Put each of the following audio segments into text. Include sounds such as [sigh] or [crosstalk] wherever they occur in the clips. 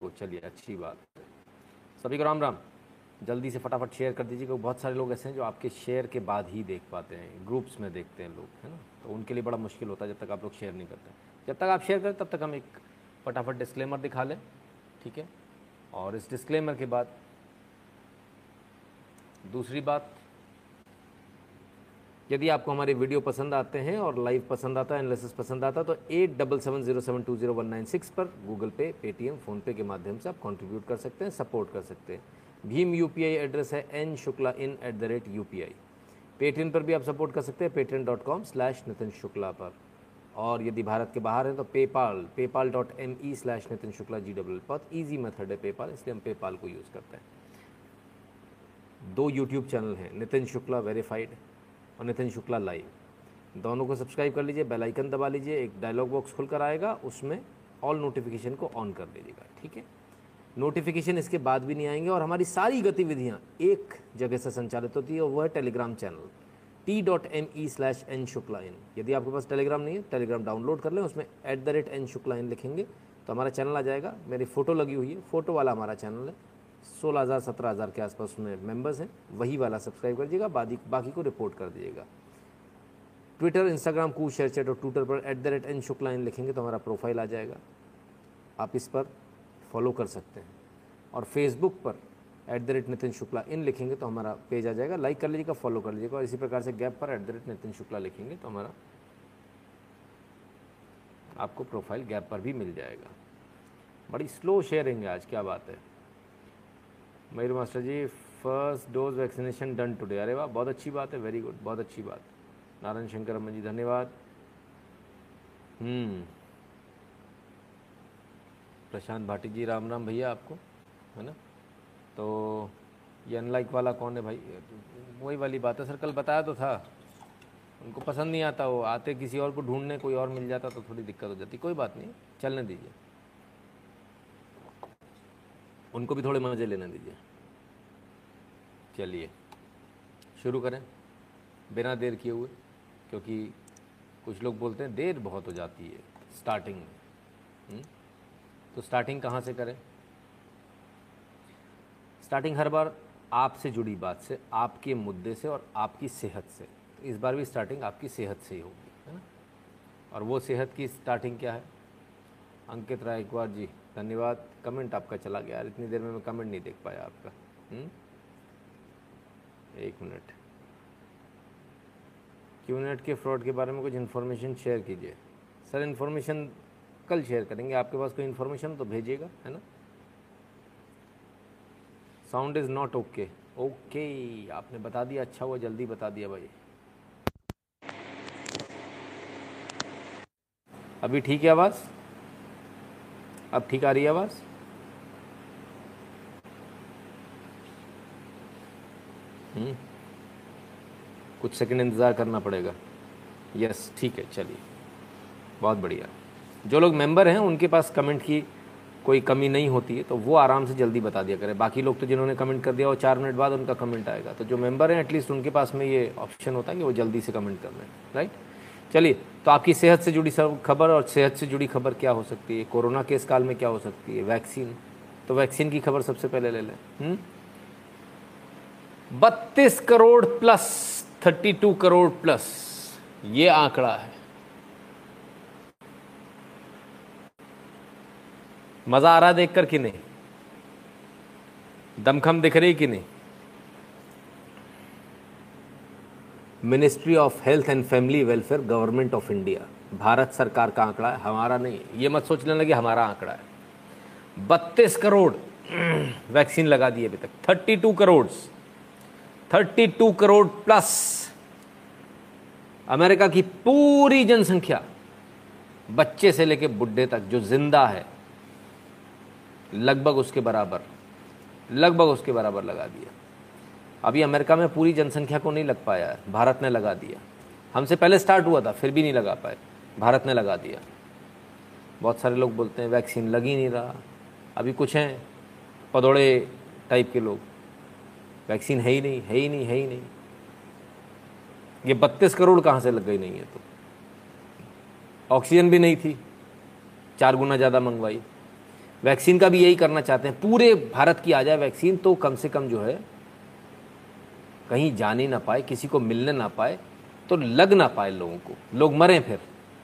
को चलिए, अच्छी बात है। सभी को राम राम। जल्दी से फटाफट शेयर कर दीजिए, क्योंकि बहुत सारे लोग ऐसे हैं जो आपके शेयर के बाद ही देख पाते हैं ग्रुप्स में देखते हैं लोग, है ना? तो उनके लिए बड़ा मुश्किल होता है जब तक आप लोग शेयर नहीं करते जब तक आप शेयर करें, तब तक हम एक फटाफट डिस्क्लेमर दिखा लें, ठीक है? और इस डिस्क्लेमर के बाद दूसरी बात यदि आपको हमारे वीडियो पसंद आते हैं और लाइव पसंद आता है एनालिसिस पसंद आता है तो eight double seven zero seven two zero one nine six पर गूगल पे पेटीएम फ़ोनपे के माध्यम से आप कंट्रीब्यूट कर सकते हैं सपोर्ट कर सकते हैं। भीम यूपीआई एड्रेस है N Shukla in at the rate U Paytm पर भी आप सपोर्ट कर सकते हैं Paytm dot com slash Nitin Shukla पर। और यदि भारत के बाहर हैं तो PayPal PayPal dot M E slash Nitin Shukla G W बहुत ईजी मेथड है पेपाल इसलिए हम पेपाल को यूज़ करते हैं। दो यूट्यूब चैनल हैं नितिन शुक्ला वेरीफाइड और नितिन शुक्ला लाइव। दोनों को सब्सक्राइब कर लीजिए, बेल आइकन दबा लीजिए, एक डायलॉग बॉक्स खुलकर आएगा, उसमें ऑल नोटिफिकेशन को ऑन कर लीजिएगा ठीक है? नोटिफिकेशन इसके बाद भी नहीं आएँगे और हमारी सारी गतिविधियाँ एक जगह से संचालित होती है वह है Telegram channel T dot M E slash N Shukla in यदि आपके पास टेलीग्राम नहीं है टेलीग्राम डाउनलोड कर लें, उसमें at the rate N Shukla in लिखेंगे तो हमारा चैनल आ जाएगा। मेरी फ़ोटो लगी हुई है फ़ोटो वाला हमारा चैनल है। सोलह हज़ार, सत्रह हज़ार के आसपास उसमें मेंबर्स हैं। वही वाला सब्सक्राइब कर दीजिएगा बाकी बाकी को रिपोर्ट कर दीजिएगा। ट्विटर इंस्टाग्राम कू शेयर चैट और ट्विटर पर at the rate N Shukla in लिखेंगे तो हमारा प्रोफ़ाइल आ जाएगा। आप इस पर फॉलो कर सकते हैं। और फेसबुक पर at the rate Nitin Shukla in लिखेंगे तो हमारा पेज आ जाएगा। लाइक कर लीजिएगा फॉलो कर लीजिएगा और इसी प्रकार से गैप पर at the rate Nitin Shukla लिखेंगे तो हमारा आपको प्रोफ़ाइल गैप पर भी मिल जाएगा। बड़ी स्लो शेयरिंग है आज, क्या बात है। Mayur master ji first dose vaccination done today अरे वाह, बहुत अच्छी बात है वेरी गुड बहुत अच्छी बात. नारायण शंकर अम्मा जी, धन्यवाद. हम्म. प्रशांत भाटी जी, राम राम भैया आपको, है ना? तो ये अनलाइक वाला कौन है भाई? वही वाली बात है, सर, कल बताया तो था. उनको पसंद नहीं आता वो, आते किसी और को ढूँढने, कोई और मिल जाता तो थोड़ी दिक्कत हो जाती. कोई बात नहीं, चलने दीजिए. उनको भी थोड़े मज़े लेने दीजिए। चलिए, शुरू करें। बिना देर किए हुए, क्योंकि कुछ लोग बोलते हैं, देर बहुत हो जाती है स्टार्टिंग में हम्म? तो स्टार्टिंग कहाँ से करें? स्टार्टिंग हर बार आपसे जुड़ी बात से, आपके मुद्दे से और आपकी सेहत से। तो इस बार भी स्टार्टिंग आपकी सेहत से ही होगी, है ना? और वो सेहत की स्टार्टिंग क्या है? अंकित राय बार जी। धन्यवाद। कमेंट आपका चला गया यार, इतनी देर में मैं कमेंट नहीं देख पाया आपका? हम्म? एक मिनट। क्यू नेट के फ्रॉड के बारे में कुछ इन्फॉर्मेशन शेयर कीजिए। सर इन्फॉर्मेशन कल शेयर करेंगे। आपके पास कोई इन्फॉर्मेशन तो भेजिएगा, है ना? Sound is not okay okay आपने बता दिया अच्छा हुआ, जल्दी बता दिया भाई। अभी ठीक है आवाज़? अब ठीक आ रही है आवाज़? हम्म। कुछ सेकंड इंतज़ार करना पड़ेगा। यस, ठीक है, चलिए। बहुत बढ़िया। जो लोग मेंबर हैं, उनके पास कमेंट की कोई कमी नहीं होती है तो वो आराम से जल्दी बता दिया करें। बाकी लोग तो जिन्होंने कमेंट कर दिया, वो चार मिनट बाद उनका कमेंट आएगा। तो जो मेंबर हैं एटलीस्ट उनके पास में ये ऑप्शन होता है कि वो जल्दी से कमेंट कर हैं राइट चलिए तो आपकी सेहत से जुड़ी सब खबर और सेहत से जुड़ी खबर क्या हो सकती है? कोरोना के इस काल में क्या हो सकती है? वैक्सीन। तो वैक्सीन की खबर सबसे पहले ले लें। हम्म? बत्तीस crore plus, thirty two crore plus, ये आंकड़ा है। मज़ा आ रहा देखकर कि नहीं? दमखम दिख रही कि नहीं? Ministry of health and family welfare government of India Bharat सरकार का आंकड़ा है, हमारा नहीं ये मत सोचने लगे, हमारा आंकड़ा है। बत्तीस करोड़ [clears throat] वैक्सीन लगा दी अभी तक। Thirty two crore thirty two crore plus America की पूरी जनसंख्या बच्चे से लेकर बुढ़े तक, जो ज़िंदा है, लगभग उसके बराबर, लगभग उसके बराबर लगा दिया अभी अमेरिका में पूरी जनसंख्या को नहीं लग पाया है। भारत ने लगा दिया। हमसे पहले स्टार्ट हुआ था, फिर भी नहीं लगा पाए। भारत ने लगा दिया। बहुत सारे लोग बोलते हैं, वैक्सीन लग ही नहीं रहा। अभी कुछ हैं, पदौड़े टाइप के लोग। वैक्सीन है ही नहीं, है ही नहीं, है ही नहीं। ये बत्तीस करोड़ कहाँ से लग गई नहीं है तो। ऑक्सीजन भी नहीं थी। चार गुना ज़्यादा मंगवाई। वैक्सीन का भी यही करना चाहते हैं। पूरे भारत की आ जाए वैक्सीन तो कम से कम जो है कहीं जाने ना पाए, किसी को मिलने ना पाए तो लग ना पाए लोगों को। लोग मरें फिर,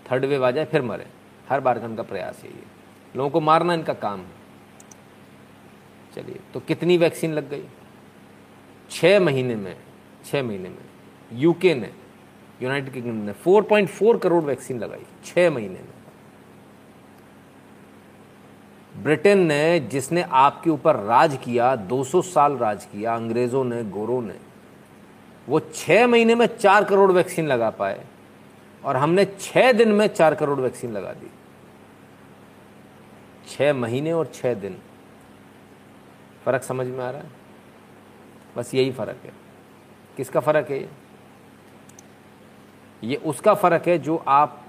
थर्ड वेव आ जाए, फिर मरें। हर बार का उनका प्रयास यही है। लोगों को मारना इनका काम है। चलिए तो कितनी वैक्सीन लग गई? छः महीने में छः महीने में। यूके ने यूनाइटेड किंगडम ने 4.4 करोड़ वैक्सीन लगाई छः महीने में। ब्रिटेन ने, जिसने आपके ऊपर राज किया 200 साल राज किया, अंग्रेज़ों ने, गोरों ने वो छः महीने में चार करोड़ वैक्सीन लगा पाए और हमने छः दिन में चार करोड़ वैक्सीन लगा दी। छः महीने और छः दिन। फ़र्क समझ में आ रहा है? बस यही फ़र्क है। किसका फ़र्क है ये? ये उसका फ़र्क है जो आप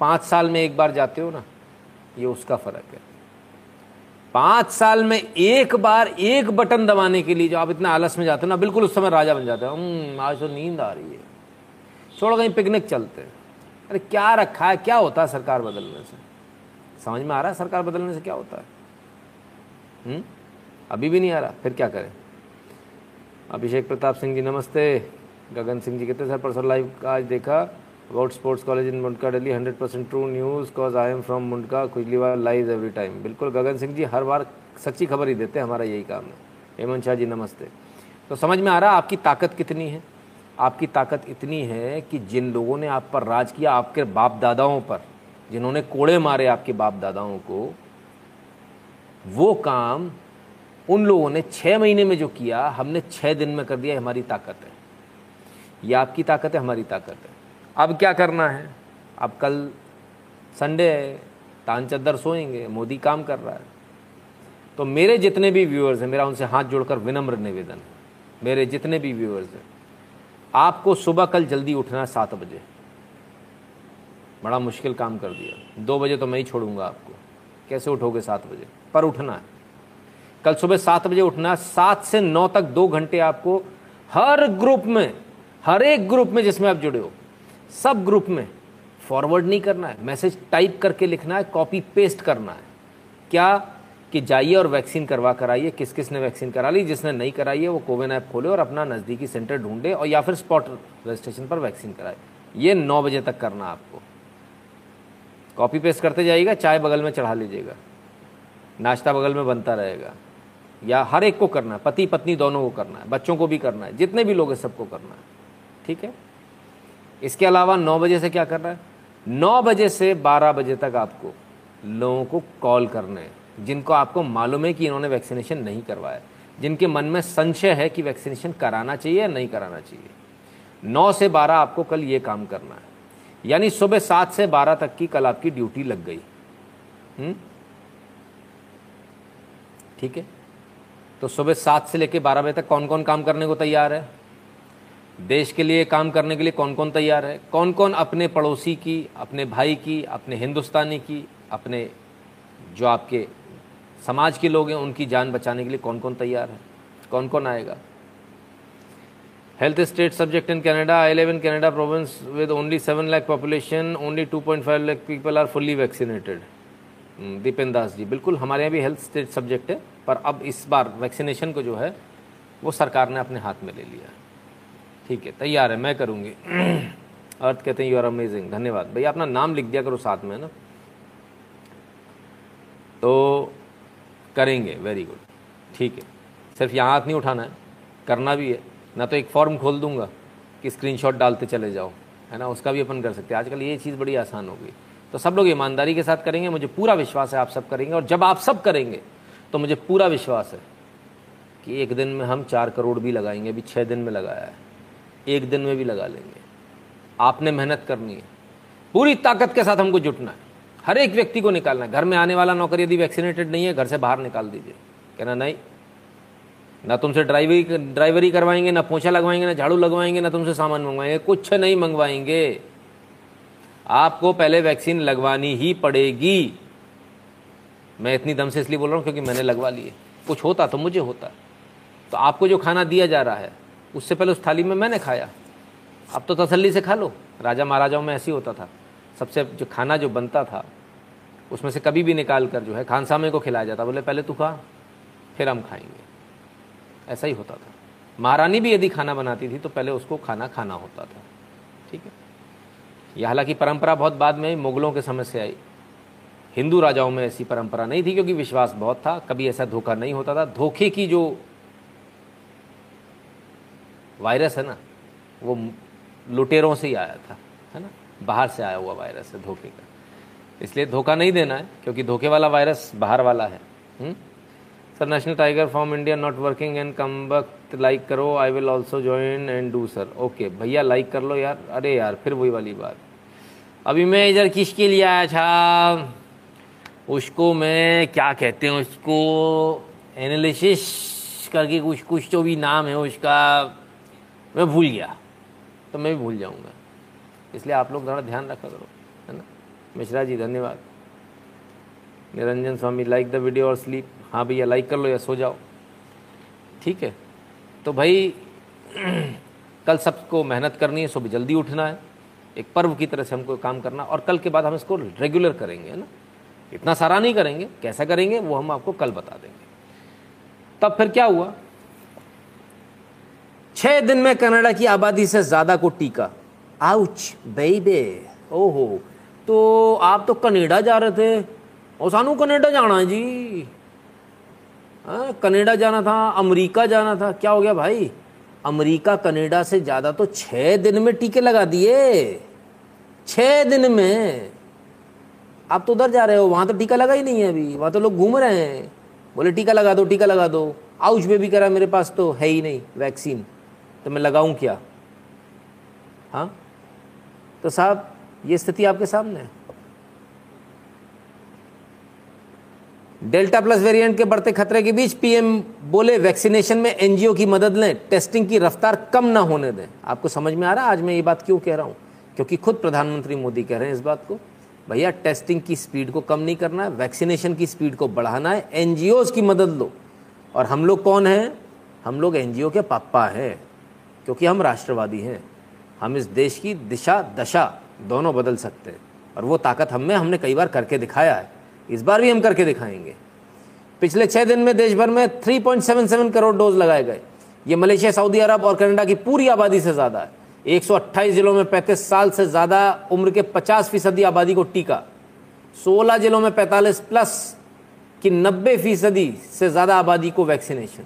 पाँच साल में एक बार जाते हो ना, ये उसका फ़र्क है। पाँच साल में एक बार एक बटन दबाने के लिए जो आप इतना आलस में जाते हो ना बिल्कुल उस समय राजा बन जाते हो। हम्म, आज तो नींद आ रही है। छोड़ो कहीं पिकनिक चलते हैं। अरे क्या रखा है? क्या होता है सरकार बदलने से? समझ में आ रहा है सरकार बदलने से क्या होता है? हुँ? हम्म? अभी भी नहीं आ रहा। फिर क्या करें? अभिषेक प्रताप सिंह जी नमस्ते। गगन सिंह जी कहते सर परसों लाइव का आज देखा? About sports college in Mundka hundred percent true news cause I am from Mundka bar live every time बिल्कुल, गगन सिंह जी हर बार सच्ची खबर ही देते हैं, हमारा यही काम है। हेमंत शाह जी, नमस्ते। तो समझ में आ रहा है आपकी ताकत कितनी है? आपकी ताकत इतनी है कि जिन लोगों ने आप पर राज किया आपके बाप दादाओं पर, जिन्होंने कोड़े मारे आपके बाप दादाओं को, वो काम उन लोगों ने छः महीने में जो किया, हमने छः दिन में कर दिया हमारी ताकत है। ये आपकी ताकत है, हमारी ताकत है। अब क्या करना है? अब कल संडे है, तान चद्दर सोएँगे, मोदी काम कर रहा है। तो मेरे जितने भी व्यूअर्स हैं, मेरा उनसे हाथ जोड़कर विनम्र निवेदन मेरे जितने भी व्यूअर्स हैं, आपको सुबह कल जल्दी उठना है सात बजे। बड़ा मुश्किल काम कर दिया। दो बजे तो मैं ही छोड़ूँगा आपको। कैसे उठोगे सात बजे? पर उठना है। कल सुबह सात बजे उठना है। सात से नौ तक दो घंटे आपको हर ग्रुप में, हर एक ग्रुप में जिसमें आप जुड़े हो सब ग्रुप में फॉरवर्ड नहीं करना है मैसेज टाइप करके लिखना है कॉपी पेस्ट करना है। क्या कि जाइए और वैक्सीन करवा कर आइए, किस किस ने वैक्सीन करा ली, जिसने नहीं कराई है, वो कोविन ऐप खोले और अपना नज़दीकी सेंटर ढूंढे और या फिर स्पॉट रजिस्ट्रेशन पर वैक्सीन कराए। ये नौ बजे तक करना आपको। कॉपी पेस्ट करते जाइएगा, चाय बगल में चढ़ा लीजिएगा। नाश्ता बगल में बनता रहेगा। या हर एक को करना है पति पत्नी दोनों को करना है, बच्चों को भी करना है, जितने भी लोग हैं सबको करना है। ठीक है? इसके अलावा नौ बजे से क्या करना है? नौ बजे से बारह बजे तक आपको लोगों को कॉल करना है, जिनको आपको मालूम है कि इन्होंने वैक्सीनेशन नहीं करवाया जिनके मन में संशय है कि वैक्सीनेशन कराना चाहिए या नहीं कराना चाहिए। नौ से बारह आपको कल ये काम करना है। यानी सुबह सात से बारह तक की कल आपकी ड्यूटी लग गई। हम्म? ठीक है? तो सुबह सात से लेकर बारह बजे तक कौन कौन काम करने को तैयार है? देश के लिए काम करने के लिए कौन कौन तैयार है? कौन कौन अपने पड़ोसी की, अपने भाई की, अपने हिंदुस्तानी की, अपने जो आपके समाज के लोग हैं, उनकी जान बचाने के लिए कौन कौन तैयार है? कौन कौन आएगा? Health state subject in Canada I live in Canada province with only seven lakh population only two point five lakh people are fully vaccinated Dipen Das ji बिल्कुल हमारे यहाँ भी हेल्थ स्टेट सब्जेक्ट है, पर अब इस बार वैक्सीनेशन को जो है, वो सरकार ने अपने हाथ में ले लिया ठीक है, तैयार है, मैं करूँगी। [clears throat] अर्थ कहते हैं यू आर अमेजिंग धन्यवाद। भैया, अपना नाम लिख दिया करो साथ में, है ना? तो करेंगे वेरी गुड ठीक है। सिर्फ़ यहाँ हाथ नहीं उठाना है, करना भी है। ना तो एक फॉर्म खोल दूँगा कि स्क्रीनशॉट डालते चले जाओ, है ना? उसका भी अपन कर सकते हैं। आजकल ये चीज़ बड़ी आसान हो गई। तो सब लोग ईमानदारी के साथ करेंगे, मुझे पूरा विश्वास है आप सब करेंगे, और जब आप सब करेंगे तो मुझे पूरा विश्वास है कि एक दिन में हम चार करोड़ भी लगाएँगे, अभी छः दिन में लगाया है। एक दिन में भी लगा लेंगे। आपने मेहनत करनी है। पूरी ताकत के साथ हमको जुटना है। हर एक व्यक्ति को निकालना है। घर में आने वाला नौकर यदि वैक्सीनेटेड नहीं है, घर से बाहर निकाल दीजिए। कहना, नहीं, ना तुमसे ड्राइवरी ड्राइवरी करवाएँगे, ना पोछा लगवाएँगे, ना झाड़ू लगवाएँगे, ना तुमसे सामान मंगवाएँगे। कुछ नहीं मंगवाएँगे। आपको पहले वैक्सीन लगवानी ही पड़ेगी। मैं इतनी दम से इसलिए बोल रहा हूँ क्योंकि मैंने लगवा लिए कुछ होता तो मुझे होता। तो आपको जो खाना दिया जा रहा है उससे पहले उस थाली में मैंने खाया। अब तो तसल्ली से खा लो। राजा महाराजाओं में ऐसी होता था। सबसे जो खाना जो बनता था, उसमें से कभी भी निकाल कर जो है खानसामे को खिलाया जाता। बोले, पहले तू खा, फिर हम खाएँगे। ऐसा ही होता था। महारानी भी यदि खाना बनाती थी तो पहले उसको खाना खाना होता था। ठीक है? यह हालाँकि परंपरा बहुत बाद में मुगलों के समय से आई। हिंदू राजाओं में ऐसी परंपरा नहीं थी, क्योंकि विश्वास बहुत था। कभी ऐसा धोखा नहीं होता था। धोखे की जो वायरस है ना, वो लुटेरों से ही आया था, है ना? बाहर से आया हुआ वायरस है धोखे का। इसलिए धोखा नहीं देना है, क्योंकि धोखे वाला वायरस बाहर वाला है। Sir national tiger form India not working and come वक्त लाइक करो I will also join and do sir okay भैया लाइक कर लो यार। अरे यार, फिर वही वाली बात। अभी मैं इधर किसके लिए आया था? उसको मैं क्या कहते हैं उसको? एनालिसिस करके कुछ कुछ तो भी नाम है उसका। मैं भूल गया। तो मैं भी भूल जाऊँगा। इसलिए आप लोग थोड़ा ध्यान रखा करो, है ना? मिश्रा जी, धन्यवाद। Niranjan Swami like the video और स्लीप हाँ भैया लाइक कर लो या सो जाओ। ठीक है? तो भाई, [clears throat] कल सबको मेहनत करनी है, सुबह जल्दी उठना है। एक पर्व की तरह से हमको काम करना और कल के बाद हम इसको रेगुलर करेंगे, है ना? इतना सारा नहीं करेंगे, कैसा करेंगे, वो हम आपको कल बता देंगे। तब फिर क्या हुआ? छह दिन में कनाडा की आबादी से ज़्यादा को टीका। आउच बेबे ओहो तो आप तो कनेडा जा रहे थे। और सानू कनेडा जाना है जी। हाँ कनेडा जाना था अमेरिका जाना था। क्या हो गया भाई? अमेरिका कनेडा से ज़्यादा तो छः दिन में टीके लगा दिए। छः दिन में। आप तो उधर जा रहे हो वहाँ तो टीका लगा ही नहीं है अभी। वहाँ तो लोग घूम रहे हैं। बोले टीका लगा दो टीका लगा दो। आउच में भी करा मेरे पास तो है ही नहीं वैक्सीन तो मैं लगाऊँ क्या? हाँ? तो साहब, ये स्थिति आपके सामने है। डेल्टा प्लस वेरिएंट के बढ़ते खतरे के बीच पीएम बोले, वैक्सीनेशन में एनजीओ की मदद लें, टेस्टिंग की रफ्तार कम ना होने दें। आपको समझ में आ रहा है? आज मैं ये बात क्यों कह रहा हूँ? क्योंकि खुद प्रधानमंत्री मोदी कह रहे हैं इस बात को। भैया, टेस्टिंग की स्पीड को कम नहीं करना है, वैक्सीनेशन की स्पीड को बढ़ाना है एनजीओ की मदद लो। और हम लोग कौन हैं? हम लोग एनजीओ के पापा हैं। क्योंकि हम राष्ट्रवादी हैं। हम इस देश की दिशा, दशा दोनों बदल सकते हैं। और वो ताकत हम में हमने कई बार करके दिखाया है। इस बार भी हम करके दिखाएँगे। पिछले छः दिन में देश भर में 3.77 करोड़ डोज लगाए गए। ये मलेशिया, सऊदी अरब और कनाडा की पूरी आबादी से ज़्यादा है। 128 जिलों में 35 साल से ज़्यादा उम्र के 50 फ़ीसदी आबादी को टीका। 16 जिलों में 45 प्लस की 90 फ़ीसदी से ज़्यादा आबादी को वैक्सीनेशन।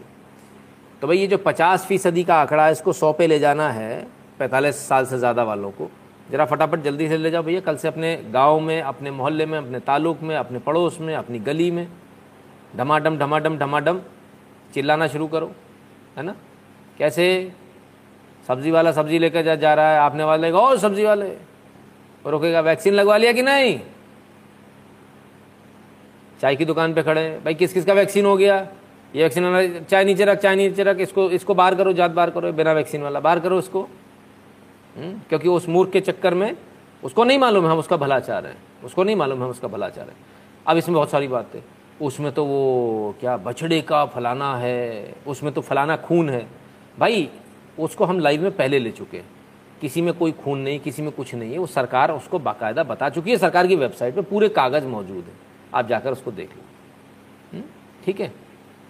तो भाई ये जो 50 फ़ीसदी का आंकड़ा है इसको सौ पे ले जाना है 45 साल से ज़्यादा वालों को। ज़रा फटाफट जल्दी से ले जाओ भैया कल से अपने गाँव में अपने मोहल्ले में अपने ताल्लुक में अपने पड़ोस में अपनी गली में ढमाडम ढमाडम ढमाडम चिल्लाना शुरू करो है ना? कैसे सब्ज़ी वाला सब्ज़ी लेकर जा, जा रहा है आपने वाले और सब्ज़ी वाले और रोकेगा वैक्सीन लगवा लिया कि नहीं? चाय की दुकान पे खड़े भाई किस किस का वैक्सीन हो गया? ये वैक्सीन वाला चाय नीचे रख चाय नीचे रख, इसको इसको बाहर करो, जात बाहर करो बिना वैक्सीन वाला बाहर करो इसको हम्म? क्योंकि उस मूर्ख के चक्कर में उसको नहीं मालूम है हम उसका भला चाह रहे हैं। उसको नहीं मालूम है हम उसका भला चाह रहे हैं। अब इसमें बहुत सारी बातें। उसमें तो वो क्या बछड़े का फलाना है, उसमें तो फलाना खून है। भाई, उसको हम लाइव में पहले ले चुके हैं। किसी में कोई खून नहीं, किसी में कुछ नहीं है। वो सरकार उसको बाकायदा बता चुकी है। सरकार की वेबसाइट पे पूरे कागज़ मौजूद है। आप जाकर उसको देख लो। हम्म? ठीक है?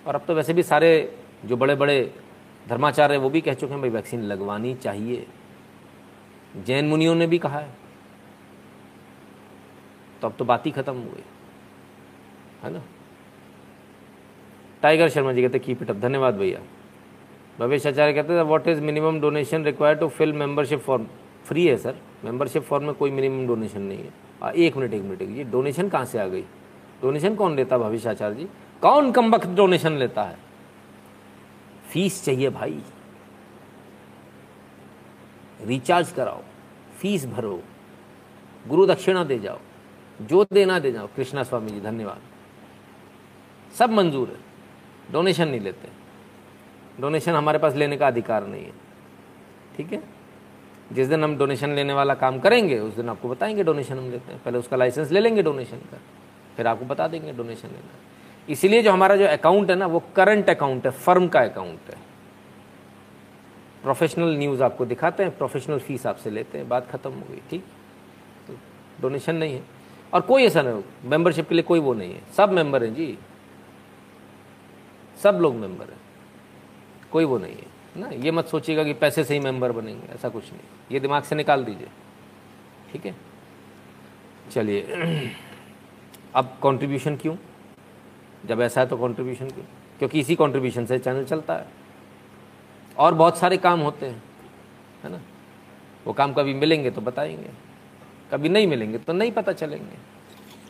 और अब तो वैसे भी सारे जो बड़े बड़े धर्माचार्य वो भी कह चुके हैं भाई वैक्सीन लगवानी चाहिए। जैन मुनियों ने भी कहा है। तो अब तो बात ही खत्म हो गई। है ना? टाइगर शर्मा जी कहते कीप इट अप। धन्यवाद भैया। भवेश आचार्य कहते हैं what is minimum donation required to fill membership form free है सर मेंबरशिप फॉर्म में कोई मिनिमम डोनेशन नहीं है। आ, एक मिनट एक मिनट ये डोनेशन कहाँ से आ गई? डोनेशन कौन देता भविष्य आचार्य जी? कौन कम वक्त डोनेशन लेता है? फ़ीस चाहिए भाई। रिचार्ज कराओ, फ़ीस भरो, गुरु दक्षिणा दे जाओ, जो देना दे जाओ। कृष्णा स्वामी जी, धन्यवाद। सब मंजूर है, डोनेशन नहीं लेते। डोनेशन हमारे पास लेने का अधिकार नहीं है। ठीक है? जिस दिन हम डोनेशन लेने वाला काम करेंगे, उस दिन आपको बताएँगे डोनेशन हम लेते हैं। पहले उसका लाइसेंस ले लेंगे डोनेशन का, फिर आपको बता देंगे डोनेशन लेना इसीलिए जो हमारा जो अकाउंट है ना, वो करंट अकाउंट है फर्म का अकाउंट है। प्रोफेशनल न्यूज़ आपको दिखाते हैं प्रोफेशनल फ़ीस आपसे लेते हैं, बात ख़त्म हो गई, ठीक? तो डोनेशन नहीं है। और कोई ऐसा नहीं मेंबरशिप के लिए कोई वो नहीं है। सब मेंबर हैं जी। सब लोग मेंबर हैं। कोई वो नहीं है। ना, ये मत सोचिएगा कि पैसे से ही मेंबर बनेंगे, ऐसा कुछ नहीं। ये दिमाग से निकाल दीजिए। ठीक है? चलिए, अब कंट्रीब्यूशन क्यों? जब ऐसा है तो कंट्रीब्यूशन क्यों क्योंकि इसी कंट्रीब्यूशन से चैनल चलता है। और बहुत सारे काम होते हैं, है ना? वो काम कभी मिलेंगे तो बताएँगे। कभी नहीं मिलेंगे तो नहीं पता चलेंगे।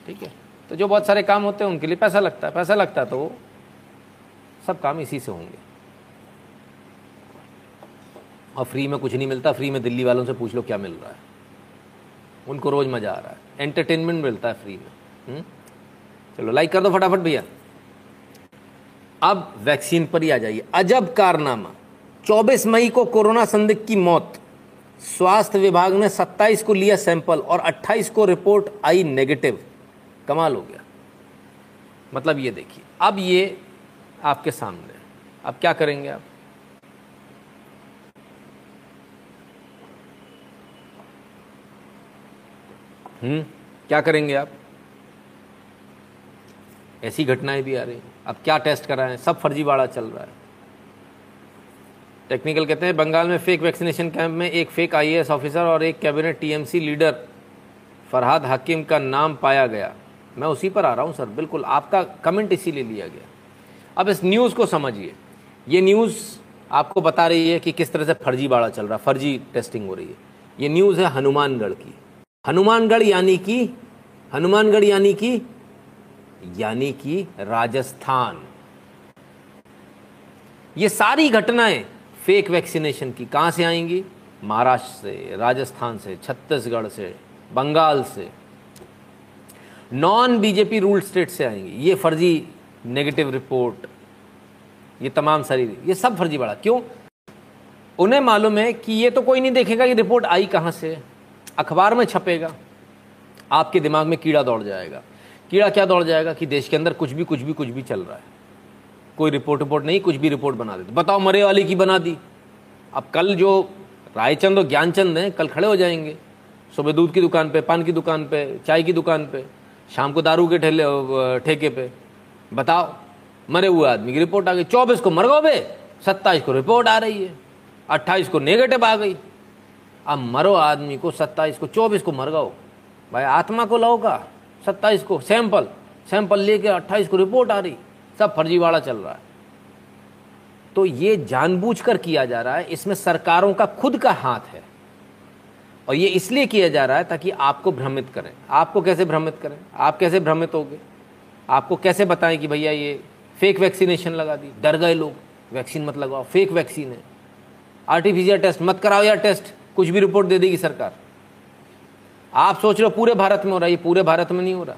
ठीक है? तो जो बहुत सारे काम होते हैं, उनके लिए पैसा लगता है। पैसा लगता है तो वो सब काम इसी से होंगे। और फ्री में कुछ नहीं मिलता। फ्री में दिल्ली वालों से पूछ लो क्या मिल रहा है। उनको रोज़ मज़ा आ रहा है। एंटरटेनमेंट मिलता है फ्री में। हुँ? हम्म? चलो लाइक कर दो फटाफट भैया। अब वैक्सीन पर ही आ जाइए। अजब कारनामा। 24 मई को कोरोना संदिग्ध की मौत। स्वास्थ्य विभाग ने 27 को लिया सैंपल और 28 को रिपोर्ट आई नेगेटिव। कमाल हो गया। मतलब ये देखिए, अब ये आपके सामने। अब क्या करेंगे आप? हम्म क्या करेंगे आप? ऐसी घटनाएँ भी आ रही हैं। अब क्या टेस्ट कराएँ सब फर्जीवाड़ा चल रहा है। टेक्निकल कहते हैं, बंगाल में फेक वैक्सीनेशन कैंप में एक फेक आईएएस ऑफिसर और एक cabinet TMC leader Farhad Hakim का नाम पाया गया। मैं उसी पर आ रहा हूँ, सर। बिल्कुल, आपका कमेंट इसीलिए लिया गया। अब इस न्यूज़ को समझिए। ये न्यूज़ आपको बता रही है कि किस तरह से फर्जीवाड़ा चल रहा है। फर्जी टेस्टिंग हो रही है। ये न्यूज़ है हनुमानगढ़ की। हनुमानगढ़ यानी कि, हनुमानगढ़ यानी कि यानी कि राजस्थान। ये सारी घटनाएँ फेक वैक्सीनेशन की कहाँ से आएँगी? महाराष्ट्र से, राजस्थान से, छत्तीसगढ़ से, बंगाल से। नॉन बीजेपी रूल स्टेट से आएँगी। ये फर्जी नेगेटिव रिपोर्ट ये तमाम सारी, ये सब फर्जी बड़ा क्यों? उन्हें मालूम है कि ये तो कोई नहीं देखेगा कि रिपोर्ट आई कहाँ से। अखबार में छपेगा। आपके दिमाग में कीड़ा दौड़ जाएगा। कीड़ा क्या दौड़ जाएगा कि देश के अंदर कुछ भी कुछ भी कुछ भी चल रहा है। कोई रिपोर्ट रिपोर्ट नहीं, कुछ भी रिपोर्ट बना देते। बताओ, मरे वाली की बना दी। अब कल जो रायचंद और ज्ञानचंद हैं, कल खड़े हो जाएँगे। सुबह दूध की दुकान पे, पान की दुकान पे, चाय की दुकान पे, शाम को दारू के ठेले, ठेके पे। बताओ, मरे हुए आदमी की रिपोर्ट आ गई। चौबीस को मर गो बे सत्ताईस को रिपोर्ट आ रही है। अट्ठाईस को नेगेटिव आ गई। अब मरो आदमी को सत्ताईस को, चौबीस को मर गो भाई, आत्मा को लाओ का। सत्ताईस को सैंपल सैंपल लेके अट्ठाईस को रिपोर्ट आ रही, सब फर्जीवाड़ा चल रहा है। तो ये जानबूझकर किया जा रहा है, इसमें सरकारों का खुद का हाथ है। और ये इसलिए किया जा रहा है ताकि आपको भ्रमित करें। आपको कैसे भ्रमित करें? आप कैसे भ्रमित होगे? आपको कैसे बताएँ कि भैया ये फेक वैक्सीनेशन लगा दी? डर गए लोग। वैक्सीन मत लगाओ। फेक वैक्सीन है। आर्टिफिशियल टेस्ट मत कराओ या टेस्ट कुछ भी रिपोर्ट दे देगी सरकार। आप सोच रहे हो पूरे भारत में हो रहा है, ये पूरे भारत में नहीं हो रहा।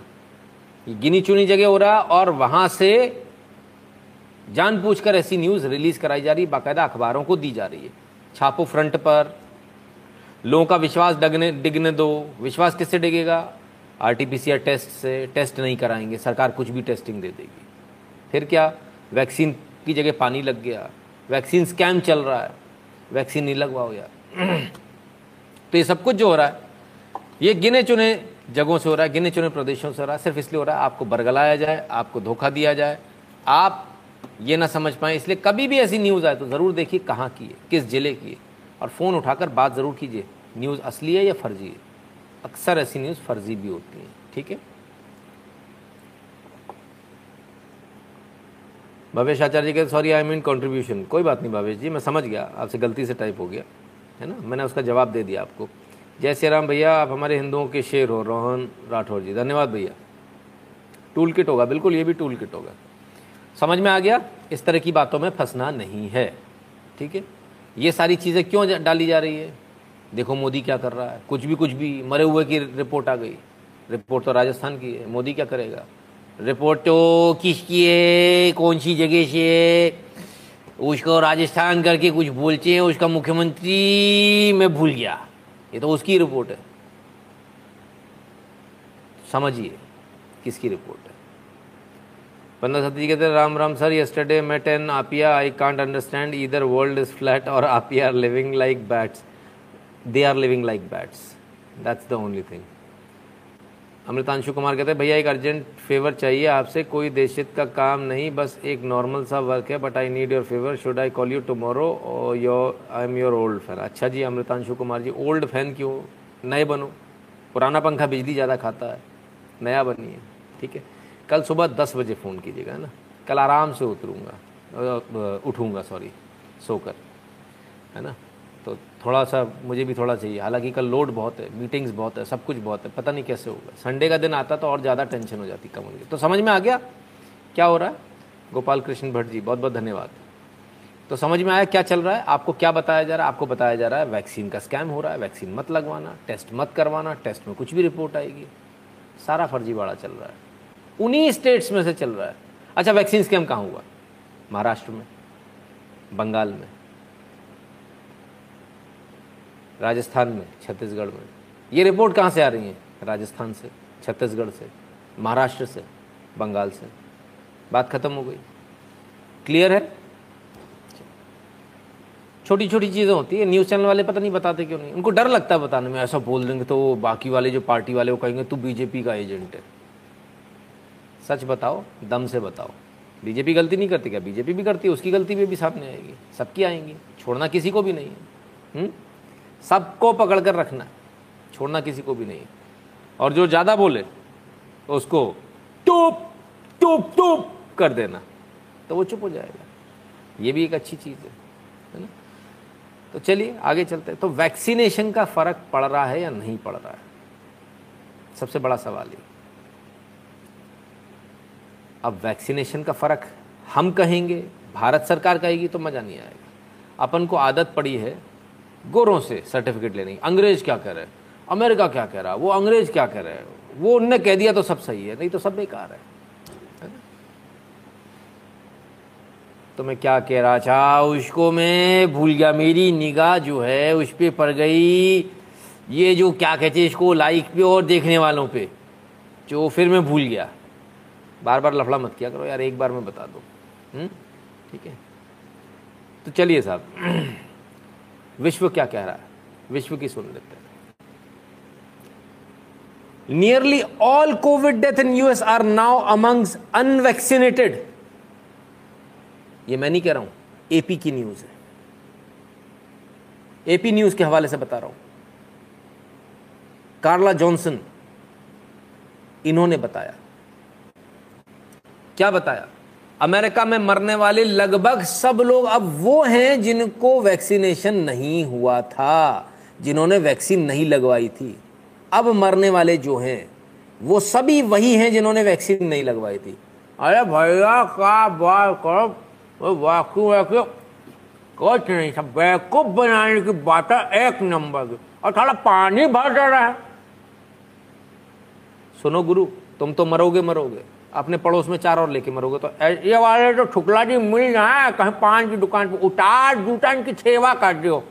ये गिनी चुनी जगह हो रहा और वहाँ से जानबूझकर ऐसी न्यूज़ रिलीज़ कराई जा रही है बाकायदा अखबारों को दी जा रही है। छापो फ्रंट पर, लोगों का विश्वास डगने, डिगने दो। विश्वास किससे डिगेगा? आरटीपीसीआर टेस्ट से, टेस्ट नहीं कराएँगे, सरकार कुछ भी टेस्टिंग दे देगी। फिर क्या? वैक्सीन की जगह पानी लग गया। वैक्सीन स्कैम चल रहा है। वैक्सीन नहीं लगवाओ यार। [clears throat] तो ये सब कुछ जो हो रहा है ये गिने चुने जगहों से हो रहा है, गिने चुने प्रदेशों से हो रहा है, सिर्फ़ इसलिए हो रहा है आपको बरगलाया जाए, आपको धोखा दिया जाए। आप ये ना समझ पाए, इसलिए कभी भी ऐसी न्यूज़ आए तो ज़रूर देखिए कहाँ की है, किस ज़िले की है। और फ़ोन उठाकर बात ज़रूर कीजिए, न्यूज़ असली है या फर्जी है। अक्सर ऐसी न्यूज़ फर्जी भी होती है, ठीक है? भवेश आचार्य जी के सॉरी आई मीन कंट्रीब्यूशन कोई बात नहीं भवेश जी, मैं समझ गया, आपसे गलती से टाइप हो गया, है ना? मैंने उसका जवाब दे दिया आपको। जय श्री राम भैया, आप हमारे हिंदुओं के शेर हो रोहन राठौर जी, धन्यवाद भैया। टूल किट होगा, बिल्कुल, ये भी टूल किट होगा। समझ में आ गया? इस तरह की बातों में फंसना नहीं है, ठीक है? ये सारी चीज़ें क्यों डाली जा रही है? देखो, मोदी क्या कर रहा है? कुछ भी कुछ भी, मरे हुए की रिपोर्ट आ गई। रिपोर्ट तो राजस्थान की है, मोदी क्या करेगा? रिपोर्ट तो किसकी है कौन सी जगह से है? उसको राजस्थान करके कुछ बोलते हैं, उसका मुख्यमंत्री मैं भूल गया। ये तो उसकी रिपोर्ट है। समझिए किसकी रिपोर्ट है। पंद्रह सती कहते Ram Ram, sir yesterday met an आपिया I can't understand इधर वर्ल्ड इज़ फ्लैट और आपिया are living like bats they are living like bats that's the only thing Amritanshu Kumar कहते हैं, भैया, एक अर्जेंट फेवर चाहिए आपसे, कोई देशित का काम नहीं, बस एक नॉर्मल सा वर्क है but I need your favour should I call you tomorrow और your I am your old fan अच्छा जी, अमृतांशु कुमार जी ओल्ड फ़ैन क्यों? नए बनो। पुराना पंखा बिजली ज़्यादा खाता है। नया बनिए ठीक है? कल सुबह दस बजे फ़ोन कीजिएगा, है ना? कल आराम से उतरूँगा। उठूँगा सॉरी सोकर। है ना? तो थोड़ा सा मुझे भी थोड़ा चाहिए। हालाँकि कल लोड बहुत है मीटिंग्स बहुत है, सब कुछ बहुत है, पता नहीं कैसे होगा। संडे का दिन आता तो और ज़्यादा टेंशन हो जाती कम होगी तो समझ में आ गया? क्या हो रहा है? गोपाल कृष्ण भट्ट जी बहुत बहुत धन्यवाद। तो समझ में आया क्या चल रहा है? आपको क्या बताया जा रहा है? आपको बताया जा रहा है वैक्सीन का स्कैम हो रहा है वैक्सीन मत लगवाना टेस्ट मत करवाना टेस्ट में कुछ भी रिपोर्ट आएगी। सारा फर्जीवाड़ा चल रहा है। उन्हीं स्टेट्स में से चल रहा है। अच्छा वैक्सीन स्कैम कहाँ हुआ? महाराष्ट्र में, बंगाल में। राजस्थान में छत्तीसगढ़ में। ये रिपोर्ट कहाँ से आ रही है? राजस्थान से छत्तीसगढ़ से महाराष्ट्र से बंगाल से। बात खत्म हो गई। क्लियर है? छोटी छोटी चीज़ें होती है न्यूज़ चैनल वाले पता नहीं बताते क्यों नहीं। उनको डर लगता है बताने में ऐसा बोल देंगे तो बाकी वाले जो पार्टी वाले वो कहेंगे तू बीजेपी का एजेंट है। सच बताओ दम से बताओ। बीजेपी गलती नहीं करती क्या? बीजेपी भी करती है उसकी गलती भी, भी सामने आएगी। सबकी आएँगी छोड़ना किसी को भी नहीं है। हम्म? सबको पकड़ कर रखना, छोड़ना किसी को भी नहीं। और जो ज़्यादा बोले तो उसको टूप टूप टूप कर देना तो वो चुप हो जाएगा। ये भी एक अच्छी चीज़ है है ना? तो चलिए, आगे चलते हैं। तो वैक्सीनेशन का फ़र्क पड़ रहा है या नहीं पड़ रहा है? सबसे बड़ा सवाल ये। अब वैक्सीनेशन का फ़र्क हम कहेंगे, भारत सरकार कहेगी तो मज़ा नहीं आएगा। अपन को आदत पड़ी है गोरों से सर्टिफिकेट लेने अंग्रेज़ क्या कह रहे हैं? अमेरिका क्या कह रहा है? वो अंग्रेज़ क्या कह रहे हैं? वो उनने कह दिया तो सब सही है, नहीं तो सब बेकार है। तो मैं क्या कह रहा था? उसको मैं भूल गया। मेरी निगाह जो है, उस पर पड़ गई। ये जो क्या कहते हैं इसको लाइक पे और देखने वालों पे, जो फिर मैं भूल गया। बार बार लफड़ा मत किया करो यार, एक बार मैं बता दो। हम्म? ठीक है? तो चलिए साहब। [clears throat] विश्व क्या कह रहा है? विश्व की सुन लेते हैं। Nearly all COVID death in US are now amongst unvaccinated ये मैं नहीं कह रहा हूँ एपी की न्यूज़ है। एपी न्यूज़ के हवाले से बता रहा हूँ। कार्ला जॉनसन इन्होंने बताया। क्या बताया? अमेरिका में मरने वाले लगभग सब लोग अब वो हैं जिनको वैक्सीनेशन नहीं हुआ था जिन्होंने वैक्सीन नहीं लगवाई थी। अब मरने वाले जो हैं वो सभी वही हैं जिन्होंने वैक्सीन नहीं लगवाई थी। अरे भैया का बात करो? वाकू वाकू कुछ नहीं सब बेवकूफ़ बनाने की बात है एक नंबर की। और थोड़ा पानी भर जा रहा है। सुनो गुरु तुम तो मरोगे मरोगे। अपने पड़ोस में चार और लेके मरोगे तो ये वाले तो ठुकला जी मिल जाए, कहीं पान की दुकान पर उतार जूटा इनकी सेवा कर दो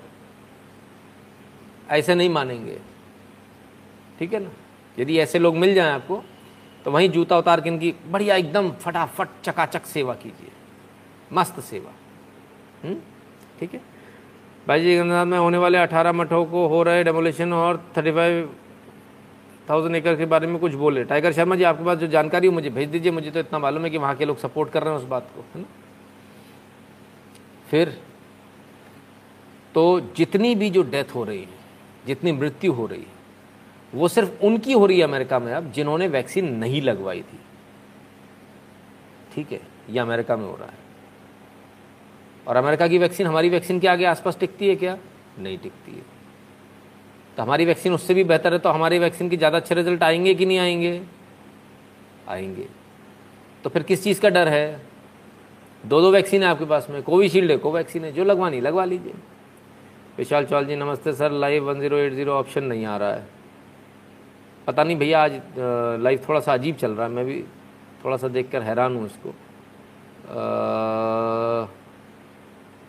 ऐसे नहीं मानेंगे। ठीक है ना? यदि ऐसे लोग मिल जाएँ आपको तो वहीं जूता उतार के इनकी बढ़िया एकदम फटाफट चकाचक सेवा कीजिए। मस्त सेवा। हम्म? ठीक है? भाई जी में होने वाले अठारह मठों को हो रहे डेमोलेशन और थर्टी फाइव थाउज़ेंड एकड़ के बारे में कुछ बोले। टाइगर शर्मा जी, आपके पास जो जानकारी हो मुझे भेज दीजिए। मुझे तो इतना मालूम है कि वहाँ के लोग सपोर्ट कर रहे हैं उस बात को, है ना? फिर तो जितनी भी जो डेथ हो रही है, जितनी मृत्यु हो रही है, वो सिर्फ़ उनकी हो रही है अमेरिका में अब, जिन्होंने वैक्सीन नहीं लगवाई थी। ठीक है, ये अमेरिका में हो रहा है। और अमेरिका की वैक्सीन हमारी वैक्सीन के आगे आसपास टिकती है क्या? नहीं टिकती है। तो हमारी वैक्सीन उससे भी बेहतर है तो हमारी वैक्सीन के ज़्यादा अच्छे रिज़ल्ट आएँगे कि नहीं आएँगे? आएँगे। तो फिर किस चीज़ का डर है? दो दो वैक्सीन है आपके पास में कोविशील्ड है कोवैक्सीन है जो लगवानी लगवा लीजिए। विशाल चौल जी नमस्ते sir live one zero eight zero option नहीं आ रहा है। पता नहीं भैया आज लाइव थोड़ा सा अजीब चल रहा है मैं भी थोड़ा सा देख कर हैरान हूँ इसको। आ,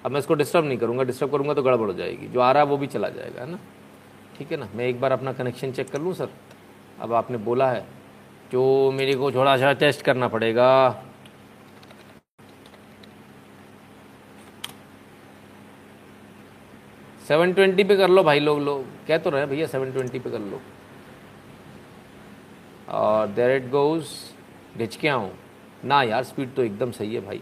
अब मैं इसको डिस्टर्ब नहीं करूँगा डिस्टर्ब करूँगा तो गड़बड़ हो जाएगी जो आ रहा है वो भी चला जाएगा है ना? ठीक है ना? मैं एक बार अपना कनेक्शन चेक कर लूँ, सर? अब आपने बोला है जो मेरे को थोड़ा सा टेस्ट करना पड़ेगा। सेवन ट्वेंटी पे कर लो भाई लोग लोग। कह तो रहे भैया सेवन ट्वेंटी पे कर लो। और देर इट गोज घिच के आऊँ? ना यार स्पीड तो एकदम सही है भाई।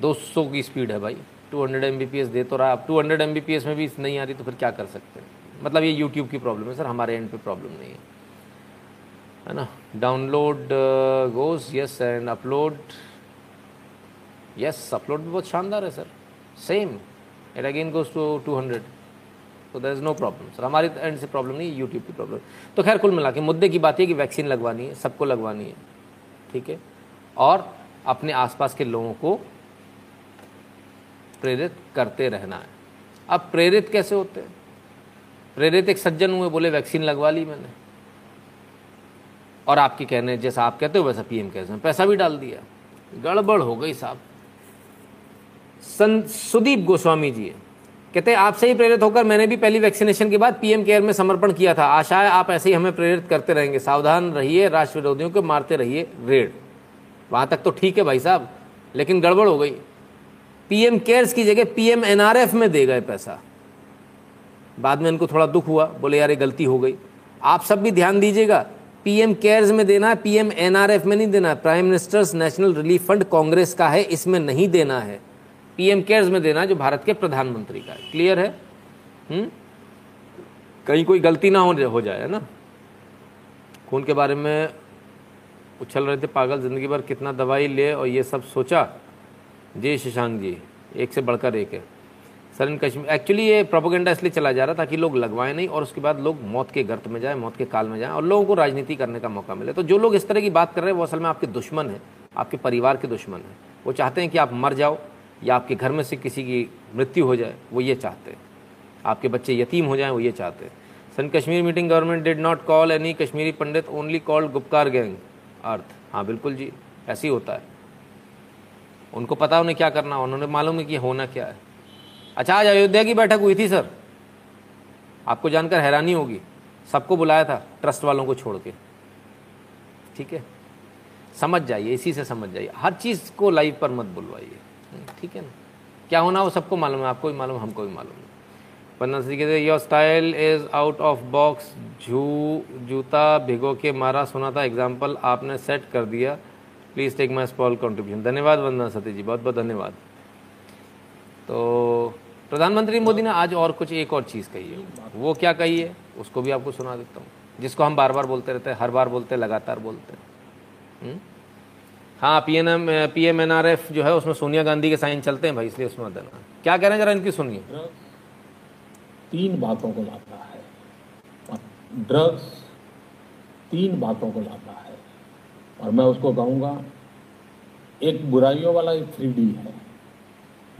200 की स्पीड है भाई। 200 हंड्रेड एम दे तो रहा है। अब 200 हंड्रेड में भी नहीं आ रही तो फिर क्या कर सकते हैं? मतलब ये यूट्यूब की प्रॉब्लम है सर हमारे एंड पे प्रॉब्लम नहीं है। है ना? Download goes yes and upload yes upload भी बहुत शानदार है sir same it again goes to two hundred तो there is no problem sir हमारी एंड से प्रॉब्लम नहीं यूट्यूब की प्रॉब्लम तो खैर, कुल मिला के मुद्दे की बात है कि वैक्सीन लगवानी है, सबको लगवानी है। ठीक है? और अपने आसपास के लोगों को प्रेरित करते रहना है। अब प्रेरित कैसे होते हैं? प्रेरित एक सज्जन हुए, बोले, वैक्सीन लगवा ली मैंने। और आपके कहने, जैसा आप कहते हो, वैसा पीएम कहते पैसा भी डाल दिया। गड़बड़ हो गई साहब। सुदीप गोस्वामी जी, कहते आपसे ही प्रेरित होकर मैंने भी पहली वैक्सीनेशन के बाद पीएम केयर में समर्पण किया था। आशा है आप ऐसे ही हमें प्रेरित करते रहेंगे। सावधान रहिए राष्ट्र विरोधियों को मारते रहिए, रेड। वहाँ तक तो ठीक है भाई साहब, लेकिन गड़बड़ हो गई। पीएम केयर्स की जगह पीएम एनआरएफ में दे गए पैसा। बाद में इनको थोड़ा दुख हुआ, बोले, यार, ये गलती हो गई। आप सब भी ध्यान दीजिएगा, पीएम केयर्स में देना है, पीएम एनआरएफ में नहीं देना है, prime minister's national relief fund Congress का है, इसमें नहीं देना है। पीएम केयर्स में देना जो भारत के प्रधानमंत्री का है। क्लियर है? हुँ? कहीं कोई गलती ना हो हो जाए, है ना? खून के बारे में उछल रहे थे, पागल ज़िंदगी भर कितना दवाई ले और ये सब सोचा। जी, शशांक जी, एक से बढ़कर एक है। सर, इन कश्मीर एक्चुअली ये प्रोपोगेंडा इसलिए चला जा रहा ताकि लोग लगवाएँ नहीं और उसके बाद लोग मौत के गर्त में जाए, मौत के काल में जाएँ और लोगों को राजनीति करने का मौका मिले। तो जो लोग इस तरह की बात कर रहे हैं, वो असल में आपके दुश्मन है, आपके परिवार के दुश्मन है। वो चाहते हैं कि आप मर जाओ या आपके घर में से किसी की मृत्यु हो जाए, वो ये चाहते हैं। आपके बच्चे यतीम हो जाएँ, वो ये चाहते हैं। सन Kashmir meeting government did not call any Kashmiri Pandit only called Gupkar gang अर्थ हाँ बिल्कुल जी, ऐसे ही होता है। उनको पता उन्हें क्या करना, उन्होंने मालूम है कि होना क्या है। अच्छा आज अयोध्या की बैठक हुई थी, सर। आपको जानकर हैरानी होगी। सबको बुलाया था ट्रस्ट वालों को छोड़ के। ठीक है? समझ जाइए, इसी से समझ जाइए। हर चीज़ को लाइव पर मत बुलवाइए। ठीक है ना? क्या होना, वो सबको मालूम है, आपको भी मालूम, हमको भी मालूम है। पन्ना सिंह कहते your style is out of box जू, जूता भिगो के मारा, सुना था एग्ज़ाम्पल आपने सेट कर दिया। Please take my small contribution धन्यवाद वंदना सती जी बहुत बहुत धन्यवाद। तो प्रधानमंत्री मोदी ने आज और कुछ एक और चीज़ कही है। वो क्या कही है, उसको भी आपको सुना देता हूँ। जिसको हम बार बार बोलते रहते हैं, हर बार बोलते हैं, लगातार बोलते हैं। हम्म? हाँ P N M P M N R F जो है, उसमें सोनिया गांधी के साइन चलते हैं भाई, इसलिए उसमें देना क्या कह रहे हैं जरा इनकी सुनिए। तीन बातों को लाता है। ड्रग्स तीन बातों को लाता है। और मैं उसको कहूँगा, एक बुराइयों वाला एक थ्री है।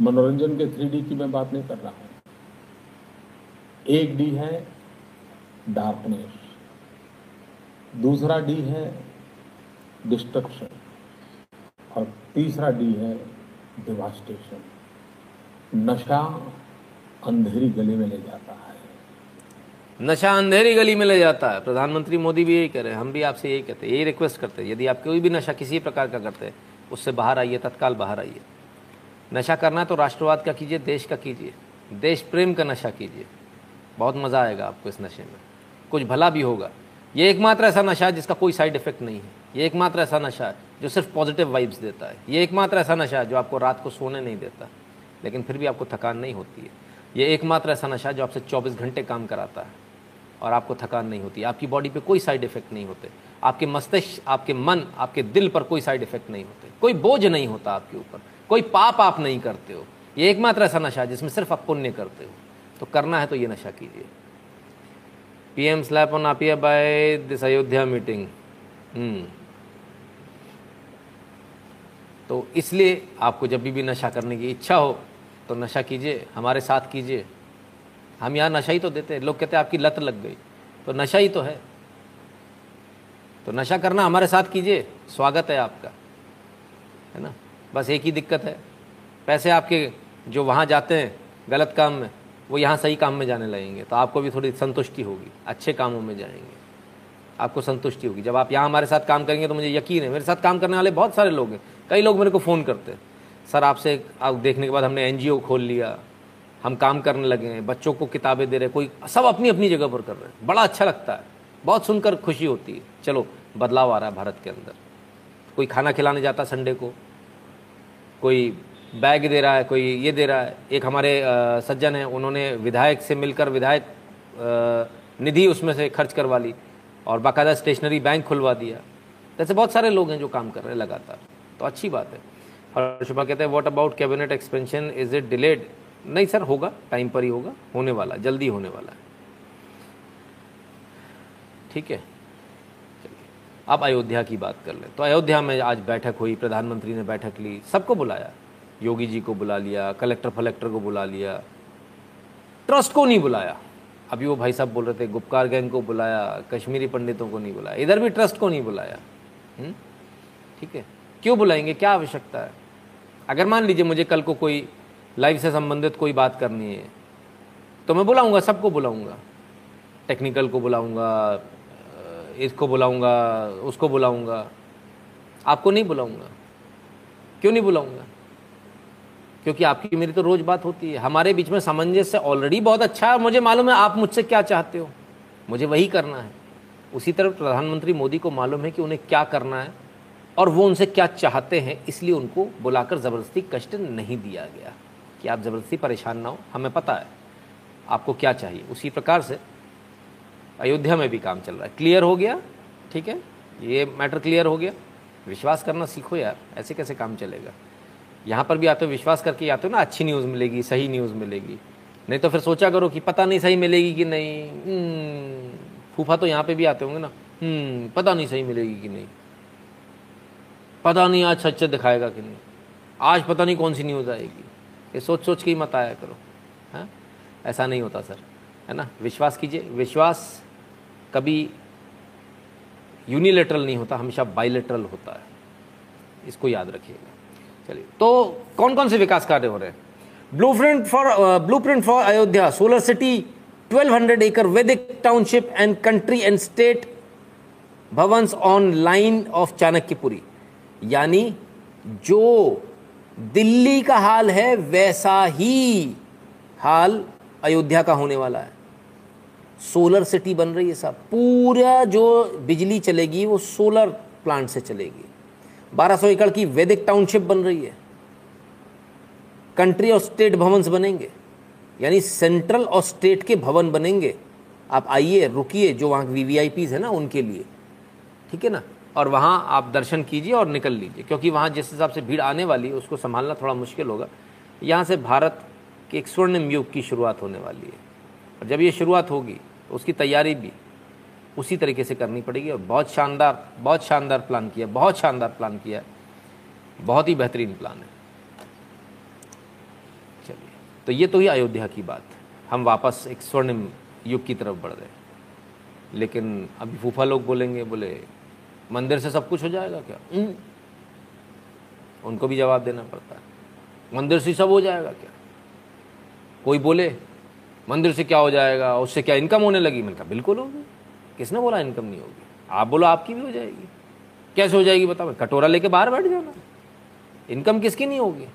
मनोरंजन के थ्री की मैं बात नहीं कर रहा हूँ। एक डी है डार्कनेस दूसरा डी है डिस्ट्रक्शन और तीसरा डी है डिवास्टेशन नशा अंधेरी गली में ले जाता है। नशा अंधेरी गली में ले जाता है। प्रधानमंत्री मोदी भी यही कह रहे हैं। हम भी आपसे यही कहते हैं। यही रिक्वेस्ट करते हैं। यदि आप कोई भी नशा किसी प्रकार का करते हैं, उससे बाहर आइए, तत्काल बाहर आइए। नशा करना है तो राष्ट्रवाद का कीजिए, देश का कीजिए। देश प्रेम का नशा कीजिए। बहुत मज़ा आएगा आपको इस नशे में। कुछ भला भी होगा। ये एकमात्र ऐसा नशा है जिसका कोई साइड इफ़ेक्ट नहीं है। ये एकमात्र ऐसा नशा है जो सिर्फ़ पॉजिटिव वाइब्स देता है। ये एकमात्र ऐसा नशा है जो आपको रात को सोने नहीं देता, लेकिन फिर भी आपको थकान नहीं होती है। ये एकमात्र ऐसा नशा जो आपसे 24 घंटे काम कराता है और आपको थकान नहीं होती। आपकी बॉडी पे कोई साइड इफ़ेक्ट नहीं होते। आपके मस्तिष्क, आपके मन, आपके दिल पर कोई साइड इफ़ेक्ट नहीं होते। कोई बोझ नहीं होता आपके ऊपर। कोई पाप आप नहीं करते हो। ये एकमात्र ऐसा नशा है जिसमें सिर्फ़ आप पुण्य करते हो। तो करना है तो ये नशा कीजिए। पीएम स्लैप ऑन आपिया बाय दिस अयोध्या मीटिंग। तो इसलिए आपको जब भी, भी नशा करने की इच्छा हो तो नशा कीजिए हमारे साथ कीजिए। हम यहाँ नशा ही तो देते हैं। लोग कहते हैं आपकी लत लग गई। तो नशा ही तो है। तो नशा करना हमारे साथ कीजिए। स्वागत है आपका। है ना? बस एक ही दिक्कत है। पैसे आपके जो वहाँ जाते हैं, गलत काम में, वो यहाँ सही काम में जाने लगेंगे। तो आपको भी थोड़ी संतुष्टि होगी, अच्छे कामों में जाएँगे। आपको संतुष्टि होगी। जब आप यहाँ हमारे साथ काम करेंगे तो मुझे यकीन है, मेरे साथ काम करने वाले बहुत सारे लोग हैं। कई लोग मेरे को फ़ोन करते हैं। सर, आपसे आप देखने के बाद हमने एनजीओ खोल लिया, हम काम करने लगे हैं, बच्चों को किताबें दे रहे कोई सब अपनी अपनी जगह पर कर रहे हैं। बड़ा अच्छा लगता है। बहुत सुनकर खुशी होती है। चलो, बदलाव आ रहा है भारत के अंदर। कोई खाना खिलाने जाता संडे को कोई बैग दे रहा है, कोई ये दे रहा है। एक हमारे सज्जन हैं, उन्होंने विधायक से मिलकर विधायक निधि उसमें से खर्च करवा ली और बाकायदा स्टेशनरी बैंक खुलवा दिया। ऐसे बहुत सारे लोग हैं जो काम कर रहे हैं लगातार। तो अच्छी बात है। और शुभा कहते हैं what about cabinet expansion is it delayed नहीं सर, होगा। टाइम पर ही होगा। होने वाला जल्दी होने वाला है। ठीक है। अब अयोध्या की बात कर लें। तो अयोध्या में आज बैठक हुई, प्रधानमंत्री ने बैठक ली, सबको बुलाया। योगी जी को बुला लिया, कलेक्टर फलेक्टर को बुला लिया। ट्रस्ट को नहीं बुलाया। अभी वो भाई साहब बोल रहे थे गुप्कार गैंग को बुलाया, कश्मीरी पंडितों को नहीं बुलाया। इधर भी ट्रस्ट को नहीं बुलाया। हम्म? ठीक है। क्यों बुलाएँगे? क्या आवश्यकता है? अगर मान लीजिए मुझे कल को कोई लाइफ से संबंधित कोई बात करनी है तो मैं बुलाऊँगा, सबको बुलाऊँगा। टेक्निकल को बुलाऊँगा इसको बुलाऊँगा, उसको बुलाऊँगा। आपको नहीं बुलाऊँगा? क्यों नहीं बुलाऊँगा? क्योंकि आपकी मेरी तो रोज बात होती है। हमारे बीच में सामंजस्य ऑलरेडी बहुत अच्छा है। मुझे मालूम है आप मुझसे क्या चाहते हो। मुझे वही करना है। उसी तरह प्रधानमंत्री मोदी को मालूम है कि उन्हें क्या करना है और वो उनसे क्या चाहते हैं, इसलिए उनको बुलाकर ज़बरदस्ती कष्ट नहीं दिया गया। कि आप ज़बरदस्ती परेशान ना हो, हमें पता है। आपको क्या चाहिए? उसी प्रकार से अयोध्या में भी काम चल रहा है। क्लियर हो गया ठीक है? ये मैटर क्लियर हो गया। विश्वास करना सीखो यार ऐसे कैसे काम चलेगा? यहाँ पर भी आते हो विश्वास करके आते हो ना अच्छी न्यूज़ मिलेगी सही न्यूज़ मिलेगी। नहीं तो फिर सोचा करो कि पता नहीं सही मिलेगी कि नहीं। हम्म, फूफा तो यहाँ पे भी आते होंगे ना। हम्म, पता नहीं सही मिलेगी कि नहीं। पता नहीं आज सच दिखाएगा कि नहीं। आज पता नहीं कौन सी न्यूज़ आएगी। ये सोच सोच के ही मत आया करो है? ऐसा नहीं होता सर है ना? विश्वास कीजिए। विश्वास कभी यूनिलेटरल नहीं होता, हमेशा बाइलेटरल होता है। इसको याद रखिएगा। चलिए तो कौन कौन से विकास कार्य हो रहे हैं? Blueprint for blueprint for Ayodhya solar city 1200 एकड़ वैदिक township and country and state Bhavans on line of Chanakyapuri यानी जो दिल्ली का हाल है, वैसा ही हाल अयोध्या का होने वाला है। सोलर सिटी बन रही है साहब। पूरा जो बिजली चलेगी, वो सोलर प्लांट से चलेगी। 1200 एकड़ की वैदिक टाउनशिप बन रही है। कंट्री और स्टेट भवन्स बनेंगे। यानी सेंट्रल और स्टेट के भवन बनेंगे। आप आइए, रुकिए, जो वहाँ वी वी आई पीज़ है ना, उनके लिए। ठीक है ना? और वहाँ आप दर्शन कीजिए और निकल लीजिए। क्योंकि वहाँ जिस हिसाब से भीड़ आने वाली है, उसको संभालना थोड़ा मुश्किल होगा। यहाँ से भारत के एक स्वर्णिम युग की शुरुआत होने वाली है। और जब ये शुरुआत होगी तो उसकी तैयारी भी उसी तरीके से करनी पड़ेगी और बहुत शानदार बहुत शानदार प्लान किया, बहुत शानदार प्लान किया बहुत ही बेहतरीन प्लान है। चलिए तो ये तो ही अयोध्या की बात हम वापस एक स्वर्णिम युग की तरफ़ बढ़ रहे लेकिन अभी फूफा लोग बोलेंगे, बोले, मंदिर से सब कुछ हो जाएगा क्या। उनको भी जवाब देना पड़ता है। मंदिर से सब हो जाएगा क्या? कोई बोले मंदिर से क्या हो जाएगा, उससे क्या इनकम होने लगी? मैंने कहा, बिल्कुल होगी। किसने बोला इनकम नहीं होगी? आप बोलो, आपकी भी हो जाएगी। कैसे हो जाएगी बताओ? कटोरा लेके बाहर बैठ जाना इनकम किसकी नहीं होगी?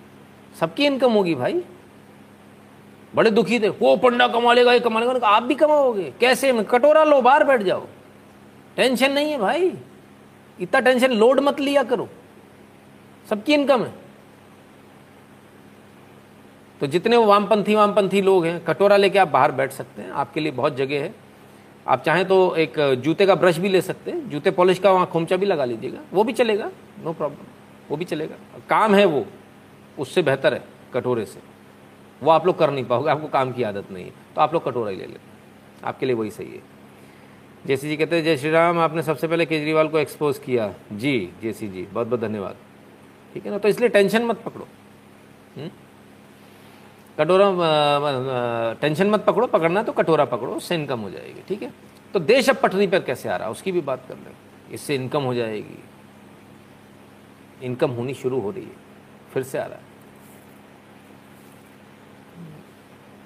सबकी इनकम होगी भाई। बड़े दुखी थे। वो पंडा कमा लेगा ये कमा लेगा आप भी कमाओगे। कैसे? मैं कटोरा लो, बाहर बैठ जाओ। टेंशन नहीं है भाई। इतना टेंशन लोड मत लिया करो। सबकी इनकम है। तो जितने वो वामपंथी वामपंथी लोग हैं, कटोरा लेके आप बाहर बैठ सकते हैं, आपके लिए बहुत जगह है। आप चाहें तो एक जूते का ब्रश भी ले सकते हैं, जूते पॉलिश का वहाँ खोमचा भी लगा लीजिएगा, वो भी चलेगा, नो प्रॉब्लम, वो भी चलेगा। काम है वो, उससे बेहतर है कटोरे से। वो आप लोग कर नहीं पाओगे, आपको काम की आदत नहीं है तो आप लोग कटोरा ही ले लेते आपके लिए वही सही है। जैसी जी कहते हैं, जय श्री राम, आपने सबसे पहले केजरीवाल को एक्सपोज किया। जी, जैसी जी बहुत बहुत धन्यवाद। ठीक है ना तो इसलिए टेंशन मत पकड़ो। हुँ? कटोरा टेंशन मत पकड़ो, पकड़ना तो कटोरा पकड़ो, उससे इनकम हो जाएगी, ठीक है? तो देश अब पटरी पर कैसे आ रहा है, उसकी भी बात कर लें, इससे इनकम हो जाएगी। इनकम होनी शुरू हो रही है, फिर से आ रहा है।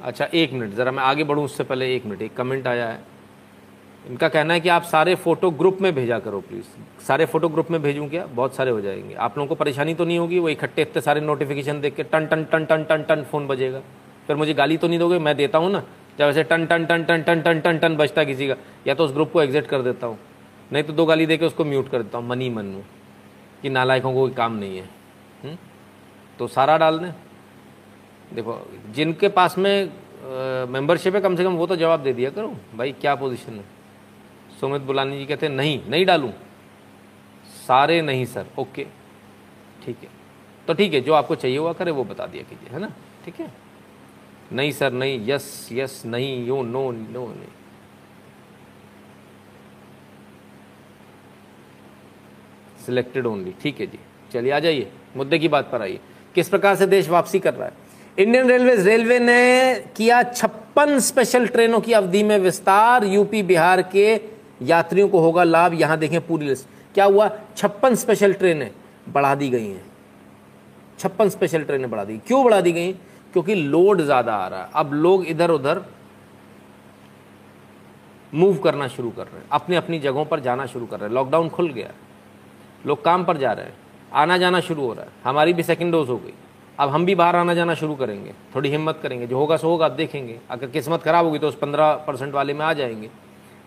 अच्छा एक मिनट, ज़रा मैं आगे बढ़ूँ, उससे पहले एक मिनट, एक कमेंट आया है। इनका कहना है कि आप सारे फ़ोटो ग्रुप में भेजा करो प्लीज़ सारे फ़ोटो ग्रुप में भेजूँ क्या बहुत सारे हो जाएँगे आप लोगों को परेशानी तो नहीं होगी वो इकट्ठे इतने सारे नोटिफिकेशन देख के टन टन टन टन टन टन फ़ोन बजेगा फिर मुझे गाली तो नहीं दोगे मैं देता हूँ ना जब ऐसे टन टन टन टन टन टन टन टन बजता किसी का या तो उस ग्रुप को एग्जिट कर देता हूँ नहीं तो दो गाली दे के उसको म्यूट कर देता हूँ मनी मन में कि नालायकों को कोई काम नहीं है तो सारा डाल दें देखो जिनके पास में मेंबरशिप है कम से कम वो तो जवाब दे दिया करो भाई क्या पोजीशन है सुमित बुलानी जी कहते नहीं नहीं डालूं। सारे नहीं, सर. ओके, ठीक है। तो ठीक है, जो आपको चाहिए हुआ करे वो बता दिया कीजिए, है ना? ठीक है। नहीं, सर, नहीं, यस यस, नहीं, यो, नो नो, नहीं। सिलेक्टेड ओनली ठीक है जी, चलिए, आ जाइए, मुद्दे की बात पर आइए। किस प्रकार से देश वापसी कर रहा है? इंडियन रेलवे रेलवे ने किया छप्पन स्पेशल ट्रेनों की अवधि में विस्तार, यूपी, बिहार के यात्रियों को होगा लाभ, यहाँ देखें पूरी लिस्ट क्या हुआ? छप्पन स्पेशल ट्रेनें बढ़ा दी गई हैं। छप्पन स्पेशल ट्रेनें बढ़ा दी क्यों बढ़ा दी गई? क्योंकि लोड ज़्यादा आ रहा है। अब लोग इधर उधर मूव करना शुरू कर रहे हैं। अपने अपनी जगहों पर जाना शुरू कर रहे हैं। लॉकडाउन खुल गया लोग काम पर जा रहे हैं। आना जाना शुरू हो रहा है। हमारी भी सेकेंड डोज हो गई। अब हम भी बाहर आना जाना शुरू करेंगे। थोड़ी हिम्मत करेंगे। जो होगा सो होगा, आप देखेंगे। अगर किस्मत खराब होगी तो उस पंद्रह परसेंट वाले में आ जाएँगे।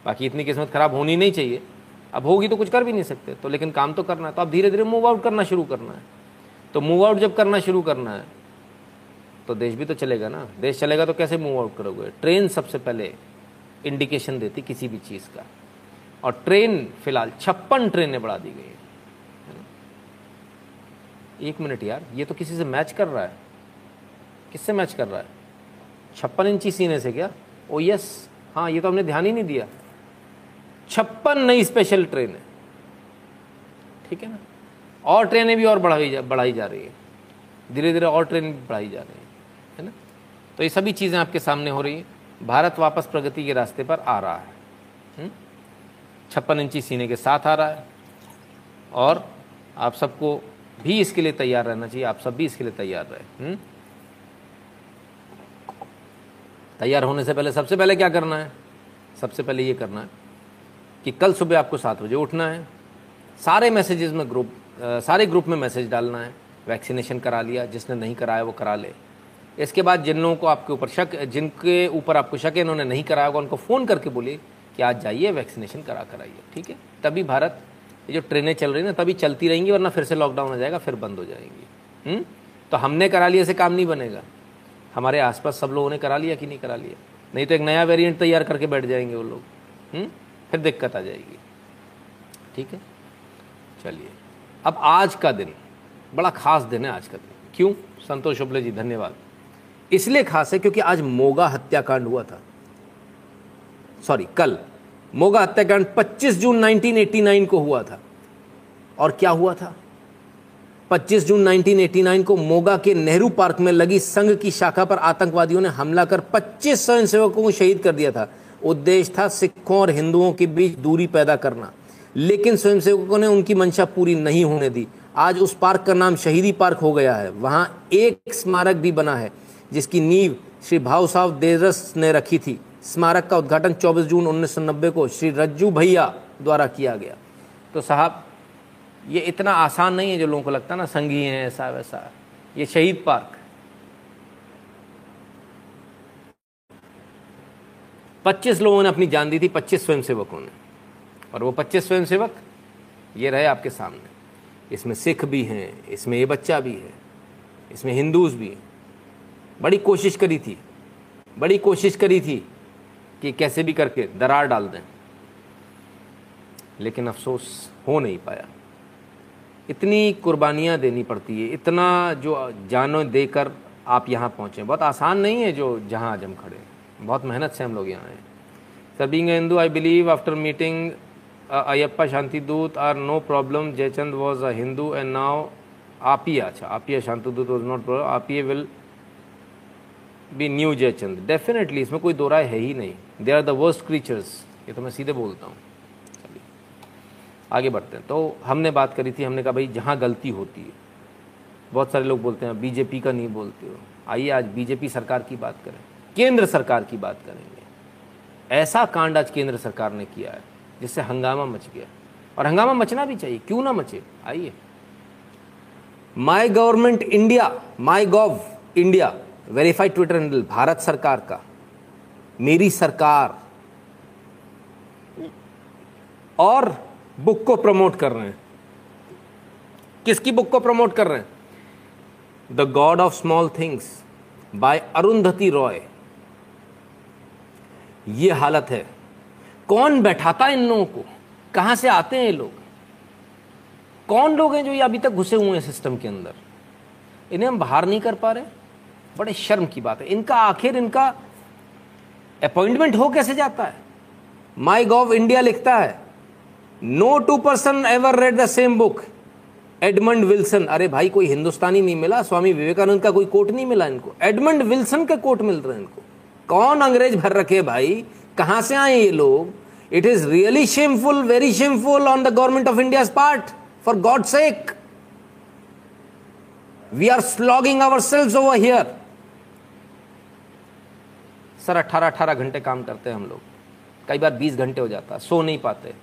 बाकी इतनी किस्मत खराब होनी नहीं चाहिए। अब होगी तो कुछ कर भी नहीं सकते। तो लेकिन काम तो करना है। तो अब धीरे धीरे मूव आउट करना शुरू करना है। तो मूव आउट जब करना शुरू करना है तो देश भी तो चलेगा ना। देश चलेगा तो कैसे मूव आउट करोगे? ट्रेन सबसे पहले इंडिकेशन देती किसी भी चीज़ का। और ट्रेन फ़िलहाल छप्पन ट्रेनें बढ़ा दी गई एक मिनट यार, ये तो किसी से मैच कर रहा है। किससे मैच कर रहा है? छप्पन इंची सीने से क्या? ओ यस हाँ ये तो हमने ध्यान ही नहीं दिया। छप्पन नई स्पेशल ट्रेन है। ठीक है ना? और ट्रेनें भी और बढ़ाई जा बढ़ाई जा रही है। धीरे धीरे और ट्रेन बढ़ाई जा रही है है ना? तो ये सभी चीज़ें आपके सामने हो रही हैं। भारत वापस प्रगति के रास्ते पर आ रहा है। हम्म? छप्पन इंची सीने के साथ आ रहा है। और आप सबको भी इसके लिए तैयार रहना चाहिए। आप सब भी इसके लिए तैयार रहे। हम्म? तैयार होने से पहले सबसे पहले क्या करना है? सबसे पहले ये करना है। कि कल सुबह आपको सात बजे उठना है। सारे मैसेजेस में ग्रुप सारे ग्रुप में मैसेज डालना है। वैक्सीनेशन करा लिया, जिसने नहीं कराया वो करा ले। इसके बाद जिन लोगों को आपके ऊपर शक, जिनके ऊपर आपको शक है, इन्होंने नहीं कराया होगा, उनको फ़ोन करके बोलिए कि आज जाइए वैक्सीनेशन करा कराइए ठीक है? तभी भारत, ये जो ट्रेनें चल रही ना, तभी चलती रहेंगी, वरना फिर से लॉकडाउन हो जाएगा, फिर बंद हो जाएँगी। हुँ? तो हमने करा लिया से काम नहीं बनेगा। हमारे आसपास सब लोगों ने करा लिया कि नहीं करा लिया? नहीं तो एक नया वेरिएंट तैयार करके बैठ जाएँगे वो लोग। हुँ? फिर दिक्कत आ जाएगी। ठीक है? चलिए। अब आज का दिन, बड़ा खास दिन है आज का दिन। क्यों? संतोष शुक्ल जी, धन्यवाद। इसलिए खास है क्योंकि आज मोगा हत्याकांड हुआ था। सॉरी, कल। मोगा हत्याकांड 25 जून 1989 को हुआ था। और क्या हुआ था? 25 जून 1989 को मोगा के नेहरू पार्क में लगी संघ की शाखा पर आतंकवादियों ने हमला कर 25 स्वयंसेवकों को शहीद कर दिया था। उद्देश्य था सिखों और हिंदुओं के बीच दूरी पैदा करना। लेकिन स्वयंसेवकों ने उनकी मंशा पूरी नहीं होने दी। आज उस पार्क का नाम शहीदी पार्क हो गया है। वहाँ एक स्मारक भी बना है, जिसकी नींव श्री भाव साहब देरस ने रखी थी। स्मारक का उद्घाटन 24 जून 1990 को श्री रज्जू भैया द्वारा किया गया। तो साहब, ये इतना आसान नहीं है जो लोगों को लगता ना संघी है ऐसा वैसा ये शहीद पार्क। पच्चीस लोगों ने अपनी जान दी थी, पच्चीस स्वयंसेवकों ने। और वो पच्चीस स्वयंसेवक, ये रहे आपके सामने। इसमें सिख भी हैं, इसमें ये बच्चा भी है, इसमें हिंदूज भी हैं। बड़ी कोशिश करी थी, बड़ी कोशिश करी थी कि कैसे भी करके दरार डाल दें। लेकिन अफसोस हो नहीं पाया। इतनी कुर्बानियाँ देनी पड़ती है, इतना जो जानों देकर आप यहाँ पहुँचे। बहुत आसान नहीं है जो जहाँ आज हम खड़े बहुत मेहनत से हम लोग यहाँ आए sir being Hindu I believe after meeting Ayyappa शांति दूत are no problem, Jaichand was a Hindu and now आपिया अच्छा आपिया शांति दूत was not problem आपिया will be new Jaichand. Definitely इसमें कोई दो राय है ही नहीं। They are the worst creatures ये तो मैं सीधे बोलता हूँ। आगे बढ़ते हैं। तो हमने बात करी थी, हमने कहा, भाई, जहाँ गलती होती है। बहुत सारे लोग बोलते हैं बीजेपी का नहीं बोलते हो। आइए, आज बीजेपी सरकार की बात करें। केंद्र सरकार की बात करेंगे। ऐसा कांड आज केंद्र सरकार ने किया है, जिससे हंगामा मच गया। और हंगामा मचना भी चाहिए, क्यों ना मचे? आइए। My government India my gov India verified Twitter handle Bharat सरकार का। मेरी सरकार और बुक को प्रमोट कर रहे हैं। किसकी बुक को प्रमोट कर रहे हैं? The God of small things by Arundhati Roy ये हालत है। कौन बैठाता इन लोगों को? कहाँ से आते हैं ये लोग? कौन लोग हैं जो ये अभी तक घुसे हुए हैं सिस्टम के अंदर? इन्हें हम बाहर नहीं कर पा रहे बड़े शर्म की बात है। इनका आखिर इनका अपॉइंटमेंट हो कैसे जाता है? माई गॉव इंडिया लिखता है no two person ever read the same book Edmund Wilson, अरे भाई, कोई हिंदुस्तानी नहीं मिला। स्वामी विवेकानंद का कोई कोट नहीं मिला इनको। एडमंड विल्सन का कोट मिल रहे हैं इनको। कौन अंग्रेज़ भर रखे भाई? कहाँ से आए ये लोग? It is really shameful very shameful on the government of India part for God sake we are slogging our selves over here sir अट्ठारह अट्ठारह घंटे काम करते हैं हम लोग। कई बार बीस घंटे हो जाता सो नहीं पाते।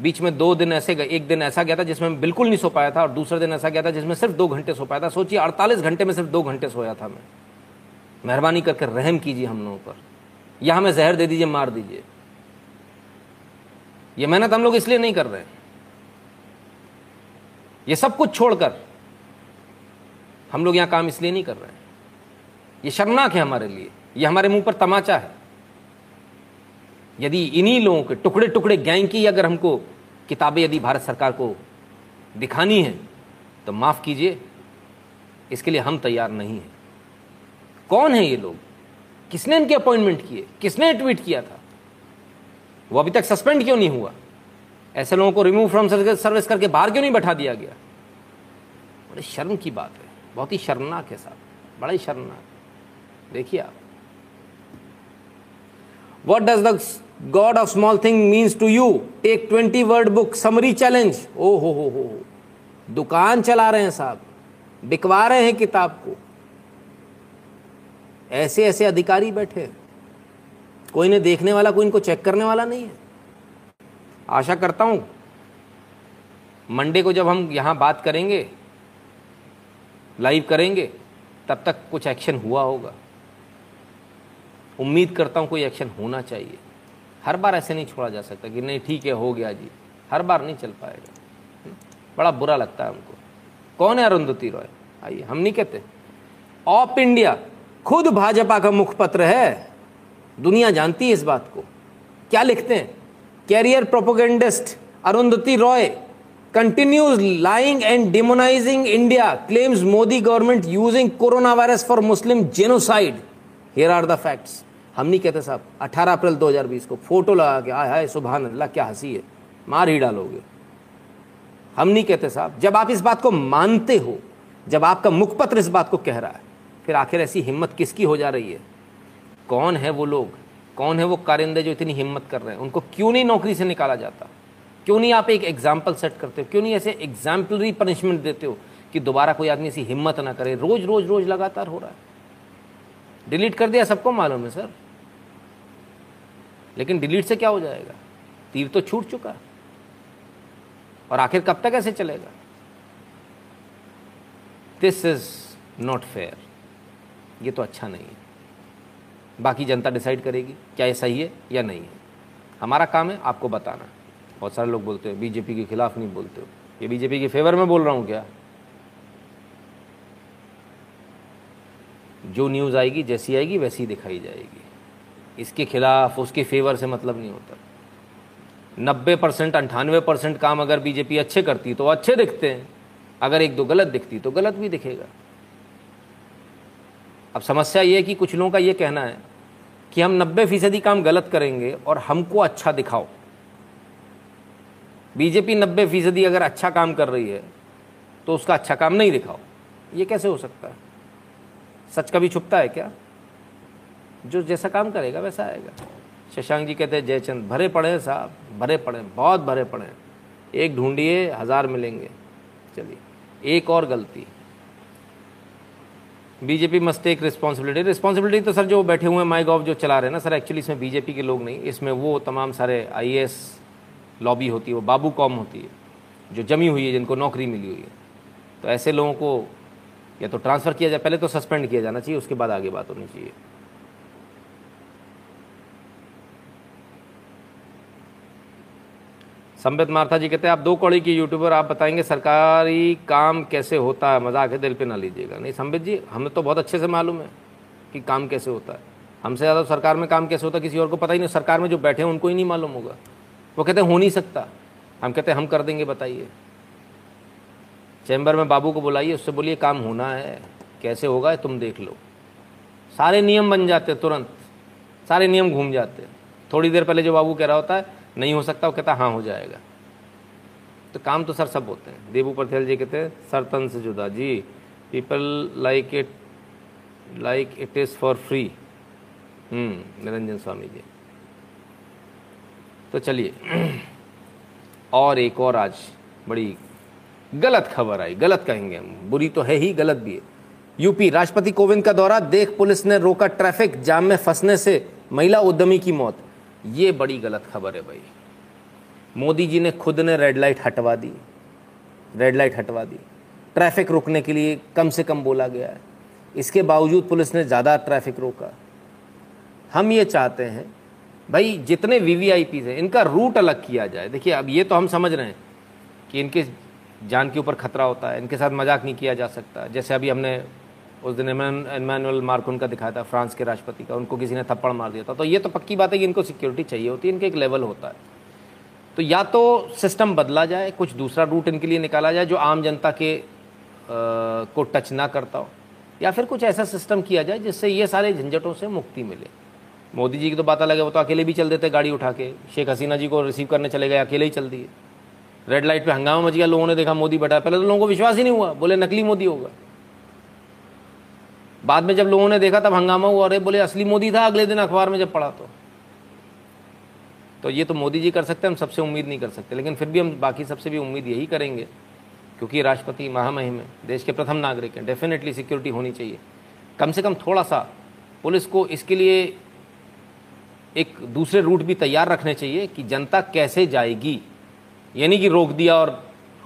बीच में दो दिन ऐसे गए, एक दिन ऐसा गया था जिसमें बिल्कुल नहीं सो पाया था और दूसरा दिन ऐसा गया था जिसमें सिर्फ़ दो घंटे सो पाया था। सोचिए, अड़तालीस घंटे में सिर्फ़ दो घंटे सोया था मैं। मेहरबानी करके रहम कीजिए हम लोगों पर। या हमें जहर दे दीजिए, मार दीजिए। ये मेहनत हम लोग इसलिए नहीं कर रहे। ये सब कुछ छोड़कर हम लोग यहाँ काम इसलिए नहीं कर रहे। ये शर्मनाक है हमारे लिए। ये हमारे मुँह पर तमाचा है। यदि इन्हीं लोगों के टुकड़े टुकड़े गैंग की अगर हमको किताबें यदि भारत सरकार को दिखानी है तो माफ़ कीजिए। इसके लिए हम तैयार नहीं हैं। कौन है ये लोग? किसने इनके अपॉइंटमेंट किए? किसने ट्वीट किया था? वो अभी तक सस्पेंड क्यों नहीं हुआ? ऐसे लोगों को रिमूव फ्रॉम सर्विस करके बाहर क्यों नहीं बैठा दिया गया? बड़े शर्म की बात है। बहुत ही शर्मनाक है साहब। बड़ा ही शर्मनाक। देखिए आप। What does the God of small thing means to you take twenty word book summary challenge ओ हो हो हो दुकान चला रहे हैं साहब। बिकवा रहे हैं किताब को। ऐसे ऐसे अधिकारी बैठे कोई ने देखने वाला, कोई इनको चेक करने वाला नहीं है। आशा करता हूँ, मंडे को जब हम यहाँ बात करेंगे लाइव करेंगे, तब तक कुछ एक्शन हुआ होगा। उम्मीद करता हूँ कोई एक्शन होना चाहिए। हर बार ऐसे नहीं छोड़ा जा सकता कि नहीं, ठीक है, हो गया जी। हर बार नहीं चल पाएगा। बड़ा बुरा लगता है हमको। कौन है अरुंधति रॉय? आइए, हम नहीं कहते। OpIndia. खुद भाजपा का मुखपत्र है। दुनिया जानती है इस बात को। क्या लिखते हैं? Career propagandist Arundhati Roy continues lying and demonizing India claims Modi government using corona virus for Muslim genocide here are the facts हम नहीं कहते साहब 18 अप्रैल 2020 को फ़ोटो लगा के आय हाय सुबह अल्लाह क्या हँसी है। मार ही डालोगे। हम नहीं कहते साहब, जब आप इस बात को मानते हो, जब आपका मुखपत्र इस बात को कह रहा है फिर आखिर ऐसी हिम्मत किसकी हो जा रही है? कौन है वो लोग? कौन है वो कारिंदे जो इतनी हिम्मत कर रहे हैं? उनको क्यों नहीं नौकरी से निकाला जाता? क्यों नहीं आप एक एग्ज़ाम्पल सेट करते हो? क्यों नहीं ऐसे एग्जाम्पलरी पनिशमेंट देते हो कि दोबारा कोई आदमी ऐसी हिम्मत ना करे? रोज रोज रोज लगातार हो रहा है। डिलीट कर दिया सबको मालूम है, सर। लेकिन डिलीट से क्या हो जाएगा? तीर तो छूट चुका और आखिर कब तक ऐसे चलेगा? दिस इज़ नॉट फेयर ये तो अच्छा नहीं है। बाकी जनता डिसाइड करेगी क्या ये सही है या नहीं है। हमारा काम है आपको बताना। बहुत सारे लोग बोलते हो, बीजेपी के खिलाफ नहीं बोलते हो। ये बीजेपी के फेवर में बोल रहा हूँ क्या? जो न्यूज़ आएगी, जैसी आएगी, वैसी दिखाई जाएगी। इसके खिलाफ, उसके फेवर से मतलब नहीं होता। नब्बे परसेंट, अंठानवे परसेंट काम अगर बीजेपी अच्छे करती तो अच्छे दिखते हैं। अगर एक दो गलत दिखती तो गलत भी दिखेगा। अब समस्या ये है कि कुछ लोगों का ये कहना है कि हम नब्बे फ़ीसदी काम गलत करेंगे और हमको अच्छा दिखाओ। बीजेपी नब्बे फ़ीसदी अगर अच्छा काम कर रही है तो उसका अच्छा काम नहीं दिखाओ। ये कैसे हो सकता है? सच कभी छुपता है क्या? जो जैसा काम करेगा, वैसा आएगा। शशांक जी कहते हैं, जयचंद, भरे पड़े साहब, भरे पड़े बहुत भरे पड़े एक ढूंढिए, हज़ार मिलेंगे। चलिए, एक और गलती। BJP must take responsibility responsibility तो सर जो बैठे हुए हैं माई गॉव जो चला रहे हैं ना, सर एक्चुअली इसमें बीजेपी के लोग नहीं। इसमें वो तमाम सारे आईएएस लॉबी होती है, वो बाबू कॉम होती है, जो जमी हुई है, जिनको नौकरी मिली हुई है। तो ऐसे लोगों को या तो ट्रांसफ़र किया जाए, पहले तो सस्पेंड किया जाना चाहिए, उसके बाद आगे बात होनी चाहिए। संबित मार्था जी कहते हैं, आप दो कौड़ी की यूट्यूबर आप बताएँगे सरकारी काम कैसे होता है? मज़ाक है, दिल पे ना लीजिएगा। नहीं, संबित जी, हमें तो बहुत अच्छे से मालूम है कि काम कैसे होता है। हमसे ज़्यादा सरकार में काम कैसे होता है, किसी और को पता ही नहीं, सरकार में जो बैठे हैं, उनको ही नहीं मालूम होगा। वो कहते हैं, हो नहीं सकता। हम कहते हैं, हम कर देंगे, बताइए। चैम्बर में बाबू को बुलाइए, उससे बोलिए, काम होना है, कैसे होगा, तुम देख लो। सारे नियम बन जाते तुरंत, सारे नियम घूम जाते थोड़ी देर पहले जो बाबू कह रहा होता है नहीं हो सकता, वो कहता हाँ हो जाएगा। तो काम तो सर सब होते हैं। देबू पटेल जी कहते हैं, सर तन से जुदा। जी people like it like it is for free Niranjan Swami ji. तो चलिए, और एक और आज बड़ी गलत खबर आई। गलत कहेंगे हम, बुरी तो है ही, गलत भी है। यूपी, राष्ट्रपति कोविंद का दौरा, देख पुलिस ने रोका ट्रैफ़िक, जाम में फंसने से महिला उद्यमी की मौत। ये बड़ी गलत खबर है भाई। मोदी जी ने खुद ने रेड लाइट हटवा दी। रेड लाइट हटवा दी। ट्रैफ़िक रोकने के लिए कम से कम बोला गया है। इसके बावजूद पुलिस ने ज़्यादा ट्रैफ़िक रोका। हम ये चाहते हैं, भाई, जितने वी वी आई पीज हैं, इनका रूट अलग किया जाए। देखिए, अब ये तो हम समझ रहे हैं कि इनके जान के ऊपर खतरा होता है, इनके साथ मज़ाक नहीं किया जा सकता। जैसे अभी हमने उस दिन इमानुअल मार्कोन का दिखाया था फ्रांस के राष्ट्रपति का उनको किसी ने थप्पड़ मार दिया था। तो ये तो पक्की बात है कि इनको सिक्योरिटी चाहिए होती है इनके एक लेवल होता है। तो या तो सिस्टम बदला जाए कुछ दूसरा रूट इनके लिए निकाला जाए जो आम जनता के आ, को टच ना करता हो या फिर कुछ ऐसा सिस्टम किया जाए जिससे ये सारे झंझटों से मुक्ति मिले। मोदी जी की तो बात अलग है वो तो अकेले भी चल देते गाड़ी उठा के। शेख हसीना जी को रिसीव करने चले गए अकेले ही चल दिए रेड लाइट पे हंगामा मच गया लोगों ने देखा मोदी बैठा पहले तो लोगों को विश्वास ही नहीं हुआ बोले नकली मोदी होगा। बाद में जब लोगों ने देखा, तब हंगामा हुआ अरे बोले, असली मोदी था अगले दिन अखबार में जब पढ़ा तो। तो ये तो मोदी जी कर सकते हैं, हम सबसे उम्मीद नहीं कर सकते, लेकिन फिर भी हम, बाकी सबसे भी उम्मीद यही करेंगे, क्योंकि राष्ट्रपति महामहिम है, देश के प्रथम नागरिक हैं डेफिनेटली सिक्योरिटी होनी चाहिए। कम से कम थोड़ा सा पुलिस को इसके लिए एक दूसरे रूट भी तैयार रखने चाहिए कि जनता कैसे जाएगी, यानी कि रोक दिया और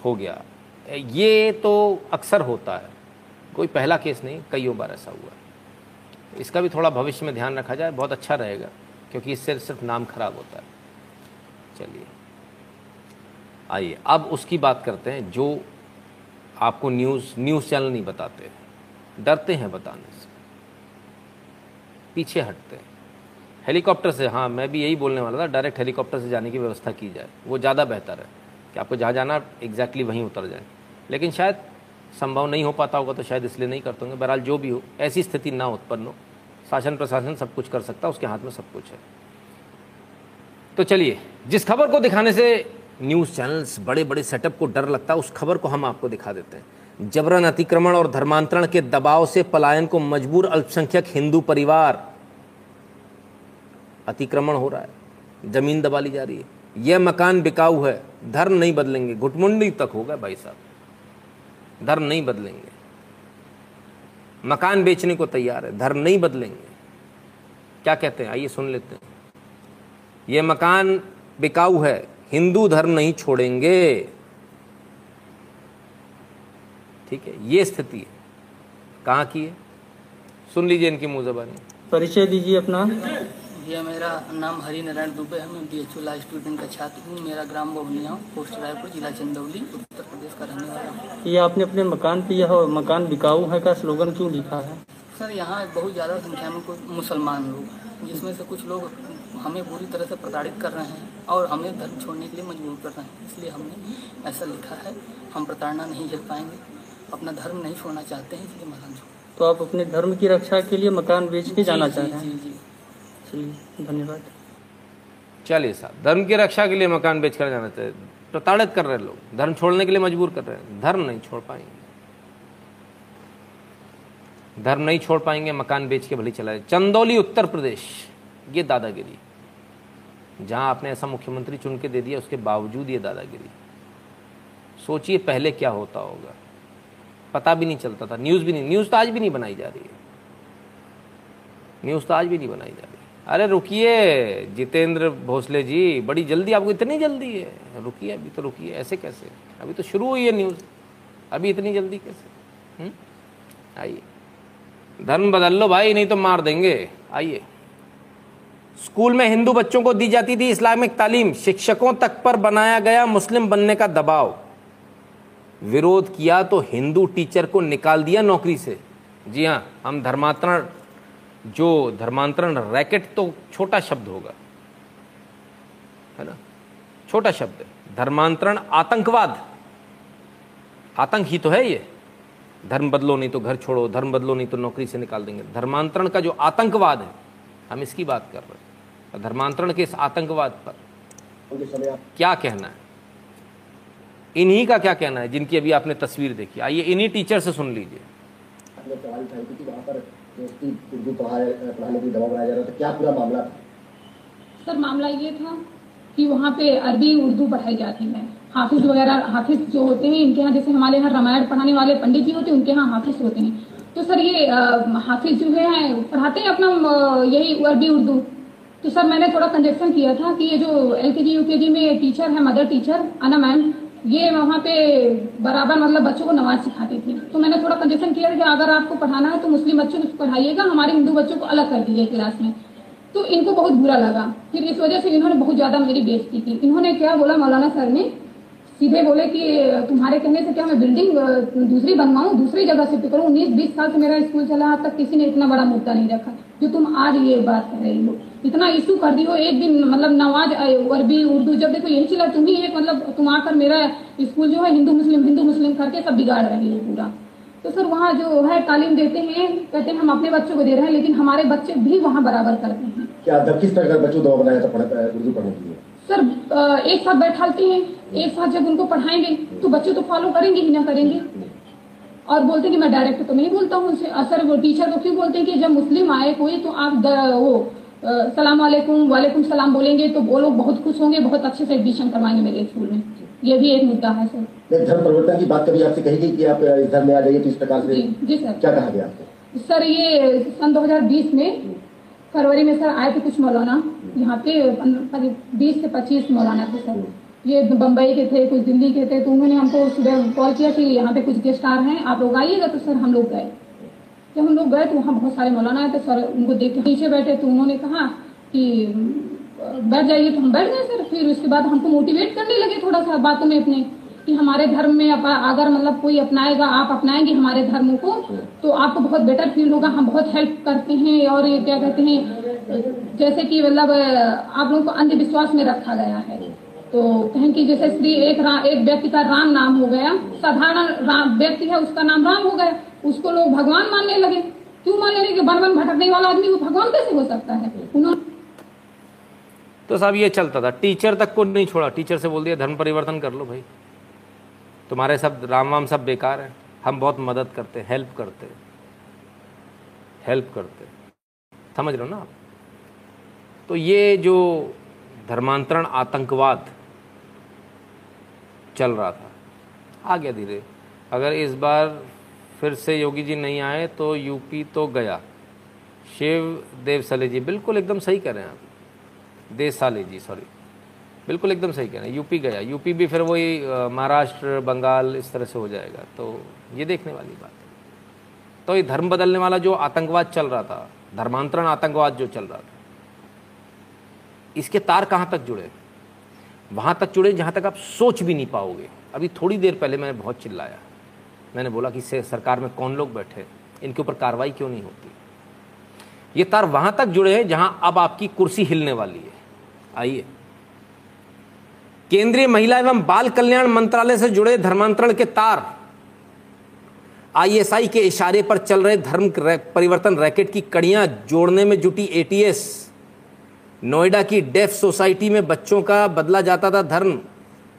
हो गया। ये तो अक्सर होता है। कोई पहला केस नहीं, कईयों बार ऐसा हुआ। इसका भी थोड़ा भविष्य में ध्यान रखा जाए, बहुत अच्छा रहेगा, क्योंकि इससे सिर्फ़ नाम खराब होता है। चलिए, आइए, अब उसकी बात करते हैं जो आपको न्यूज़ न्यूज़ चैनल नहीं बताते। डरते हैं बताने से। पीछे हटते हैं। हेलीकॉप्टर से हाँ मैं भी यही बोलने वाला था, डायरेक्ट हेलीकॉप्टर से जाने की व्यवस्था की जाए। वो ज़्यादा बेहतर है। कि आपको जहाँ जाना, एग्जैक्टली वहीं उतर जाए। लेकिन शायद संभव नहीं हो पाता होगा तो शायद इसलिए नहीं करते होंगे। बहरहाल जो भी हो, ऐसी स्थिति ना उत्पन्न हो। शासन प्रशासन सब कुछ कर सकता उसके हाथ में सब कुछ है। तो चलिए, जिस खबर को दिखाने से न्यूज़ चैनल्स बड़े बड़े सेटअप को डर लगता है, उस खबर को हम आपको दिखा देते हैं। जबरन अतिक्रमण और धर्मांतरण के दबाव से पलायन को मजबूर अल्पसंख्यक हिंदू परिवार। अतिक्रमण हो रहा है। ज़मीन दबा ली जा रही है। यह मकान बिकाऊ है। धर्म नहीं बदलेंगे। घुटमुंडी तक होगा भाई साहब। धर्म नहीं बदलेंगे। मकान बेचने को तैयार है, धर्म नहीं बदलेंगे। क्या कहते हैं? आइए सुन लेते हैं। यह मकान बिकाऊ है, हिंदू धर्म नहीं छोड़ेंगे। ठीक है, ये स्थिति है। कहाँ की है? सुन लीजिए इनकी मुँह जबानी। परिचय दीजिए अपना। भैया मेरा नाम हरि नारायण दुबे है। मैं बी एच ला स्टूडेंट का छात्र हूँ। मेरा ग्राम बोबनिया पोस्ट रायपुर जिला चंदौली उत्तर प्रदेश का रहने वाला हूँ। ये आपने अपने मकान पे यह मकान बिकाऊ है का स्लोगन क्यों लिखा है? सर यहाँ बहुत ज़्यादा संख्या में कुछ मुसलमान लोग जिसमें से कुछ लोग हमें पूरी तरह से प्रताड़ित कर रहे हैं और हमें धर्म छोड़ने के लिए मजबूर कर रहे हैं। इसलिए हमने ऐसा लिखा है हम प्रताड़ना नहीं झेल पाएँगे। अपना धर्म नहीं छोड़ना चाहते हैं इसलिए मकान छोड़। तो आप अपने धर्म की रक्षा के लिए मकान बेच के जाना जी, चाह जी, रहे हैं? जी जी। धन्यवाद। चलिए साहब, धर्म की रक्षा के लिए मकान बेचकर जाना चाहिए। प्रताड़ित कर रहे लोग, धर्म छोड़ने के लिए मजबूर कर रहे हैं। धर्म नहीं छोड़ पाएँगे। धर्म नहीं छोड़ पाएँगे, मकान बेच के भले चलाए। चंदौली, उत्तर प्रदेश, ये दादागिरी। जहाँ आपने ऐसा मुख्यमंत्री चुन के दे दिया, उसके बावजूद ये दादागिरी। सोचिए पहले क्या होता होगा। पता भी नहीं चलता था, न्यूज़ भी नहीं, न्यूज़ तो आज भी नहीं बनाई जा रही है। न्यूज़ तो आज भी नहीं बनाई जा रही। अरे रुकिए, जितेंद्र भोसले जी, बड़ी जल्दी, आपको इतनी जल्दी है। रुकिए, अभी तो रुकिए, ऐसे कैसे? अभी तो शुरू हुई है न्यूज़ अभी इतनी जल्दी कैसे? आइए। धर्म बदल लो भाई, नहीं तो मार देंगे। आइए। स्कूल में हिंदू बच्चों को दी जाती थी इस्लामिक तालीम। शिक्षकों तक पर बनाया गया मुस्लिम बनने का दबाव। विरोध किया तो हिंदू टीचर को निकाल दिया नौकरी से। जी हाँ हम धर्मांतरण जो धर्मांतरण रैकेट तो छोटा शब्द होगा है ना? छोटा शब्द है। धर्मांतरण आतंकवाद। आतंक ही तो है ये। धर्म बदलो नहीं तो घर छोड़ो धर्म बदलो नहीं तो नौकरी से निकाल देंगे। धर्मांतरण का जो आतंकवाद है हम इसकी बात कर रहे हैं। धर्मांतरण के इस आतंकवाद पर क्या कहना है? इन्हीं का क्या कहना है जिनकी अभी आपने तस्वीर देखी? आइए इन्हीं टीचर से सुन लीजिए। पढ़ाने दबाव बनाया जा रहा था क्या पूरा मामला था? सर, मामला ये था कि वहाँ पे अरबी, उर्दू पढ़ाई जाती है। हाफिज वगैरह, हाफिज जो होते हैं, इनके यहाँ जैसे हमारे यहाँ रामायण पढ़ाने वाले पंडित जी होते हैं, उनके यहाँ हाफिज होते हैं। तो सर, ये हाफिज जो है, पढ़ाते हैं अपना यही अरबी, उर्दू? तो सर, मैंने थोड़ा कंजेक्शन किया था कि ये जो एल के जी यू के जी में टीचर है मदर टीचर अना मैम ये वहाँ पे बराबर मतलब बच्चों को नमाज़ सिखाती थी। तो मैंने थोड़ा कंजेशन किया था कि अगर आपको पढ़ाना है तो मुस्लिम बच्चों को पढ़ाइएगा, हमारे हिंदू बच्चों को अलग कर दीजिए क्लास में। तो इनको बहुत बुरा लगा। फिर इस वजह से इन्होंने बहुत ज़्यादा मेरी बेइज्जती की। इन्होंने क्या बोला, मौलाना सर ने सीधे बोले कि, तुम्हारे कहने से क्या मैं बिल्डिंग दूसरी बनवाऊं, दूसरी जगह शिफ्ट करूँ? उन्नीस, बीस साल से मेरा स्कूल चला, आज तक किसी ने इतना बड़ा मुद्दा नहीं रखा, जो तुम आज ये बात कर रही हो। इतना इशू कर दी हो एक दिन मतलब नवाज़ अरबी उर्दू जब देखो यही चला तुम ही एक मतलब तुम आकर मेरा स्कूल जो है हिंदू मुस्लिम हिंदू मुस्लिम करके सब बिगाड़ रहे हो पूरा। तो सर वहाँ जो है तालीम देते हैं कहते हैं हम अपने बच्चों को दे रहे हैं लेकिन हमारे बच्चे भी वहाँ बराबर करते हैं। क्या जब किस तरह बच्चों को दबाव बनाया था उर्दू पढ़ने के लिए? सर एक साथ बैठाते हैं एक साथ जब उनको पढ़ाएँगे तो बच्चे तो फॉलो करेंगे ही ना करेंगे। और बोलते हैं कि मैं डायरेक्ट तो नहीं बोलता हूँ उनसे। सर वो टीचर को क्यों बोलते हैं कि जब मुस्लिम आए कोई तो आप वो सलाम वालेकुम वालेकुम सलाम बोलेंगे तो वो लोग बहुत खुश होंगे बहुत अच्छे से एडमिशन करवाएँगे मेरे स्कूल में। ये भी एक मुद्दा है सर धर्म परिवर्तन की बात कभी आपसे कही गई कि आप इस धर्म में आ जाइए तो इस प्रकार से जी जी सर क्या कहा गया आपको? सर ये सन 2020 में फरवरी में सर आए थे कुछ मौलाना। यहाँ पे बीस से पच्चीस मौलाना थे सर ये बम्बई के थे कुछ दिल्ली के थे तो उन्होंने हमको सुबह कॉल किया कि यहाँ पे कुछ गेस्ट आ रहे हैं आप लोग आइएगा तो सर हम लोग गए जब हम लोग गए तो वहाँ बहुत सारे मौलाना आए थे, सर उनको देख के पीछे बैठे तो उन्होंने कहा कि, बैठ जाइए तो हम बैठ गए सर। फिर उसके बाद हमको मोटिवेट करने लगे थोड़ा सा बातों में अपने कि हमारे धर्म में अगर मतलब कोई अपनाएगा, आप अपनाएँगे हमारे धर्म को तो आपको बहुत बेटर फील होगा। हम बहुत हेल्प करते हैं और ये क्या कहते हैं, जैसे कि मतलब आप लोगों को अंधविश्वास में रखा गया है। तो कहें कि जैसे श्री एक एक व्यक्ति का राम नाम हो गया, साधारण व्यक्ति है, उसका नाम राम हो गया। उसको लोग भगवान मानने लगे। क्यों मानने लगे वन वन भटकने वाला आदमी वो भगवान कैसे हो सकता है? उन्होंने तो साहब ये चलता था। टीचर तक को नहीं छोड़ा। टीचर से बोल दिया धर्म परिवर्तन कर लो भाई। तुम्हारे सब राम वाम सब बेकार हैं। हम बहुत मदद करते हैं हेल्प करते हैं। हेल्प करते समझ रहे हो ना आप? तो ये जो धर्मांतरण आतंकवाद चल रहा था आ गया धीरे। अगर इस बार फिर से योगी जी नहीं आए तो यूपी तो गया। शिव देव साले जी, बिल्कुल एकदम सही कह रहे हैं आप। देश साले जी सॉरी बिल्कुल एकदम सही कह रहे हैं, यूपी गया। यूपी भी फिर वही महाराष्ट्र, बंगाल, इस तरह से हो जाएगा। तो ये देखने वाली बात है। तो ये धर्म बदलने वाला जो आतंकवाद चल रहा था, धर्मांतरण आतंकवाद जो चल रहा था, इसके तार कहाँ तक जुड़े? वहाँ तक जुड़े जहाँ तक आप सोच भी नहीं पाओगे। अभी थोड़ी देर पहले मैंने बहुत चिल्लाया। मैंने बोला कि सरकार में कौन लोग बैठे? इनके ऊपर कार्रवाई क्यों नहीं होती? ये तार वहाँ तक जुड़े हैं जहाँ अब आपकी कुर्सी हिलने वाली है। आइए। केंद्रीय महिला एवं बाल कल्याण मंत्रालय से जुड़े धर्मांतरण के तार। आईएसआई के इशारे पर चल रहे धर्म परिवर्तन रैकेट की कड़ियाँ जोड़ने में जुटी एटीएस नोएडा की डेफ सोसाइटी में बच्चों का बदला जाता था धर्म।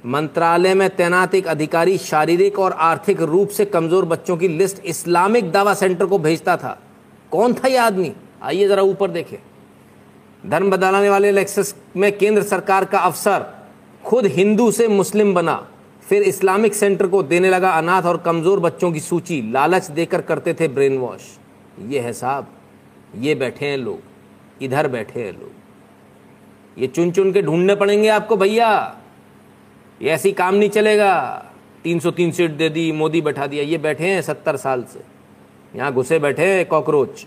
मंत्रालय में तैनात एक अधिकारी शारीरिक और आर्थिक रूप से कमज़ोर बच्चों की लिस्ट इस्लामिक दावा सेंटर को भेजता था। कौन था यह आदमी? आइए जरा ऊपर देखें। धर्म बदलाने वाले लेक्सस में केंद्र सरकार का अफसर खुद हिंदू से मुस्लिम बना, फिर इस्लामिक सेंटर को देने लगा अनाथ और कमज़ोर बच्चों की सूची, लालच देकर करते थे ब्रेन वॉश ये है साहब, ये बैठे हैं लोग, इधर बैठे हैं लोग। ये चुन चुन के ढूँढने पड़ेंगे आपको भैया। ये ऐसी काम नहीं चलेगा। 303 सीट दे दी, मोदी बैठा दिया, ये बैठे हैं सत्तर साल से। यहाँ घुसे बैठे हैं कॉकरोच।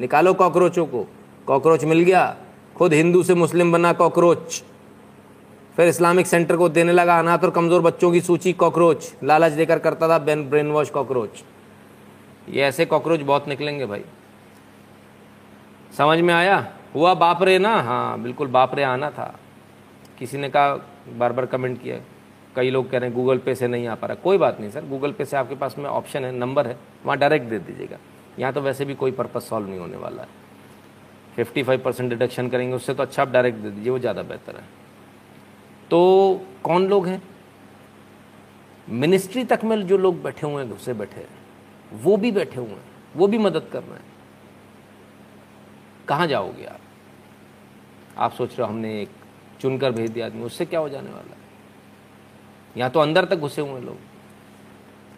निकालो कॉकरोचों को। कॉकरोच मिल गया। खुद हिंदू से मुस्लिम बना कॉकरोच। फिर इस्लामिक सेंटर को देने लगा अनाथ और कमज़ोर बच्चों की सूची, कॉकरोच। लालच देकर करता था ब्रेन ब्रेन वॉश कॉकरोच। ये ऐसे कॉकरोच बहुत निकलेंगे भाई। समझ में आया? हुआ बाप रे ना? हाँ बिल्कुल बाप रे आना था। किसी ने कहा बार बार कमेंट किया। कई लोग कह रहे हैं गूगल पे से नहीं आ पा रहा। कोई बात नहीं, सर। गूगल पे से आपके पास में ऑप्शन है नंबर है, वहाँ डायरेक्ट दे दीजिएगा। यहाँ तो वैसे भी कोई पर्पज़ सॉल्व नहीं होने वाला है। फिफ्टी फाइव परसेंट डिडक्शन करेंगे, उससे तो अच्छा आप डायरेक्ट दे दीजिए, वो ज़्यादा बेहतर है। तो कौन लोग हैं? मिनिस्ट्री तक में जो लोग बैठे हुए हैं घुसे बैठे हैं। वो भी बैठे हुए हैं, वो भी मदद कर रहे हैं। कहाँ जाओगे आप? आप सोच रहे हो हमने एक चुनकर भेज दिया आदमी, उससे क्या हो जाने वाला है? यहाँ तो अंदर तक घुसे हुए लोग।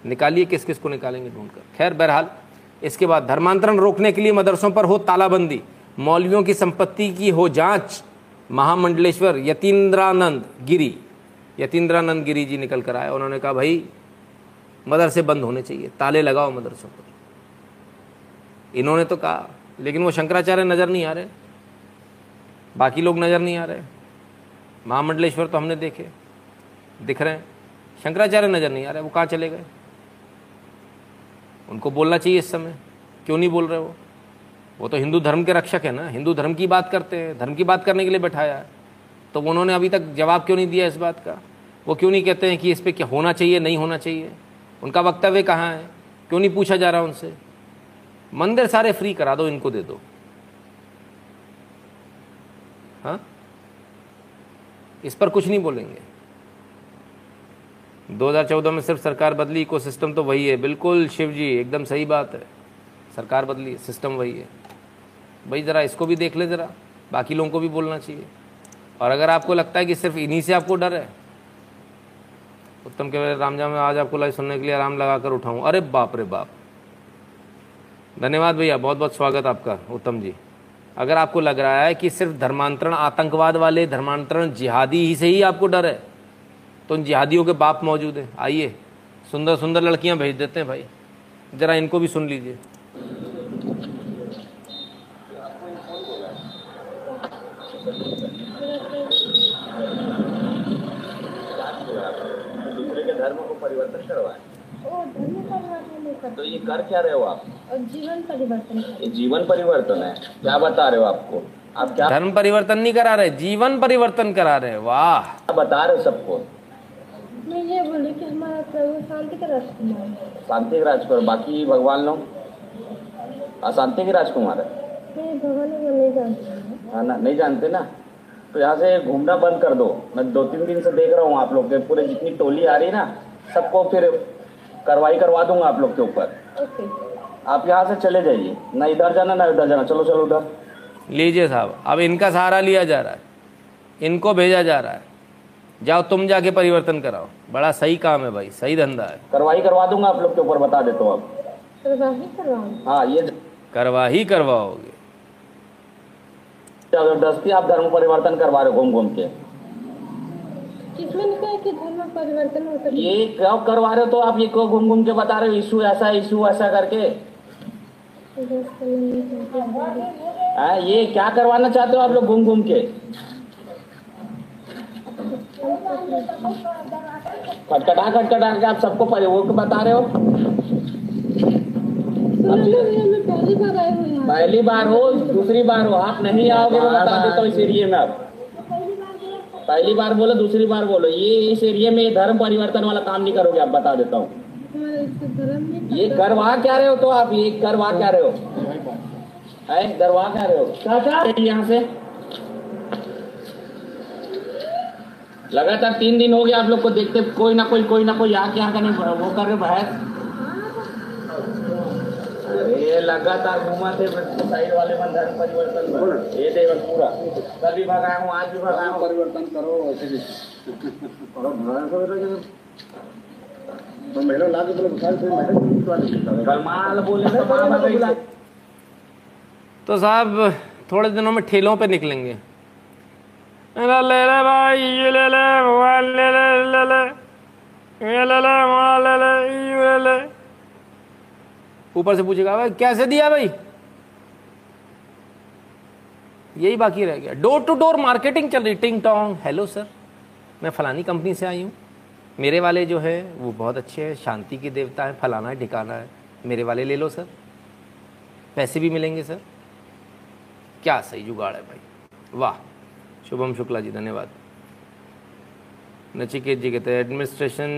निकालिए किस किस को निकालेंगे ढूंढकर। खैर, बहरहाल, इसके बाद धर्मांतरण रोकने के लिए मदरसों पर हो तालाबंदी। मौलवियों की संपत्ति की हो जाँच। महामंडलेश्वर यतीन्द्रानंद गिरी। यतीन्द्रानंद गिरी जी निकल कर आए। उन्होंने कहा, भाई, मदरसे बंद होने चाहिए। ताले लगाओ मदरसों पर। इन्होंने तो कहा, लेकिन वो शंकराचार्य नज़र नहीं आ रहे। बाकी लोग नज़र नहीं आ रहे। महामंडलेश्वर तो हमने देखे। दिख रहे हैं। शंकराचार्य नज़र नहीं आ रहे, वो कहाँ चले गए? उनको बोलना चाहिए इस समय। क्यों नहीं बोल रहे वो? वो तो हिंदू धर्म के रक्षक है ना। हिंदू धर्म की बात करते हैं, धर्म की बात करने के लिए बैठाया है। तो उन्होंने अभी तक जवाब क्यों नहीं दिया इस बात का? वो क्यों नहीं कहते हैं कि इस पर क्या होना चाहिए, नहीं होना चाहिए? उनका वक्तव्य कहाँ है? क्यों नहीं पूछा जा रहा उनसे? मंदिर सारे फ्री करा दो, इनको दे दो। हाँ? इस पर कुछ नहीं बोलेंगे। 2014 में सिर्फ़ सरकार बदली इको सिस्टम तो वही है। बिल्कुल शिव जी एकदम सही बात है। सरकार बदली, सिस्टम वही है। भाई, ज़रा इसको भी देख ले ज़रा। बाकी लोगों को भी बोलना चाहिए। और अगर आपको लगता है कि सिर्फ़ इन्हीं से आपको डर है, उत्तम के रामजा में आज आपको लाइव सुनने के लिए आराम लगा कर उठाऊँ। अरे बाप रे बाप। धन्यवाद भैया बहुत बहुत स्वागत आपका, उत्तम जी। अगर आपको लग रहा है कि सिर्फ़ धर्मांतरण, आतंकवाद वाले धर्मांतरण जिहादी ही से ही आपको डर है तो उन जिहादियों के बाप मौजूद हैं। आइए, सुंदर सुंदर लड़कियाँ भेज देते हैं भाई। ज़रा इनको भी सुन लीजिए। दूसरे के धर्म को परिवर्तन करवाए ओ धर्म परिवर्तन तो ये कर क्या रहे हो आप? जीवन परिवर्तन ये जीवन परिवर्तन है। क्या बता रहे हो आपको? आप क्या धर्म परिवर्तन नहीं करा रहे जीवन परिवर्तन करा रहे वाह। बता रहे हो सबको? मैं ये बोली कि हमारा प्रभु शांति का राजकुमार शांति के राजकुमार बाकी भगवान लोग? अशांति के राजकुमार है? भगवान नहीं जानती। हूँ हाँ ना नहीं जानते ना? तो यहाँ से घूमना बंद कर दो। मैं दो तीन दिन से देख रहा हूँ आप लोग के पूरे जितनी टोली आ रही ना सबको फिर कार्रवाई करवा दूँगा आप लोग के ऊपर। ओके। आप यहाँ से चले जाइए। ना इधर जाना ना उधर जाना। चलो चलो उधर। लीजिए साहब अब इनका सहारा लिया जा रहा है। इनको भेजा जा रहा है। जाओ तुम जाके परिवर्तन कराओ। बड़ा सही काम है भाई सही धंधा है। कार्रवाई करवा दूँगा आप लोग के ऊपर बता देता हूँ हाँ ये करवा करवाओगे। ज़बरदस्ती आप धर्म परिवर्तन करवा रहे हो घूम घूम के। किसमें लिखा है कि धर्म परिवर्तन हो सकता ये क्या करवा रहे हो तो आप ये क्यों घूम घूम के बता रहे हो इशू ऐसा इशू ऐसा करके। नहीं चाहते हैं। ये क्या करवाना चाहते हो आप लोग घूम घूम के? खटखटा खटखटा के आप सबको वो बता रहे हो। पहली बार हूँ दूसरी बार हो आप नहीं आओगे मैं बता देता हूँ इस एरिए में आप। पहली बार बोलो, दूसरी बार बोलो। ये इस एरिया में धर्म परिवर्तन वाला काम नहीं करोगे, आप बता देता हूँ। ये करवा क्या रहे हो तो आप? ये करवा क्या रहे हो? है? करवा क्या रहे हो? क्या हैं यहाँ से? लगातार तीन दिन हो गया आप लोग को देखते, कोई ना कोई कोई ना कोई आके यहाँ का नहीं, वो कर रहे बहस। अरे लगातार घुमा थे साइड वाले में धर्म परिवर्तन ये देखो पूरा। कल भी भगाया हूँ आज भी भगाया हूँ। परिवर्तन करो ऐसे तो महिला ला के बोले बुखार से महिला कल माल बोले तो माल भगाई। तो साहब थोड़े दिनों में ठेलों पे निकलेंगे। ले ले ले भाई ये ले ले मोबाइल ले ले ले ले। ये ले ले मोबाइल ले ले ये ले ले। ऊपर से पूछेगा भाई कैसे दिया भाई? यही बाकी रह गया। डोर टू डोर मार्केटिंग चल रही। टिंग टोंग हेलो सर मैं फलानी कंपनी से आई हूँ। मेरे वाले जो है, वो बहुत अच्छे हैं। शांति के देवता है। फलाना है ठिकाना है। मेरे वाले ले लो सर पैसे भी मिलेंगे सर क्या सही जुगाड़ है भाई। वाह। शुभम शुक्ला जी, धन्यवाद। नचिकेत जी कहते हैं एडमिनिस्ट्रेशन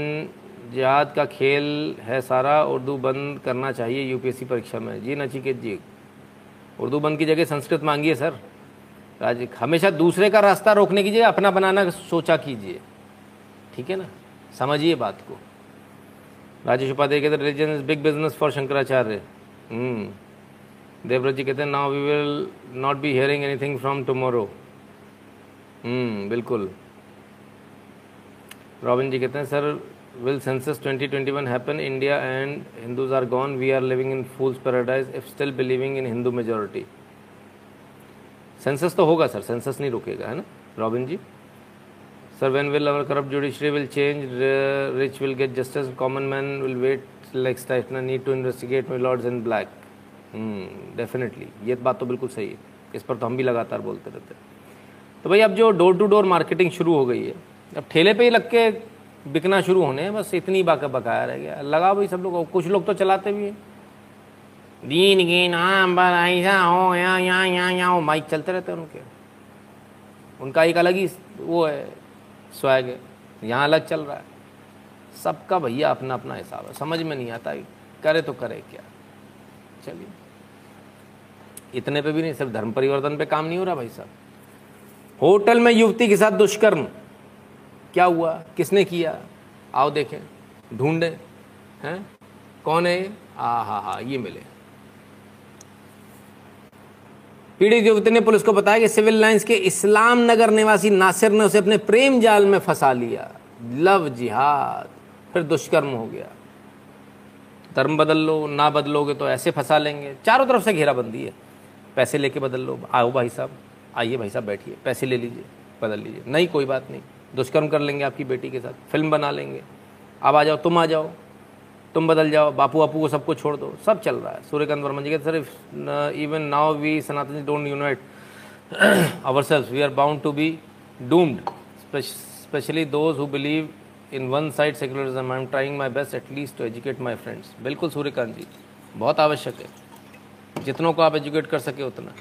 जिहाद का खेल है सारा, उर्दू बंद करना चाहिए यूपीएससी परीक्षा में। जी नचिकेत जी। उर्दू बंद की जगह संस्कृत मांगिए सर। राज हमेशा दूसरे का रास्ता रोकने की जगह अपना बनाना सोचा कीजिए। ठीक है ना? समझिए बात को। राजेश उपाध्याय कहते religion is big business for Shankaracharya. Devvrat ji कहते हैं now we will not be hearing anything from tomorrow hmm बिल्कुल। रॉबिन जी कहते हैं sir will census 2021 happen India and Hindus are gone we are living in fools paradise if still believing in Hindu majority census तो होगा sir census नहीं रुकेगा, है ना? Robin ji sir when will our corrupt judiciary will change rich will get justice common man will wait like स्टाइफना need to investigate my lords in black definitely ये बात तो बिल्कुल सही है। इस पर तो हम भी लगातार बोलते रहते हैं। तो भाई, अब जो डोर टू डोर मार्केटिंग शुरू हो गई है, अब ठेले पे ही लग के बिकना शुरू होने हैं, बस इतनी बाका बकाया रह गया। लगा भाई सब लोग, कुछ लोग तो चलाते भी हैं। दीन की नाम पर ऐसा हो यहाँ यहाँ यहाँ यहाँ माइक चलते रहते हैं उनके। उनका एक अलग ही वो है स्वैग है। यहाँ अलग चल रहा है। सबका भैया अपना अपना हिसाब है। समझ में नहीं आता करे तो करे क्या। चलिए। इतने पे भी नहीं, सिर्फ़ धर्म परिवर्तन पे काम नहीं हो रहा भाई साहब। होटल में युवती के साथ दुष्कर्म। क्या हुआ? किसने किया? आओ देखें। ढूंढे, हैं? कौन है आ, हा हा, ये मिले। पीड़ित युवती ने पुलिस को बताया कि सिविल लाइंस के इस्लाम नगर निवासी नासिर ने उसे अपने प्रेम जाल में फंसा लिया। लव जिहाद। फिर दुष्कर्म हो गया। धर्म बदल लो, ना बदलोगे तो ऐसे फंसा लेंगे। चारों तरफ़ से घेराबंदी है। पैसे लेके बदल लो। आओ भाई साहब, आइए भाई साहब, बैठिए। पैसे ले लीजिए, बदल लीजिए। नहीं, कोई बात नहीं। दुष्कर्म कर लेंगे आपकी बेटी के साथ, फ़िल्म बना लेंगे। अब आ जाओ, तुम आ जाओ, तुम बदल जाओ, बापू बापू को सबको छोड़ दो, सब चल रहा है। सूर्यकांत वर्मा जी कहते sir even now we Sanatan ji don't unite our self we are bound to be doomed specially those who believe in one side secularism I am trying my best at least to educate my friends बिल्कुल, सूर्यकांत जी, बहुत आवश्यक है। जितनों को आप educate कर सके उतना।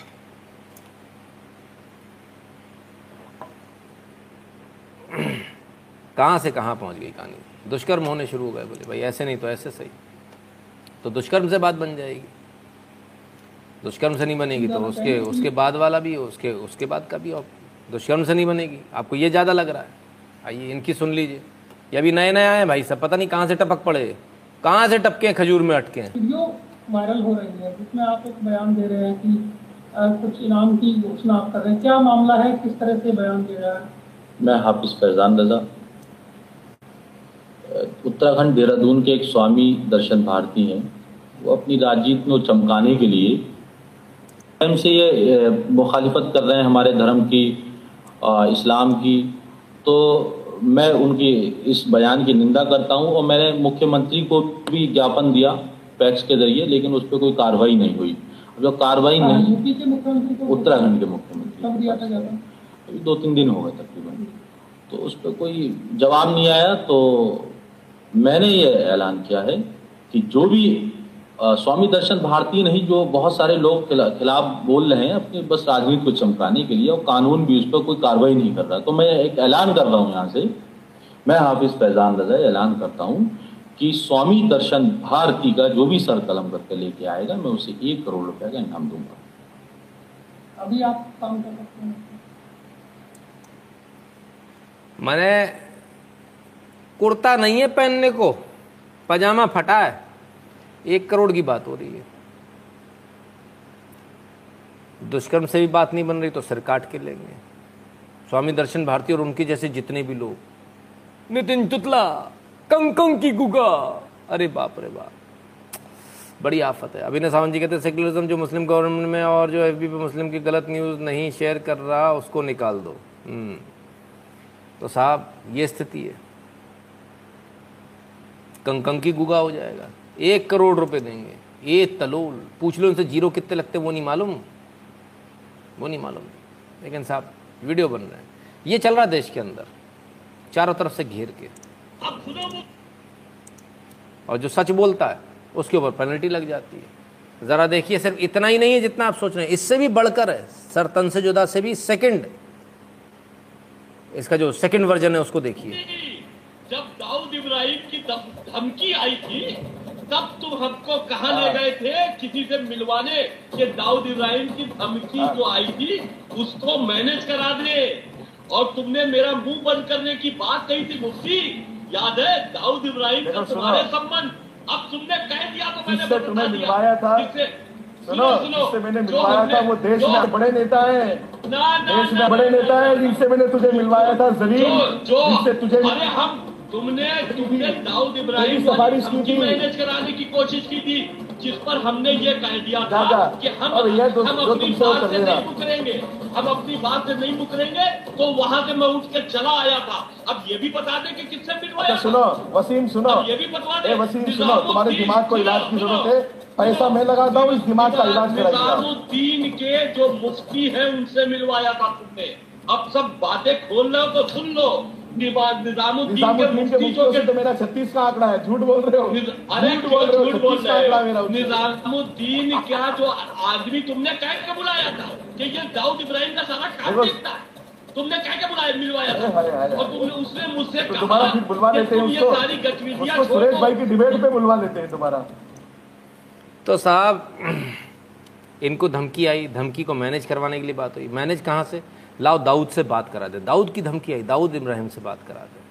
कहाँ से कहाँ पहुँच गई कहानी? दुष्कर्म होने शुरू हो गए बोले भाई ऐसे नहीं तो ऐसे सही। तो दुष्कर्म से बात बन जाएगी। दुष्कर्म से नहीं बनेगी तो उसके उसके बाद वाला भी उसके उसके बाद का भी और दुष्कर्म से नहीं बनेगी। आपको ये ज़्यादा लग रहा है। आइए इनकी सुन लीजिए। ये अभी नए नए आए हैं भाई सब पता नहीं कहाँ से टपक पड़े कहाँ से टपके हैं खजूर में अटके हैं। वीडियो वायरल हो रही है जिसमें आप एक बयान दे रहे हैं कि कुछ इनाम की घोषणा आप कर रहे हैं। क्या मामला है? किस तरह से बयान दे रहा है? मैं हाफिज फैजान रजा। उत्तराखंड देहरादून के एक स्वामी दर्शन भारती हैं। वो अपनी राजनीति में चमकाने के लिए टाइम से ये मुखालिफत कर रहे हैं हमारे धर्म की अ, इस्लाम की। तो मैं उनकी इस बयान की निंदा करता हूँ और मैंने मुख्यमंत्री को भी ज्ञापन दिया पैक्स के ज़रिए लेकिन उस पर कोई कार्रवाई नहीं हुई। जो कार्रवाई हाँ, नहीं उत्तराखंड के मुख्यमंत्री। दो तीन दिन हो गए तकरीबन। तो उस पर कोई जवाब नहीं आया तो मैंने ये ऐलान किया है कि जो भी अ, स्वामी दर्शन भारती नहीं जो बहुत सारे लोग खिला, खिलाफ बोल रहे हैं अपनी बस राजनीति को चमकाने के लिए और कानून भी उस पर कोई कार्रवाई नहीं कर रहा। तो मैं एक ऐलान कर रहा हूँ यहाँ से। मैं हाफिज फैजान रजा ऐलान करता हूँ कि स्वामी दर्शन भारती का जो भी सर कलम करके लेके आएगा मैं उसे एक करोड़ रुपए का इनाम दूँगा। अभी आप काम कर सकते हैं। मैंने कुर्ता नहीं है पहनने को। पजामा फटा है। एक करोड़ की बात हो रही है। दुष्कर्म से भी बात नहीं बन रही तो सिर काट के लेंगे। स्वामी दर्शन भारती और उनके जैसे जितने भी लोग। नितिन तुतला कंकं की गुगा। अरे बाप रे बाप। बड़ी आफत है। अभिनय सावंत जी कहते हैं सेकुलरिज्म जो मुस्लिम गवर्नमेंट में और जो एफ़ पे मुस्लिम की गलत न्यूज़ नहीं शेयर कर रहा, उसको निकाल दो। हम्म। तो साहब, ये स्थिति है। कंकं की गुगा हो जाएगा। एक करोड़ रुपए देंगे। ए तलोल। पूछ लो उनसे ज़ीरो कितने लगते वो नहीं मालूम। वो नहीं मालूम। लेकिन साहब, वीडियो बन रहे हैं। ये चल रहा देश के अंदर, चारों तरफ़ से घेर के। और जो सच बोलता है, उसके ऊपर पेनल्टी लग जाती है। ज़रा देखिए, सिर्फ़ इतना ही नहीं है जितना आप सोच रहे हैं। इससे भी बढ़कर है। सर तन से जुदा से भी सेकंड इसका जो सेकंड वर्जन है, उसको देखिए। जब दाऊद इब्राहिम की धमकी आई थी तब तुम हमको कहा ले गए थे? किसी से मिलवाने कि दाऊद इब्राहिम की धमकी जो आई थी उसको मैनेज करा दे और तुमने मेरा मुँह बंद करने की बात कही थी मुफ्ती। याद है दाऊद इब्राहिम का तुम्हारे संबंध। अब तुमने कह दिया तो मैंने तुम्हें मिलवाया था। जिससे- सुनो जिससे मैंने मिलवाया था वो देश में बड़े नेता है। ना ना देश में बड़े नेता है जिनसे मैंने तुझे मिलवाया था ज़मीन जो जो तुझे अरे हम तुमने तुमने दाऊद इब्राहिम सिफारिश की थी। मैनेज कराने की कोशिश की थी जिस पर हमने ये कह दिया था कि हम अब यह तो- हम अपनी बात से नहीं मुकरेंगे हम अपनी बात से नहीं मुकरेंगे तो वहाँ से मैं उठ के चला आया था। अब ये भी बता दे कि किससे मिलवाया अच्छा सुनो वसीम सुनो। ये भी बता दे वसीम सुनो तुम्हारे दिमाग को इलाज की ज़रूरत है। पैसा मैं लगाता हूँ इस दिमाग का इलाज निजामुद्दीन के जो मुफ्ती है उनसे मिलवाया था तुमने। अब सब बातें खोल हो तो सुन लो। निजामुद्दीन के मुफ्ती तो मेरा छत्तीस का आंकड़ा है। झूठ बोल रहे हो? अरे झूठ बोल रहे हो? झूठ बोल रहे हो निजामुद्दीन क्या जो आदमी तुमने कह के बुलाया था? कि ये दाऊद इब्राहिम का सारा काम देखता है तुमने कह के बुलाया मिलवाया और तुमने उसने मुझसे तो दोबारा फिर बुलवा लेते हैं उसको। सारी गतिविधियाँ उसको सुरेश भाई की डिबेट पे बुलवा लेते हैं दोबारा तो साहब [clears throat] इनको धमकी आई। धमकी को मैनेज करवाने के लिए बात हुई। मैनेज कहाँ से? लाओ दाऊद से बात करा दे। दाऊद की धमकी आई, दाऊद इब्राहिम से बात करा दे।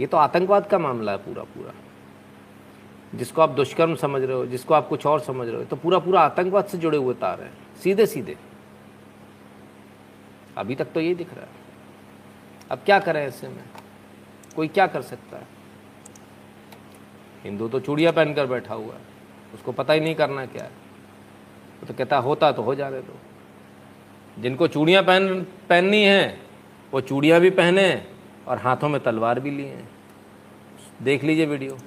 ये तो आतंकवाद का मामला है पूरा पूरा जिसको आप दुष्कर्म समझ रहे हो, जिसको आप कुछ और समझ रहे हो तो पूरा पूरा आतंकवाद से जुड़े हुए तार हैं। सीधे सीधे अभी तक तो ये दिख रहा है। अब क्या करें ऐसे में? कोई क्या कर सकता है? हिंदू तो चूड़िया पहनकर बैठा हुआ है। उसको पता ही नहीं करना क्या है। वो तो कहता होता तो हो जाने दो। जिनको चूड़ियाँ पहन, पहननी हैं, वो चूड़ियाँ भी पहने और हाथों में तलवार भी लिए देख लीजिए वीडियो।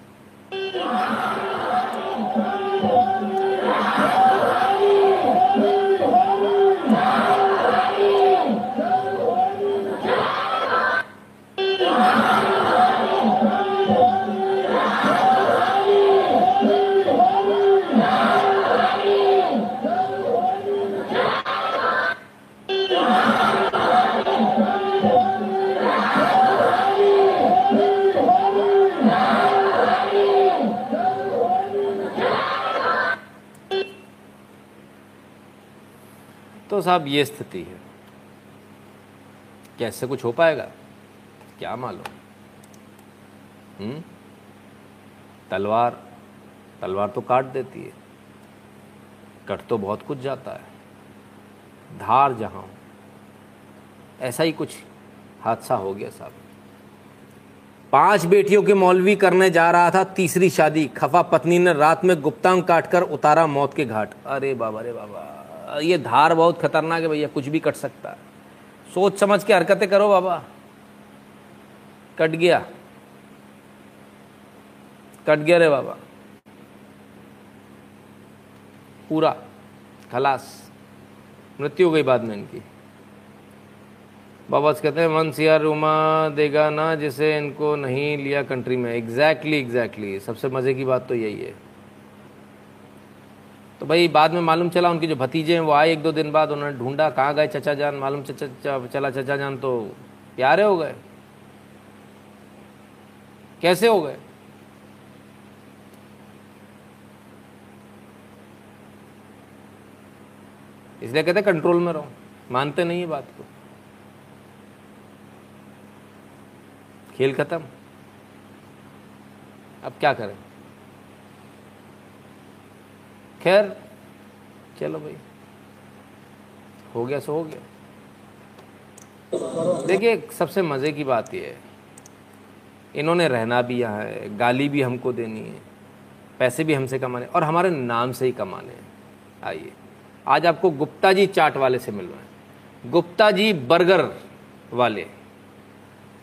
साहब ये स्थिति है। कैसे कुछ हो पाएगा? क्या मालूम? हम्म? तलवार तलवार तो काट देती है। कट तो बहुत कुछ जाता है। धार जहाँ ऐसा ही कुछ हादसा हो गया साहब। पाँच बेटियों के मौलवी करने जा रहा था तीसरी शादी। खफा पत्नी ने रात में गुप्तांग काटकर उतारा मौत के घाट। अरे बाबा अरे बाबा। ये धार बहुत खतरनाक है भैया कुछ भी कट सकता है। सोच समझ के हरकतें करो बाबा। कट गया। कट गया रे बाबा। पूरा। खलास। मृत्यु हो गई बाद में इनकी। बाबा कहते हैं वन सी आर रुमा देगा ना जिसे इनको नहीं लिया कंट्री में. Exactly exactly, exactly exactly. सबसे मज़े की बात तो यही है। भाई, बाद में मालूम चला उनके जो भतीजे हैं, वो आए एक दो दिन बाद, उन्होंने ढूंढा, कहाँ गए चचा जान? मालूम चचा चला चचा जान तो प्यारे हो गए। कैसे हो गए? इसलिए कहते कंट्रोल में रहो। मानते नहीं है बात को। खेल खत्म। अब क्या करें? खैर, चलो भाई। हो गया, सो हो गया। देखिए, सबसे मज़े की बात यह है। इन्होंने रहना भी यहाँ है, गाली भी हमको देनी है, पैसे भी हमसे कमाने और हमारे नाम से ही कमाने हैं। आइए, आज आपको गुप्ता जी चाट वाले से मिलवाएँ। गुप्ता जी बर्गर वाले।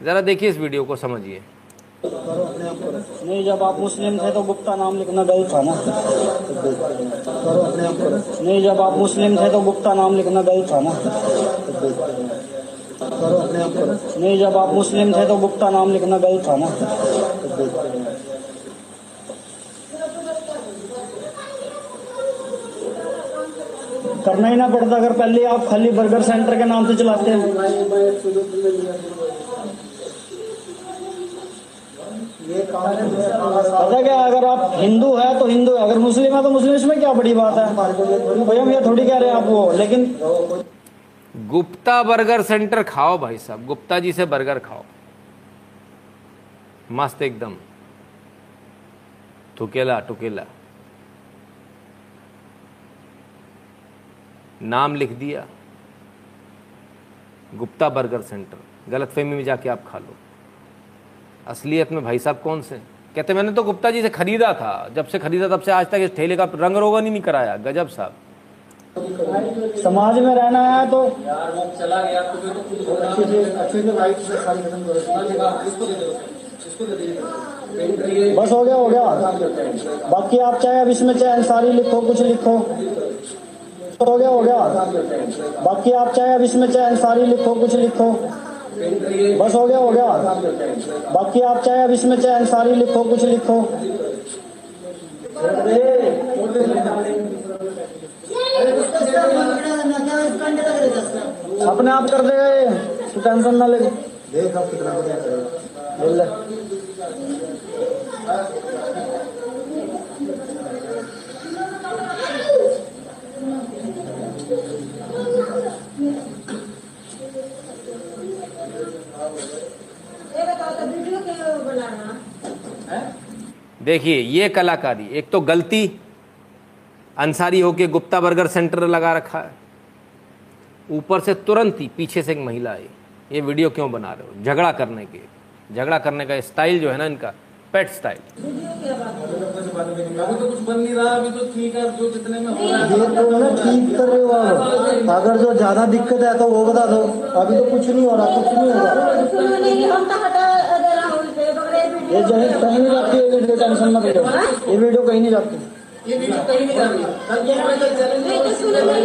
ज़रा देखिए इस वीडियो को, समझिए। नहीं, जब आप मुस्लिम थे तो गुप्ता नाम लिखना गलत था ना। नहीं, जब आप मुस्लिम थे तो गुप्ता नाम लिखना गलत था ना। नहीं, जब आप मुस्लिम थे तो गुप्ता नाम लिखना गलत था ना। करना ही ना पड़ता, अगर पहले आप खाली बर्गर सेंटर के नाम से चलाते हैं। पता क्या, अगर आप हिंदू है तो हिंदू अगर मुस्लिम है तो मुस्लिम, इसमें क्या बड़ी बात है? भाई हम ये थोड़ी कह रहे हैं आप वो, लेकिन गुप्ता बर्गर सेंटर खाओ भाई साहब, गुप्ता जी से बर्गर खाओ। मस्त एकदम। टुकेला टुकेला नाम लिख दिया। गुप्ता बर्गर सेंटर गलतफहमी में जाके आप खा लो। असलियत में भाई साहब कौन से? कहते मैंने तो गुप्ता जी से खरीदा था। जब से खरीदा तब से आज तक इस ठेले का रंग रोगन ही नहीं कराया। गजब साहब। समाज में रहना है तो चला गया अच्छे से अच्छे से भाई सारी खत्म करो। बस हो गया हो गया। बाकी आप चाहे अब इसमें चाहे अंसारी लिखो कुछ लिखो। हो गया हो गया। बाकी आप चाहे अब इसमें चाहे अंसारी लिखो कुछ लिखो। बस हो गया हो गया। बाकी आप चाहे अब इसमें चाहे अंसारी लिखो कुछ लिखो। अपने आप कर देगा ये तू टेंशन ना ले। देख आप कितना बढ़िया करेगा बोल ले देखिए ये कलाकारी एक तो गलती अंसारी होके गुप्ता बर्गर सेंटर लगा रखा है। ऊपर से तुरंत ही पीछे से एक महिला आई ये वीडियो क्यों बना रहे हो? झगड़ा करने के झगड़ा करने का स्टाइल जो है ना इनका पेट स्टाइल। अभी तो कुछ बन नहीं रहा अभी तो ठीक है जो जितने में हो रहा है। ये तो ना ठीक कर रहे हो आप। अगर जो ज़्यादा दिक्कत है तो वो बता दो। अभी तो कुछ नहीं हो रहा कुछ नहीं हो रहा। ये जो है कहीं नहीं जाती ये वीडियो टेंशन मत लो। ये वीडियो कहीं नहीं जाती। ये वीडियो कहीं नहीं जा रही कल को हमें कल चैलेंज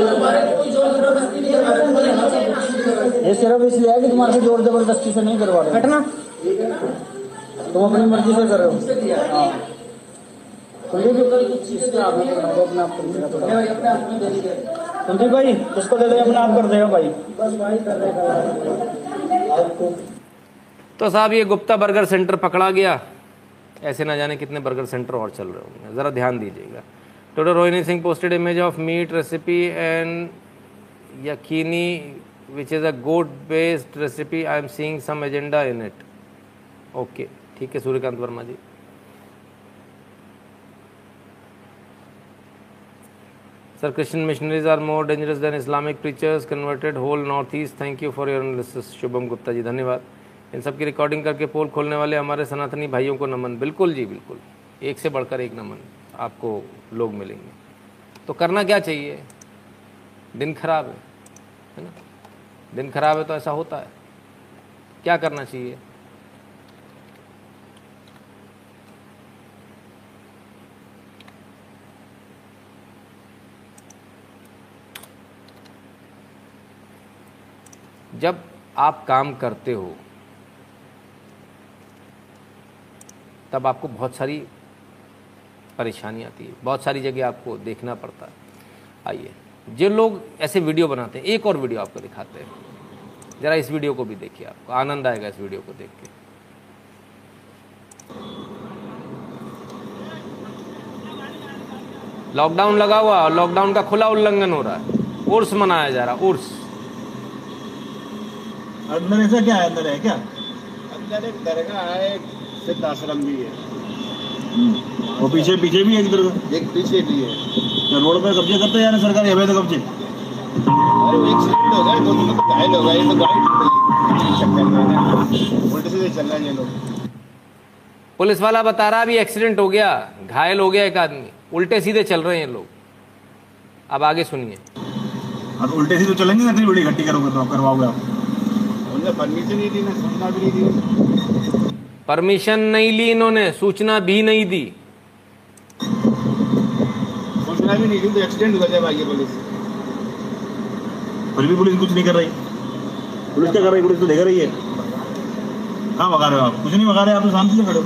हमारे कोई ज़ोर ज़बरदस्ती नहीं है हमारे को से नहीं। ये सिर्फ़ इसलिए है कि तुम्हारे से ज़ोर ज़बरदस्ती से नहीं करवा रहे। हटना तुम अपनी मर्ज़ी से कर। रहे हो हाँ देगा थोड़ा। कुलदीप भाई उसको दे दे अपने आप कर देगा भाई। बस भाई कर देगा तो साहब ये गुप्ता बर्गर सेंटर पकड़ा गया। ऐसे ना जाने कितने बर्गर सेंटर और चल रहे होंगे। ज़रा ध्यान दीजिएगा। टोटो Rohini Singh posted image of meat recipe and yakhni which is a goat based recipe I am seeing some agenda in it okay ठीक है सूर्यकांत वर्मा जी। Sir, Christian missionaries are more dangerous than Islamic preachers. Converted whole Northeast. Thank you for your analysis, Shubham Gupta ji धन्यवाद। इन सब की recording करके पोल खोलने वाले हमारे सनातनी भाइयों को नमन। बिल्कुल जी, बिल्कुल। एक से बढ़कर एक नमन आपको लोग मिलेंगे। तो करना क्या चाहिए? दिन खराब है है ना? दिन खराब है तो ऐसा होता है। क्या करना चाहिए? जब आप काम करते हो तब आपको बहुत सारी परेशानी आती है। बहुत सारी जगह आपको देखना पड़ता है। आइए जो लोग ऐसे वीडियो बनाते हैं एक और वीडियो आपको दिखाते हैं। ज़रा इस वीडियो को भी देखिए आपको आनंद आएगा इस वीडियो को देख के। लॉकडाउन लगा हुआ और लॉकडाउन का खुला उल्लंघन हो रहा है। उर्स मनाया जा रहा उर्स। अंदर ऐसा क्या है अंदर है क्या? अंदर एक दरगाह है सिद्ध आश्रम भी है। और पीछे पीछे भी है इधर एक पीछे भी है। क्या रोड पे कब्जे करते हैं सरकार? अवैध कब्जे? अरे वो एक्सीडेंट हो दो तीन लोग घायल हो गए ये तो गाड़ी चक्कर में उल्टे सीधे चल रहे हैं ये लोग। पुलिस वाला बता रहा अभी एक्सीडेंट हो गया घायल हो गया एक आदमी। उल्टे सीधे चल रहे हैं लोग। अब आगे सुनिए। अब उल्टे सीधे चलेंगे ना इतनी बड़ी घट्टी करोगे तो करवाओगे आप? उनने परमिशन नहीं दी ना सुनना भी नहीं दी। परमिशन नहीं ली इन्होंने सूचना भी नहीं दी। सूचना भी नहीं दी तो एक्सीडेंट हुआ जब आगे पुलिस। फिर भी पुलिस कुछ नहीं कर रही। पुलिस क्या कर रही? पुलिस तो देख रही है। कहाँ भगा रहे हो आप? कुछ नहीं भगा रहे आप तो शांति से खड़े हो।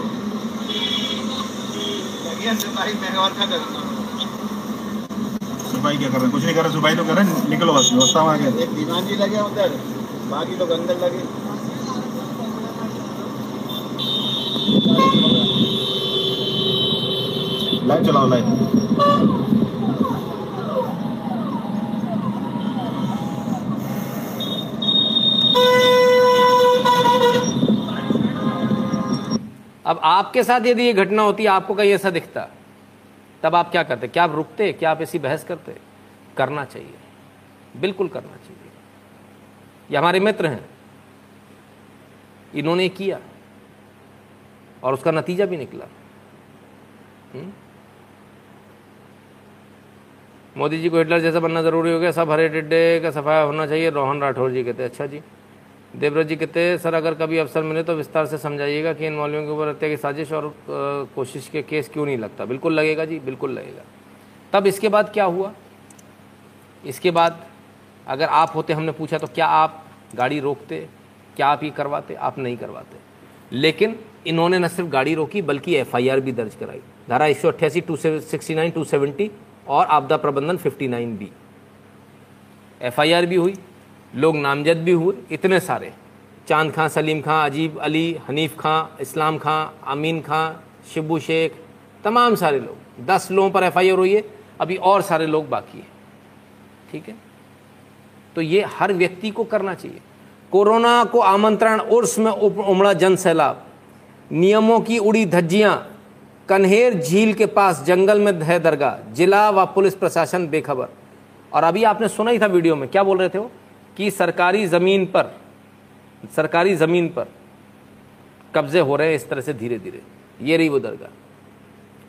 और क्या करूँगा सिपाही क्या कर रहे हैं? कुछ नहीं कर रहे सिपाही तो कर रहे निकलो बस व्यवस्था में आगे एक दीवान जी लगे उधर बाकी लोग अंदर लगे। लाइव चलाओ लाइव अब आपके साथ यदि ये घटना होती, आपको कहीं ऐसा दिखता, तब आप क्या करते? क्या आप रुकते? क्या आप ऐसी बहस करते? करना चाहिए। बिल्कुल करना चाहिए। ये हमारे मित्र हैं। इन्होंने किया। और उसका नतीजा भी निकला। हम्म? मोदी जी को हिटलर जैसा बनना ज़रूरी हो गया, सब हरे टिड्डे का सफाया होना चाहिए, रोहन राठौर जी कहते अच्छा जी। देवव्रत जी कहते सर, अगर कभी अवसर मिले तो विस्तार से समझाइएगा कि इन मौलवियों के ऊपर हत्या की साजिश और कोशिश के केस क्यों नहीं लगता? बिल्कुल लगेगा जी, बिल्कुल लगेगा। तब इसके बाद क्या हुआ? इसके बाद अगर आप होते, हमने पूछा तो क्या आप गाड़ी रोकते? क्या आप ये करवाते? आप नहीं करवाते। लेकिन इन्होंने न सिर्फ़ गाड़ी रोकी, बल्कि एफआईआर भी दर्ज कराई। धारा एक सौ अट्ठासी two sixty nine two seventy और आपदा प्रबंधन फिफ्टी नाइन बी। एफ़ भी हुई, लोग नामजद भी हुए, इतने सारे। चाँद खां, सलीम खां, अजीब अली, हनीफ खां, इस्लाम खां अमीन खां शिबू शेख, तमाम सारे लोग। दस लोगों पर एफआईआर हुई है, अभी और सारे लोग बाकी हैं। ठीक है? तो ये हर व्यक्ति को करना चाहिए। कोरोना को आमंत्रण, उर्स में उमड़ा जन सैलाब। नियमों की उड़ी धज्जियाँ। कन्हेर झील के पास जंगल में है दरगाह। जिला व पुलिस प्रशासन बेखबर। और अभी आपने सुना ही था वीडियो में, क्या बोल रहे थे वो? कि सरकारी ज़मीन पर, सरकारी ज़मीन पर कब्जे हो रहे हैं इस तरह से धीरे धीरे ये रही वो दरगाह।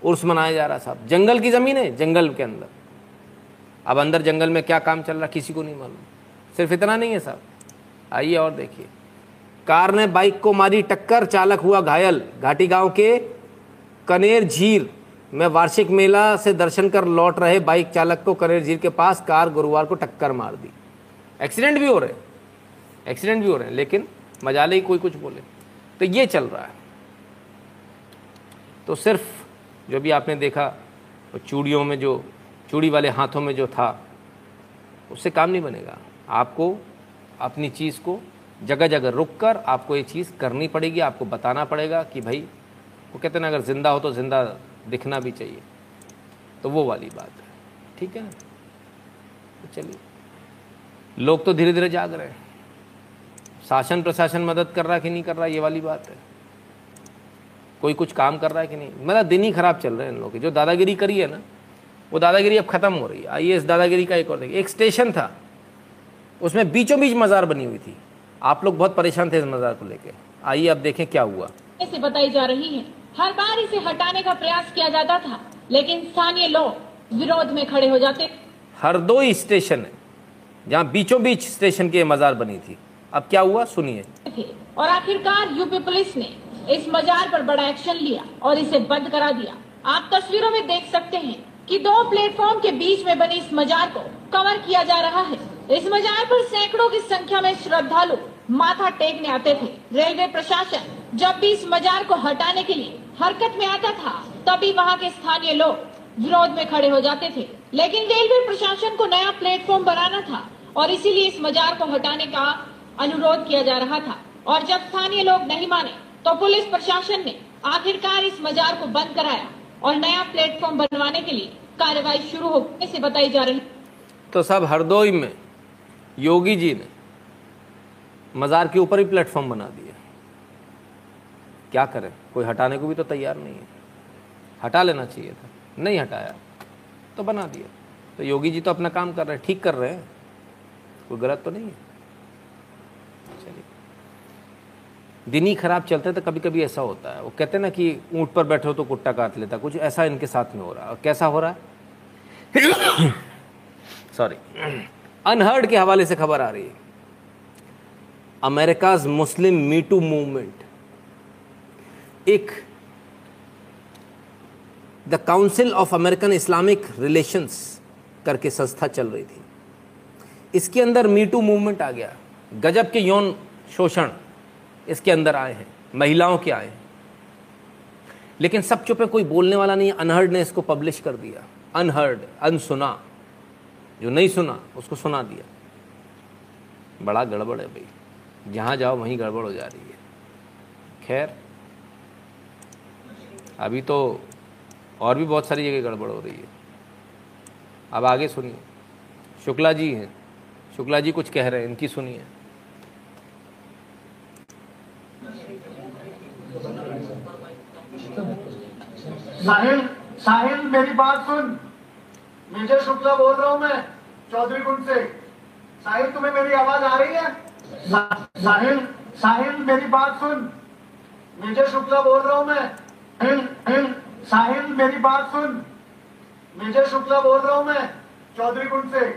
उर्स मनाया जा रहा साहब। जंगल की ज़मीन है, जंगल के अंदर। अब अंदर जंगल में क्या काम चल रहा किसी को नहीं मालूम। सिर्फ़ इतना नहीं है साहब। आइए और देखिए। कार ने बाइक को मारी, टक्कर, चालक हुआ घायल। घाटी गाँव के कनेर झील में वार्षिक मेला से दर्शन कर लौट रहे बाइक चालक को कनेर झील के पास कार गुरुवार को टक्कर मार दी। एक्सीडेंट भी हो रहे एक्सीडेंट भी हो रहे हैं, लेकिन मजाले ही कोई कुछ बोले। तो ये चल रहा है। तो सिर्फ़ जो भी आपने देखा, वो चूड़ियों में जो, चूड़ी वाले हाथों में जो था, उससे काम नहीं बनेगा। आपको, अपनी चीज़ को जगह जगह रुक कर आपको ये चीज़ करनी पड़ेगी, आपको बताना पड़ेगा कि भाई, वो कहते ना, अगर ज़िंदा हो तो ज़िंदा दिखना भी चाहिए। तो वो वाली बात है। ठीक है? ना तो चलिए। लोग तो धीरे धीरे जाग रहे हैं। शासन प्रशासन मदद कर रहा है कि नहीं कर रहा, ये वाली बात है। कोई कुछ काम कर रहा है कि नहीं? मतलब दिन ही खराब चल रहे हैं इन लोगों के। जो दादागिरी करी है ना, वो दादागिरी अब ख़त्म हो रही है। इस दादागिरी का एक और देखिए, एक स्टेशन था। उसमें बीचों बीच मज़ार बनी हुई थी। आप लोग बहुत परेशान थे इस मज़ार को लेकर आइए अब देखें क्या हुआ। ऐसे बताई जा रही है। हर बार इसे हटाने का प्रयास किया जाता था लेकिन स्थानीय लोग विरोध में खड़े हो जाते। हरदोई स्टेशन है जहाँ बीचों बीच स्टेशन की मज़ार बनी थी। अब क्या हुआ सुनिए। और आखिरकार यूपी पुलिस ने इस मजार पर बड़ा एक्शन लिया और इसे बंद करा दिया। आप तस्वीरों में देख सकते हैं कि दो प्लेटफॉर्म के बीच में बनी इस मजार को कवर किया जा रहा है। इस मजार पर सैकड़ों की संख्या में श्रद्धालु माथा टेकने आते थे। रेलवे प्रशासन जब भी इस मजार को हटाने के लिए हरकत में आता था, तभी वहाँ के स्थानीय लोग विरोध में खड़े हो जाते थे। लेकिन रेलवे प्रशासन को नया प्लेटफॉर्म बनाना था और इसीलिए इस मजार को हटाने का अनुरोध किया जा रहा था। और जब स्थानीय लोग नहीं माने तो पुलिस प्रशासन ने आखिरकार इस मजार को बंद कराया और नया प्लेटफॉर्म बनवाने के लिए कार्रवाई शुरू हो से बताई जा रही। तो सब हरदोई में योगी जी ने मज़ार के ऊपर ही प्लेटफॉर्म बना दिया। क्या करें? कोई हटाने को भी तो तैयार नहीं है। हटा लेना चाहिए था। नहीं हटाया तो बना दिया। तो योगी जी तो अपना काम कर रहे हैं, ठीक कर रहे हैं। कोई गलत तो नहीं है। चलिए। दिन ही खराब चलते तो कभी कभी ऐसा होता है। वो कहते हैं ना कि ऊँट पर बैठे हो तो कुट्टा काट लेता कुछ ऐसा इनके साथ में हो रहा है। और कैसा हो रहा है? [coughs] सॉरी अनहर्ड के हवाले से खबर आ रही है। America's Muslim me too movement, एक the council of American Islamic relations करके संस्था चल रही थी। इसके अंदर मीटू मूवमेंट आ गया। गजब के यौन शोषण इसके अंदर आए हैं, महिलाओं के आए हैं। लेकिन सब चुप कोई बोलने वाला नहीं अनहर्ड ने इसको पब्लिश कर दिया। अनहर्ड, अनसुना। जो नहीं सुना, उसको सुना दिया। बड़ा गड़बड़ है भाई। जहाँ जाओ, वहीं गड़बड़ हो जा रही है। खैर, अभी तो और भी बहुत सारी जगह गड़बड़ हो रही है। अब आगे सुनिए। शुक्ला जी हैं। शुक्ला जी कुछ कह रहे हैं, इनकी सुनिए। साहिल साहिल, मेरी बात सुन। विजय शुक्ला बोल रहा हूँ मैं, चौधरी कुंड से। साहिल, तुम्हें मेरी आवाज़ आ रही है? साहिल साहिल, मेरी बात सुन। विजय शुक्ला बोल रहा हूँ मैं। साहिल साहिल साहिल, मेरी बात सुन। विजय शुक्ला बोल रहा हूँ मैं, चौधरी कुंड से।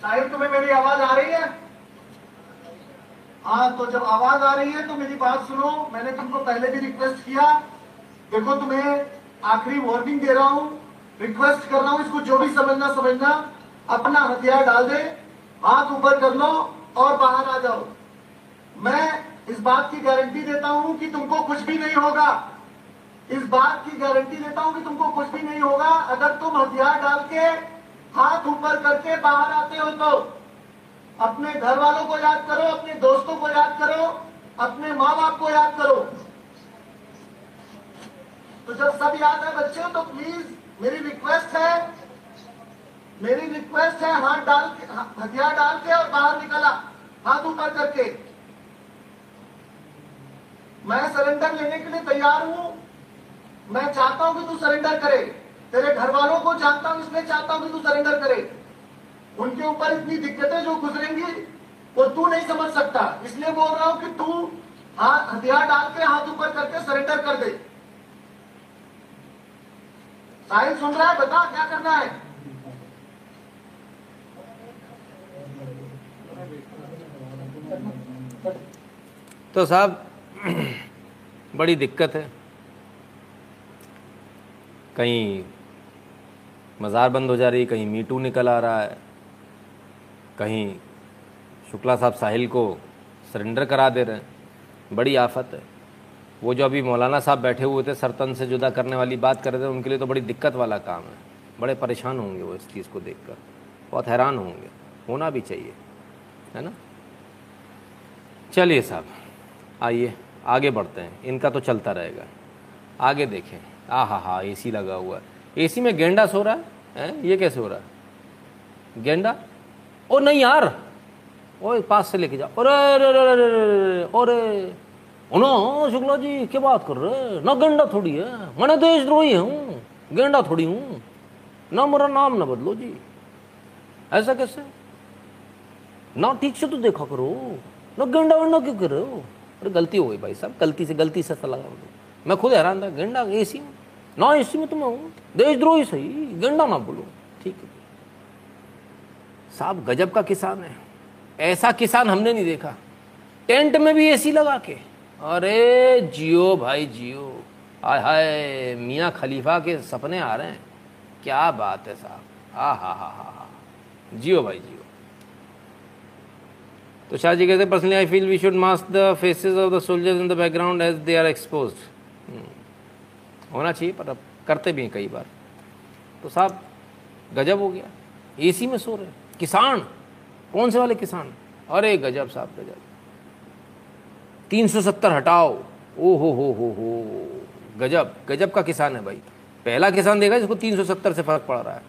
साहिल, तुम्हें मेरी आवाज़ आ रही है? हाँ तो जब आवाज़ आ रही है तो मेरी बात सुनो। मैंने तुमको पहले भी रिक्वेस्ट किया। देखो, तुम्हें आखिरी वार्निंग दे रहा हूँ। रिक्वेस्ट कर रहा हूँ, इसको जो भी समझना समझना। अपना हथियार डाल दे, हाथ ऊपर कर लो और बाहर आ जाओ। मैं इस बात की गारंटी देता हूँ कि तुमको कुछ भी नहीं होगा। इस बात की गारंटी देता हूँ कि तुमको कुछ भी नहीं होगा। अगर तुम हथियार डाल के हाथ ऊपर करके बाहर आते हो तो अपने घर वालों को याद करो, अपने दोस्तों को याद करो, अपने माँ बाप को याद करो। तो जब सब याद है बच्चों तो प्लीज़ मेरी रिक्वेस्ट है, मेरी रिक्वेस्ट है हाथ डाल के, हथियार डाल के और बाहर निकला, हाथ ऊपर करके। मैं सरेंडर लेने के लिए तैयार हूँ। मैं चाहता हूँ कि तू सरेंडर करे। तेरे घर वालों को जानता हूँ, इसलिए चाहता हूँ कि तू सरेंडर करे। उनके ऊपर इतनी दिक्कतें जो गुजरेंगी, वो तू नहीं समझ सकता। इसलिए बोल रहा हूँ कि तू हाथ हथियार डाल के हाथ ऊपर करके सरेंडर कर दे। साहिल सुन रहा है बता क्या करना है? तो साहब, बड़ी दिक्कत है। कहीं मज़ार बंद हो जा रही, कहीं मीटू निकल आ रहा है। कहीं शुक्ला साहब साहिल को सरेंडर करा दे रहे हैं। बड़ी आफत है। वो जो अभी मौलाना साहब बैठे हुए थे सरतन से जुदा करने वाली बात कर रहे थे उनके लिए तो बड़ी दिक्कत वाला काम है बड़े परेशान होंगे वो इस चीज़ को देखकर बहुत हैरान होंगे होना भी चाहिए है ना चलिए साहब आइए आगे बढ़ते हैं इनका तो चलता रहेगा आगे देखें आ हा हा ए लगा हुआ है एसी में गेंडा सो रहा है हैं? ये कैसे हो रहा है गेंडा ओ नहीं यार ओ पास से लेके जाओ अरे अरे अरे अरे ना शुक्ला जी, क्या बात कर रहे ना गेंडा थोड़ी है। मैंने देशद्रोही हूँ। गेंडा थोड़ी हूँ। ना मेरा नाम ना बदलो जी। ऐसा कैसे? ना ठीक से तो देखा करो। ना गेंडा वेंडा क्यों कर रहे हो? अरे गलती हो गई भाई साहब। गलती से गलती से ऐसा सलाह मैं खुद हैरान था। गेंडा एसी में ना ए सी में तो मैं हूँ। देशद्रोही सही। गेंडा ना बोलो। ठीक है। साहब, गजब का किसान है। ऐसा किसान हमने नहीं देखा। टेंट में भी एसी लगा के। अरे जियो भाई, जियो। हाय हाय, मियाँ खलीफा के सपने आ रहे हैं। क्या बात है साहब। आ हा हा हा हा। जियो भाई, जियो। तो शाह जी कहते personally I feel we should mask the faces of the soldiers in the background as they are expose होना चाहिए, पर अब करते भी हैं कई बार। तो साहब, गजब हो गया। एसी में सो रहे किसान। कौन से वाले किसान? अरे गजब साहब, गजब। तीन सौ सत्तर हटाओ। ओ हो हो हो हो। गजब गजब का किसान है भाई। पहला किसान देगा जिसको तीन सौ सत्तर से फ़र्क पड़ रहा है।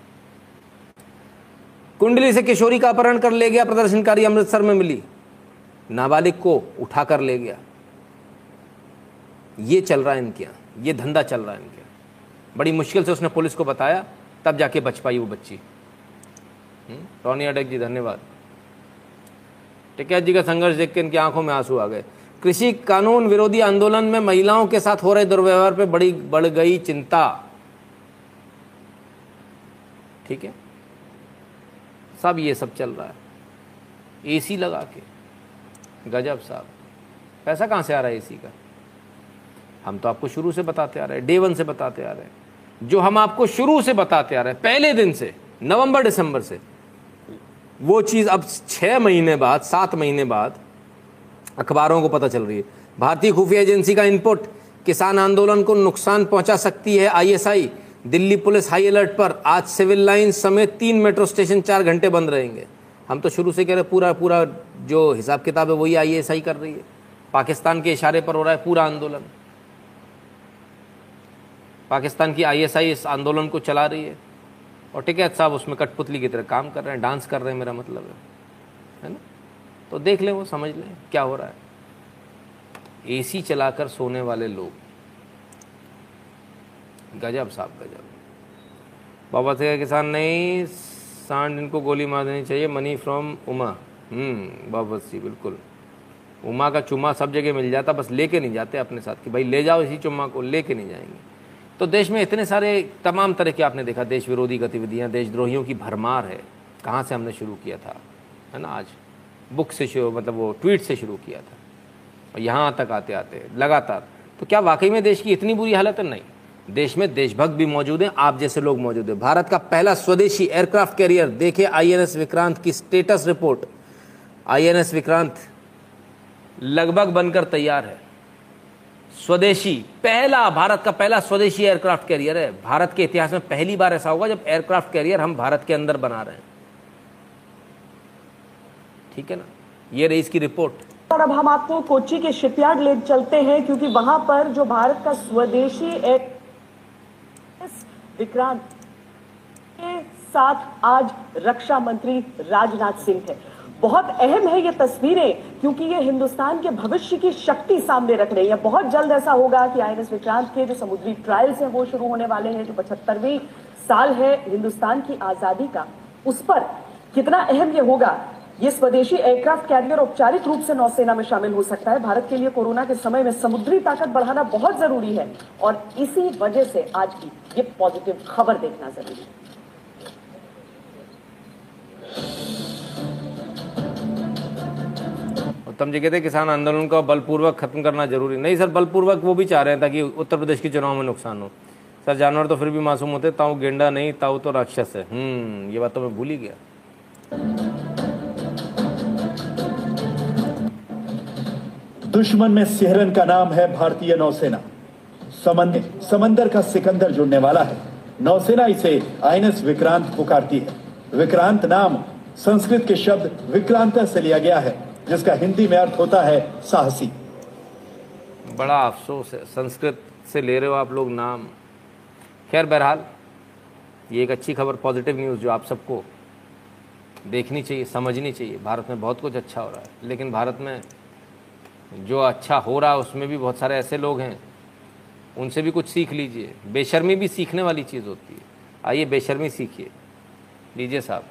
कुंडली से किशोरी का अपहरण कर ले गया प्रदर्शनकारी अमृतसर में मिली। नाबालिग को उठा कर ले गया। ये चल रहा है इनके यहाँ। ये धंधा चल रहा है इनके यहाँ। बड़ी मुश्किल से उसने पुलिस को बताया तब जाके बच पाई वो बच्ची। हम्म, टॉनी अडक जी धन्यवाद। टिकैत जी का संघर्ष देख के इनकी आँखों में आँसू आ गए। कृषि कानून विरोधी आंदोलन में महिलाओं के साथ हो रहे दुर्व्यवहार पे बड़ी, बढ़ गई चिंता। ठीक है? सब ये सब चल रहा है। एसी लगा के। गजब साहब। पैसा कहाँ से आ रहा है एसी का? हम तो आपको शुरू से बताते आ रहे हैं, डे वन से बताते आ रहे हैं। जो हम आपको शुरू से बताते आ रहे हैं, पहले दिन से, नवंबर, दिसंबर से, वो चीज़ अब छः महीने बाद, सात महीने बाद अखबारों को पता चल रही है। भारतीय खुफिया एजेंसी का इनपुट, किसान आंदोलन को नुकसान पहुँचा सकती है ISI. Delhi police high alert पर, आज सिविल लाइन समेत तीन मेट्रो स्टेशन चार घंटे बंद रहेंगे। हम तो शुरू से कह रहे पूरा पूरा जो हिसाब किताब है वही आईएसआई कर रही है। पाकिस्तान के इशारे पर हो रहा है पूरा आंदोलन। पाकिस्तान की आईएसआई इस आंदोलन को चला रही है। और टिकैत साहब उसमें कठपुतली की तरह काम कर रहे हैं, डांस कर रहे हैं, मेरा मतलब है। है ना? तो देख लें, वो समझ लें क्या हो रहा है। एसी चलाकर सोने वाले लोग। गजब साहब, गजब। बाबा से किसान नहीं, सांड इनको गोली मार देनी चाहिए मनी फ्रॉम उमा। हम्म बाबा सी, बिल्कुल। उमा का चुम्मा सब जगह मिल जाता, बस लेके नहीं जाते अपने साथ कि भाई ले जाओ इसी चुम्मा को, लेके नहीं जाएँगे। तो देश में इतने सारे, तमाम तरह के आपने देखा देश विरोधी गतिविधियाँ, देशद्रोहियों की भरमार है। कहाँ से हमने शुरू किया था? है ना आज? बुक से शुरू मतलब वो ट्वीट से शुरू किया था। और यहाँ तक आते आते, लगातार। तो क्या वाकई में देश की इतनी बुरी हालत है? नहीं। देश में देशभक्त भी मौजूद हैं, आप जैसे लोग मौजूद हैं। भारत का पहला स्वदेशी एयरक्राफ्ट कैरियर देखे आईएनएस विक्रांत की स्टेटस रिपोर्ट। आईएनएस विक्रांत लगभग बनकर तैयार है। स्वदेशी, पहला, भारत का पहला स्वदेशी एयरक्राफ्ट कैरियर है। भारत के इतिहास में पहली बार ऐसा होगा जब एयरक्राफ्ट कैरियर हम भारत के अंदर बना रहे हैं। ठीक है ना? ये रही इसकी रिपोर्ट और अब हम आपको कोची के शिपयार्ड ले चलते हैं, क्योंकि वहाँ पर जो भारत का स्वदेशी विक्रांत के साथ आज रक्षा मंत्री राजनाथ सिंह थे बहुत अहम है ये तस्वीरें, क्योंकि ये हिंदुस्तान के भविष्य की शक्ति सामने रख रही है। बहुत जल्द ऐसा होगा कि आईएनएस विक्रांत के जो समुद्री ट्रायल्स हैं, वो शुरू होने वाले हैं, जो पचहत्तरवीं साल है हिंदुस्तान की आज़ादी का। उस पर कितना अहम ये होगा ये स्वदेशी एयरक्राफ्ट कैरियर औपचारिक रूप से नौसेना में शामिल हो सकता है। भारत के लिए कोरोना के समय में समुद्री ताकत बढ़ाना बहुत ज़रूरी है और इसी वजह से आज की ये पॉजिटिव खबर देखना ज़रूरी है। उत्तम जी कहते हैं, किसान आंदोलन को बलपूर्वक खत्म करना ज़रूरी नहीं। सर, बलपूर्वक वो भी चाह रहे हैं ताकि उत्तर प्रदेश के चुनाव में नुकसान हो। सर, जानवर तो फिर भी मासूम होते ताऊ गेंडा नहीं, ताऊ तो राक्षस है। हम्म ये बात तो मैं भूल ही गया। दुश्मन में सिहरन का नाम है भारतीय नौसेना। समंदर समंदर का सिकंदर जुड़ने वाला है। नौसेना इसे आईएनएस विक्रांत पुकारती है। विक्रांत नाम संस्कृत के शब्द विक्रांत से लिया गया है, जिसका हिंदी में अर्थ होता है साहसी। बड़ा अफसोस है, संस्कृत से ले रहे हो आप लोग नाम। खैर, बहरहाल, ये एक अच्छी खबर, पॉजिटिव न्यूज़ जो आप सबको देखनी चाहिए, समझनी चाहिए। भारत में बहुत कुछ अच्छा हो रहा है, लेकिन भारत में जो अच्छा हो रहा है उसमें भी बहुत सारे ऐसे लोग हैं उनसे भी कुछ सीख लीजिए। बेशर्मी भी सीखने वाली चीज़ होती है। आइए बेशर्मी सीखिए। लीजिए साहब।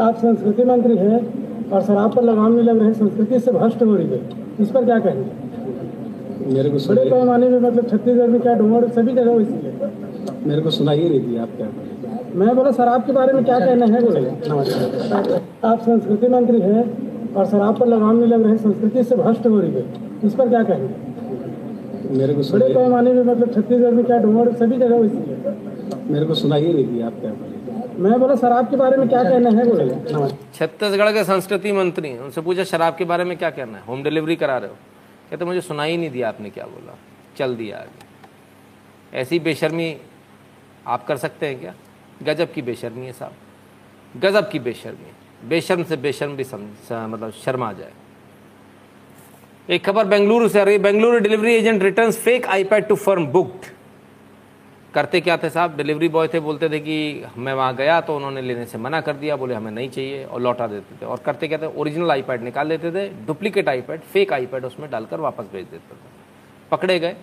आप संस्कृति मंत्री हैं और शराब पर लगाम नहीं लग रहे संस्कृति से भ्रष्ट हो रही है। इस पर क्या कहेंगे? मेरे को बड़े पैमाने में मतलब छत्तीसगढ़ में क्या डूमर सभी जगह वैसी है। मेरे को सुनाई नहीं थी आप क्या मैं बोला शराब के बारे में क्या कहना है? बोले। आप संस्कृति मंत्री हैं और शराब पर लगाम नहीं लग रहे संस्कृति से भ्रष्ट हो रही है। इस पर क्या कहेंगे? मेरे को बड़े पैमाने में मतलब छत्तीसगढ़ में क्या डूमर सभी जगह वैसी है? मेरे को सुनाई नहीं थी आप क्या मैं बोला शराब के बारे में क्या कहना है? बोले छत्तीसगढ़ के संस्कृति मंत्री उनसे पूछा शराब के बारे में क्या कहना है? होम डिलीवरी करा रहे हो। कहते मुझे सुनाई ही नहीं दिया आपने क्या बोला। चल दिया आगे ऐसी बेशर्मी आप कर सकते हैं क्या? गजब की बेशर्मी है साहब। गजब की बेशर्मी है। बेशर्म से बेशर्म भी मतलब शर्मा जाए। एक खबर बेंगलुरु से आ रही है। Bengaluru delivery agent return fake iPad to firm booked. करते क्या थे साहब? डिलीवरी बॉय थे, बोलते थे कि मैं वहाँ गया तो उन्होंने लेने से मना कर दिया, बोले हमें नहीं चाहिए और लौटा देते थे। और करते क्या थे? ओरिजिनल आईपैड निकाल लेते थे, डुप्लीकेट आईपैड, फेक आईपैड उसमें डालकर वापस भेज देते थे। पकड़े गए।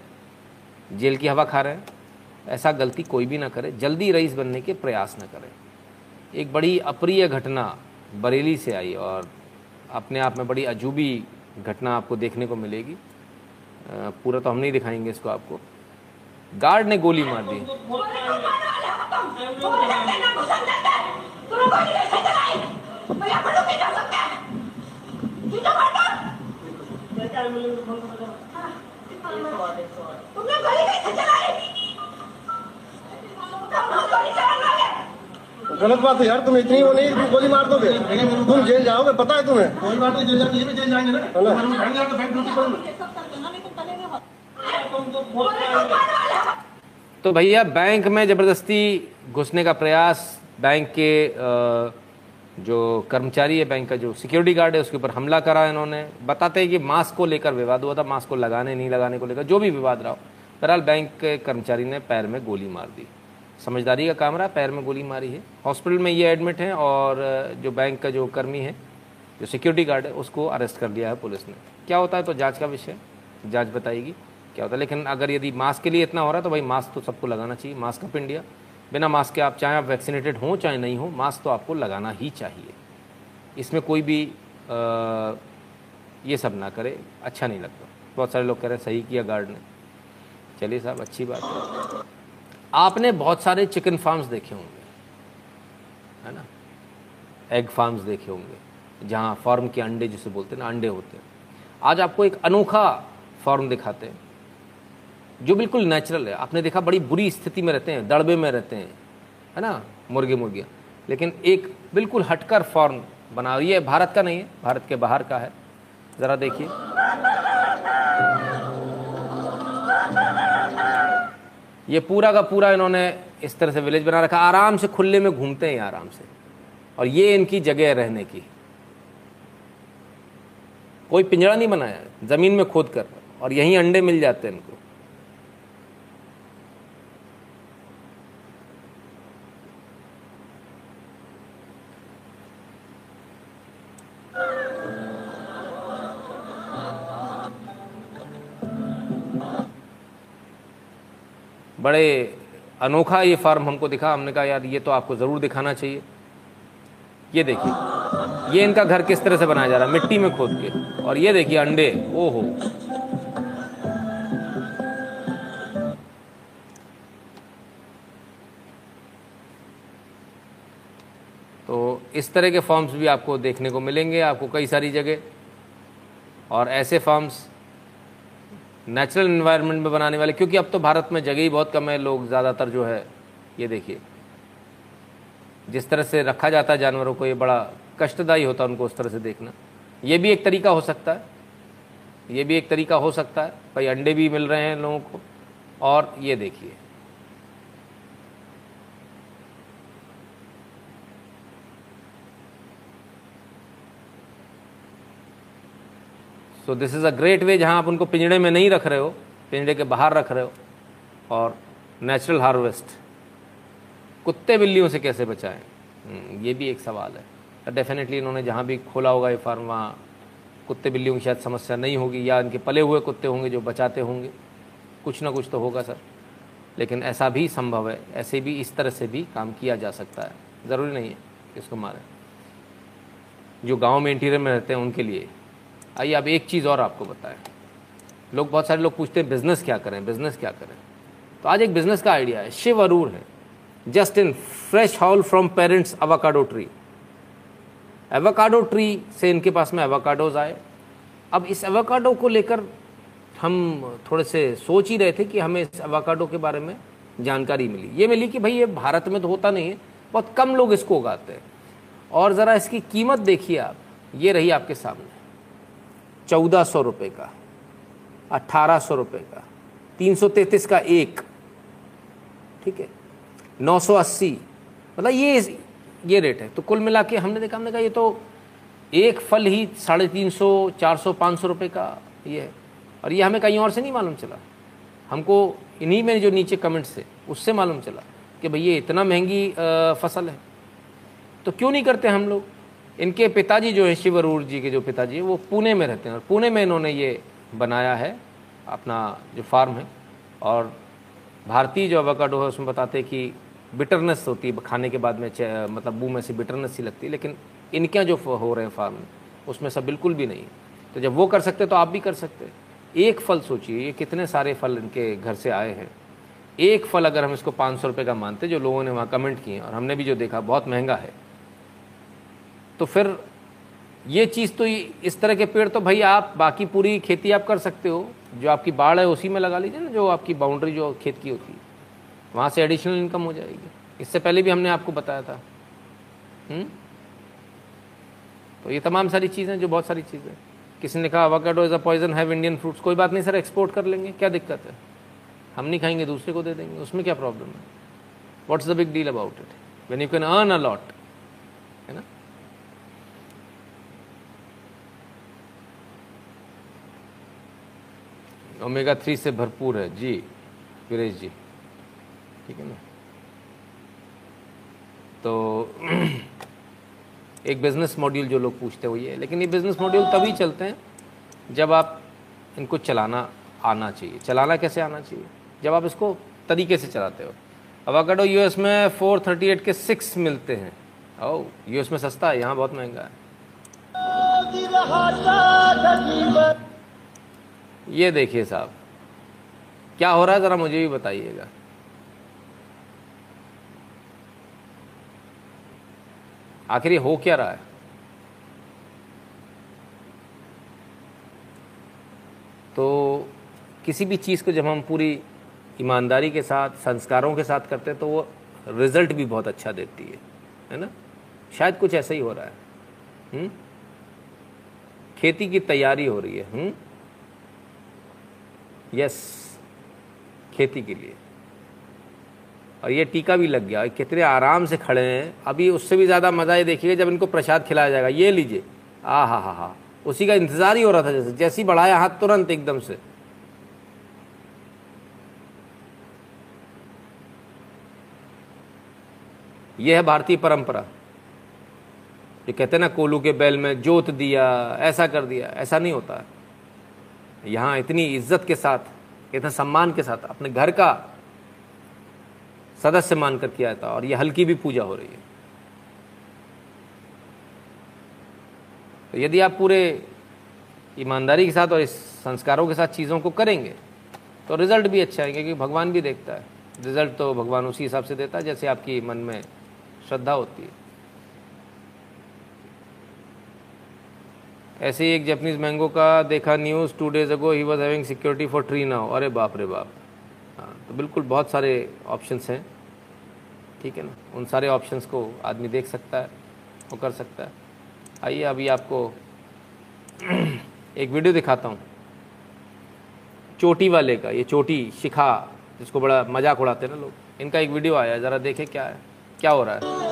जेल की हवा खा रहे हैं। ऐसा गलती कोई भी ना करे। जल्दी रईस बनने के प्रयास न करें। एक बड़ी अप्रिय घटना बरेली से आई और अपने आप में बड़ी अजूबी घटना आपको देखने को मिलेगी। पूरा तो हम नहीं दिखाएँगे इसको आपको। गार्ड ने गोली मार दी। गलत बात है यार तुम इतनी वो नहीं तुम गोली मार दोगे। तुम जेल जाओगे पता है तुम्हें? कोई बात नहीं जेल जाएँगे जेल जाएँगे ना? तो तो भैया बैंक में ज़बरदस्ती घुसने का प्रयास बैंक के जो कर्मचारी है बैंक का जो सिक्योरिटी गार्ड है उसके ऊपर हमला करा इन्होंने। बताते हैं कि मास्क को लेकर विवाद हुआ था मास्क को लगाने नहीं लगाने को लेकर जो भी विवाद रहा हो। बहरहाल बैंक के कर्मचारी ने पैर में गोली मार दी। समझदारी का काम रहा पैर में गोली मारी है। हॉस्पिटल में ये एडमिट है और जो बैंक का जो कर्मी है जो सिक्योरिटी गार्ड है उसको अरेस्ट कर दिया है पुलिस ने। क्या होता है तो जाँच का विषय। जाँच बताएगी क्या होता है। लेकिन अगर यदि मास्क के लिए इतना हो रहा है तो भाई मास्क तो सबको लगाना चाहिए। Mask up India. बिना मास्क के आप चाहे आप वैक्सीनेटेड हों चाहे नहीं हो मास्क तो आपको लगाना ही चाहिए। इसमें कोई भी आ, ये सब ना करे। अच्छा नहीं लगता। बहुत सारे लोग कह रहे हैं सही किया गार्ड ने। चलिए साहब अच्छी बात है। आपने बहुत सारे चिकन फार्म्स देखे होंगे, है ना? एग फार्म्स देखे होंगे, जहाँ फार्म के अंडे जिसे बोलते हैं ना, अंडे होते हैं। आज आपको एक अनोखा फार्म दिखाते हैं, जो बिल्कुल नेचुरल है। आपने देखा बड़ी बुरी स्थिति में रहते हैं, दड़बे में रहते हैं, है ना? मुर्गे मुर्गियाँ लेकिन एक बिल्कुल हटकर फॉर्म बना, ये भारत का नहीं है, भारत के बाहर का है। ज़रा देखिए। ये पूरा का पूरा इन्होंने इस तरह से विलेज बना रखा। आराम से खुले में घूमते हैं आराम से। और ये इनकी जगह है रहने की। कोई पिंजरा नहीं बनाया, ज़मीन में खोद कर। और यहीं अंडे मिल जाते हैं इनको। बड़े अनोखा ये फार्म हमको दिखा, हमने कहा, यार, ये तो आपको ज़रूर दिखाना चाहिए। ये देखिए, ये इनका घर किस तरह से बनाया जा रहा है? मिट्टी में खोद के। और ये देखिए, अंडे। ओहो। तो इस तरह के फॉर्म्स भी आपको देखने को मिलेंगे, आपको कई सारी जगह। और ऐसे फॉर्म्स नेचुरल इन्वायरमेंट में बनाने वाले, क्योंकि अब तो भारत में जगह ही बहुत कम है, लोग ज़्यादातर जो है, ये देखिए। जिस तरह से रखा जाता है जानवरों को, ये बड़ा कष्टदायी होता है उनको उस तरह से देखना। ये भी एक तरीका हो सकता है। ये भी एक तरीका हो सकता है। भाई अंडे भी मिल रहे हैं लोगों को। और ये देखिए so this is a great way जहाँ आप उनको पिंजड़े में नहीं रख रहे हो पिंजड़े के बाहर रख रहे हो और नेचुरल हार्वेस्ट कुत्ते बिल्लियों से कैसे बचाएँ? हम्म, ये भी एक सवाल है। डेफिनेटली इन्होंने जहाँ भी खोला होगा ये फार्म वहाँ कुत्ते बिल्लियों की शायद समस्या नहीं होगी या इनके पले हुए कुत्ते होंगे जो बचाते होंगे। कुछ ना कुछ तो होगा सर। लेकिन ऐसा भी संभव है ऐसे भी इस तरह से भी काम किया जा सकता है। ज़रूरी नहीं है इसको मारें। जो गाँव में इंटीरियर में रहते हैं उनके लिए आइए अब एक चीज़ और आपको बताएँ। लोग, बहुत सारे लोग पूछते हैं, बिज़नेस क्या करें, बिज़नेस क्या करें? तो आज एक बिज़नेस का आइडिया है। शिव अरूर है। Just in fresh haul from parents avocado tree. Avocado tree से इनके पास में एवोकाडोज आए। अब इस एवोकाडो को लेकर हम थोड़े से सोच ही रहे थे कि हमें इस एवोकाडो के बारे में जानकारी मिली। ये मिली कि भाई, ये भारत में तो होता नहीं है, बहुत कम लोग इसको उगाते हैं। और ज़रा इसकी कीमत देखिए आप। ये रही आपके सामने। चौदह सौ रुपये का अट्ठारह सौ रुपये का, तीन सौ तैंतीस का एक, ठीक है? नौ सौ अस्सी मतलब ये ये रेट है। तो कुल मिला के हमने देखा, हमने कहा ये तो एक फल ही साढ़े तीन सौ, चार सौ, पाँच सौ रुपये का ये है। और ये हमें कहीं और से नहीं मालूम चला। हमको इन्हीं में जो नीचे कमेंट्स थे, उससे मालूम चला कि भाई ये इतना महँगी फ़सल है। तो क्यों नहीं करते हम लोग? इनके पिताजी जो है, शिव अरूर जी के जो पिताजी हैं, वो पुणे में रहते हैं और पुणे में इन्होंने ये बनाया है, अपना जो फार्म है। और भारतीय जो अवाकाडो है, उसमें बताते हैं कि बिटरनेस होती है, खाने के बाद में मतलब मुँह में से बिटरनेस सी लगती है, लेकिन इनके जो हो रहे हैं फार्म, उसमें सब बिल्कुल भी नहीं तो जब वो कर सकते तो आप भी कर सकते एक फल सोचिए, ये कितने सारे फल इनके घर से आए हैं। एक फल अगर हम इसको पाँच सौ रुपये का मानते जो लोगों ने वहाँ कमेंट किए और हमने भी जो देखा, बहुत महँगा है। तो फिर ये चीज़ तो इस तरह के पेड़ तो भाई आप बाकी पूरी खेती आप कर सकते हो। जो आपकी बाढ़ है उसी में लगा लीजिए ना, जो आपकी बाउंड्री जो खेत की होती है। वहाँ से एडिशनल इनकम हो जाएगी। इससे पहले भी हमने आपको बताया था। हम्म? तो ये तमाम सारी चीज़ें जो बहुत सारी चीज़ें किसी ने कहा avocado is a poison have Indian fruits कोई बात नहीं सर एक्सपोर्ट कर लेंगे। क्या दिक्कत है? हम नहीं खाएँगे, दूसरे को दे देंगे। उसमें क्या प्रॉब्लम है? What's the big deal about it when you can earn a lot omega three से भरपूर है। जी वीरेश जी। ठीक है ना? तो [clears throat] एक बिज़नेस मॉड्यूल जो लोग पूछते हैं ये है। लेकिन ये बिज़नेस मॉड्यूल तभी चलते हैं जब आप इनको चलाना आना चाहिए। चलाना कैसे आना चाहिए? जब आप इसको तरीके से चलाते हो। अब अगर अवाकाडो यूएस में 438 के सिक्स मिलते हैं। ओ यूएस में सस्ता है, यहाँ बहुत महँगा है। ये देखिए साहब, क्या हो रहा है ज़रा मुझे भी बताइएगा। आखिर हो क्या रहा है? तो किसी भी चीज़ को जब हम पूरी ईमानदारी के साथ, संस्कारों के साथ करते हैं तो वो रिज़ल्ट भी बहुत अच्छा देती है है ना? शायद कुछ ऐसा ही हो रहा है। हुँ? खेती की तैयारी हो रही है। हुँ? यस खेती के लिए। और ये टीका भी लग गया। कितने आराम से खड़े हैं। अभी उससे भी ज़्यादा मज़ा ये देखिएगा जब इनको प्रसाद खिलाया जाएगा। ये लीजिए। आ हा हा हा उसी का इंतज़ार ही हो रहा था जैसे। जैसे बढ़ाया हाथ तुरंत एकदम से। यह है भारतीय परंपरा। ये कहते हैं ना, कोलू के बैल में जोत दिया, ऐसा कर दिया। ऐसा नहीं होता। है यहाँ इतनी इज़्ज़त के साथ, इतने सम्मान के साथ अपने घर का सदस्य मानकर किया जाता और ये हल्की भी पूजा हो रही है। तो यदि आप पूरे ईमानदारी के साथ और इस संस्कारों के साथ चीज़ों को करेंगे तो रिज़ल्ट भी अच्छा आएँगे, क्योंकि भगवान भी देखता है। रिज़ल्ट तो भगवान उसी हिसाब से देता है जैसे आपकी मन में श्रद्धा होती है। ऐसे ही एक जैपनीज मैंगो का देखा news two days ago he was having security for tree now अरे बाप रे बाप। हाँ तो बिल्कुल बहुत सारे ऑप्शंस हैं। ठीक है ना? उन सारे ऑप्शंस को आदमी देख सकता है वो कर सकता है। आइए, अभी आपको एक वीडियो दिखाता हूँ। चोटी वाले का, ये चोटी शिखा, जिसको बड़ा मज़ाक उड़ाते हैं ना लोग। इनका एक वीडियो आया ज़रा देखें क्या है, क्या हो रहा है।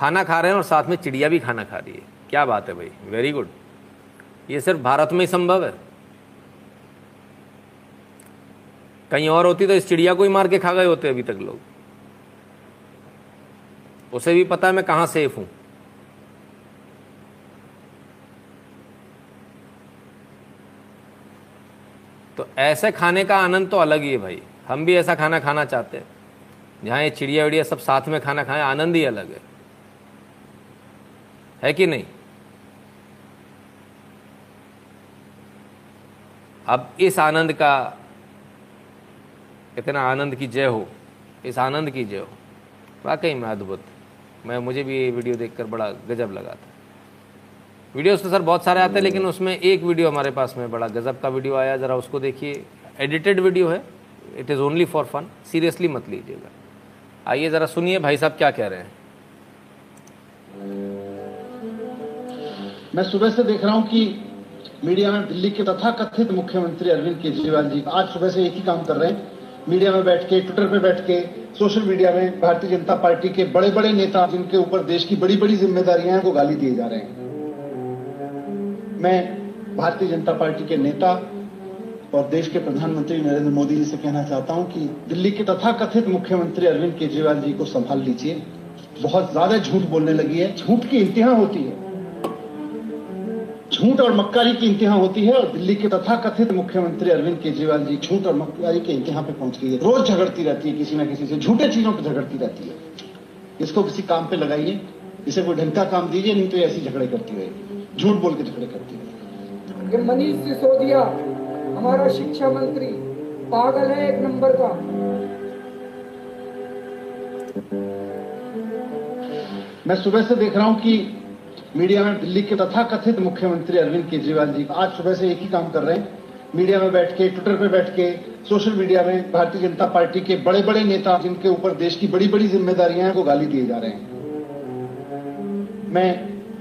खाना खा रहे हैं और साथ में चिड़िया भी खाना खा रही है। क्या बात है भाई? वेरी गुड ये सिर्फ़ भारत में ही संभव है। कहीं और होती तो इस चिड़िया को ही मार के खा गए होते अभी तक लोग। उसे भी पता है मैं कहाँ सेफ़ हूँ। तो ऐसे खाने का आनंद तो अलग ही है भाई। हम भी ऐसा खाना खाना चाहते हैं। जहाँ ये चिड़िया विड़िया सब साथ में खाना खाएँ, आनंद ही अलग है। है कि नहीं? अब इस आनंद का इतना आनंद की जय हो, इस आनंद की जय हो। वाकई में अद्भुत। मैं, मुझे भी ये वीडियो देखकर बड़ा गजब लगा था। वीडियोस तो सर बहुत सारे आते हैं, लेकिन उसमें एक वीडियो हमारे पास में बड़ा गजब का वीडियो आया। ज़रा उसको देखिए। एडिटेड वीडियो है। It is only for fun seriously मत लीजिएगा। आइए ज़रा सुनिए भाई साहब क्या कह रहे हैं। मैं सुबह से देख रहा हूँ कि मीडिया में दिल्ली के तथा कथित मुख्यमंत्री अरविंद केजरीवाल जी आज सुबह से एक ही काम कर रहे हैं। मीडिया में बैठ के, ट्विटर पे बैठ के, सोशल मीडिया में भारतीय जनता पार्टी के बड़े बड़े नेता जिनके ऊपर देश की बड़ी बड़ी जिम्मेदारियाँ हैं वो गाली दिए जा रहे हैं। मैं भारतीय जनता पार्टी के नेता और देश के प्रधानमंत्री नरेंद्र मोदी जी से कहना चाहता हूँ कि दिल्ली के तथा कथित मुख्यमंत्री अरविंद केजरीवाल जी को संभाल लीजिए। बहुत ज़्यादा झूठ बोलने लगी है। झूठ की इंतहा होती है। झूठ और मक्कारी की इंतहा होती है और दिल्ली के तथा कथित मुख्यमंत्री अरविंद केजरीवाल जी झूठ और मक्कारी के इंतहा पे पहुँच गई है। रोज झगड़ती रहती है किसी ना किसी से। झूठे चीज़ों पर झगड़ती रहती है। इसको किसी काम पे लगाइए इसे कोई ढंग का काम दीजिए नहीं तो ऐसी झगड़े करती रहेगी झूठ बोल के झगड़े करती रहेगी ये मनीष सिसोदिया हमारा शिक्षा मंत्री पागल है एक नंबर का। मैं सुबह से देख रहा हूँ कि मीडिया में दिल्ली के तथा कथित मुख्यमंत्री अरविंद केजरीवाल जी आज सुबह से एक ही काम कर रहे हैं। मीडिया में बैठ के, ट्विटर पे बैठ के, सोशल मीडिया में भारतीय जनता पार्टी के बड़े बड़े नेता जिनके ऊपर देश की बड़ी बड़ी जिम्मेदारियाँ हैं को गाली दिए जा रहे हैं। मैं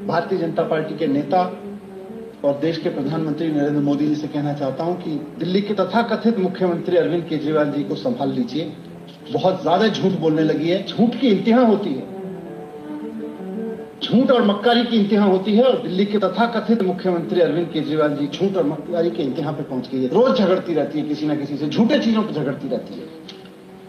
भारतीय जनता पार्टी के नेता और देश के प्रधानमंत्री नरेंद्र मोदी जी से कहना चाहता हूँ कि दिल्ली के तथा कथित मुख्यमंत्री अरविंद केजरीवाल जी को संभाल लीजिए। बहुत ज़्यादा झूठ बोलने लगी है। झूठ की इंतहा होती है। झूठ और मक्कारी की इंतहा होती है और दिल्ली के तथाकथित मुख्यमंत्री अरविंद केजरीवाल जी झूठ और मक्कारी के इंतहा पे पहुँच गई है। रोज झगड़ती रहती है किसी ना किसी से झूठे चीज़ों पर झगड़ती रहती है।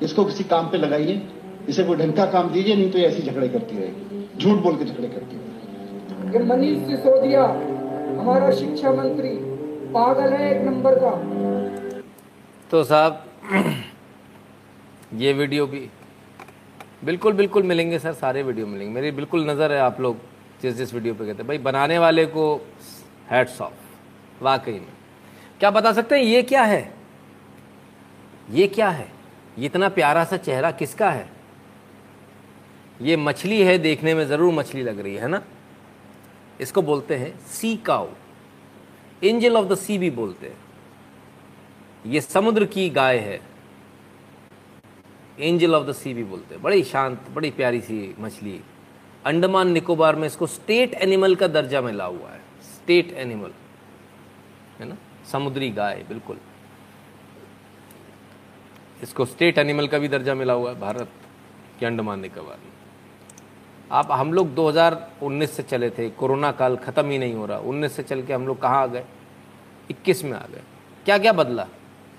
इसको किसी काम पे लगाइए इसे कोई ढंग का काम दीजिए नहीं तो ये ऐसी झगड़े करती रहेगी। झूठ बोल के झगड़े करती रहेगी ये मनीष सिसोदिया हमारा शिक्षा मंत्री पागल है एक नंबर का। तो साहब [clears throat] ये वीडियो भी बिल्कुल बिल्कुल मिलेंगे सर, सारे वीडियो मिलेंगे। मेरी बिल्कुल नज़र है आप लोग जिस जिस वीडियो पे कहते हैं। भाई, बनाने वाले को हैट्स ऑफ़ वाकई में। क्या बता सकते हैं, ये क्या है? ये क्या है? इतना प्यारा सा चेहरा किसका है? ये मछली है देखने में, ज़रूर मछली लग रही है ना? इसको बोलते हैं sea cow angel of the sea भी बोलते हैं। ये समुद्र की गाय है। एंजल ऑफ़ द सी भी बोलते हैं। बड़ी शांत, बड़ी प्यारी सी मछली। अंडमान निकोबार में इसको स्टेट एनिमल का दर्जा मिला हुआ है। State animal. है ना? समुद्री गाय, बिल्कुल। इसको स्टेट एनिमल का भी दर्जा मिला हुआ है भारत के अंडमान निकोबार में। आप, हम लोग 2019 से चले थे। कोरोना काल ख़त्म ही नहीं हो रहा। 19 से चल के हम लोग कहाँ आ गए? 21 में आ गए। क्या क्या बदला?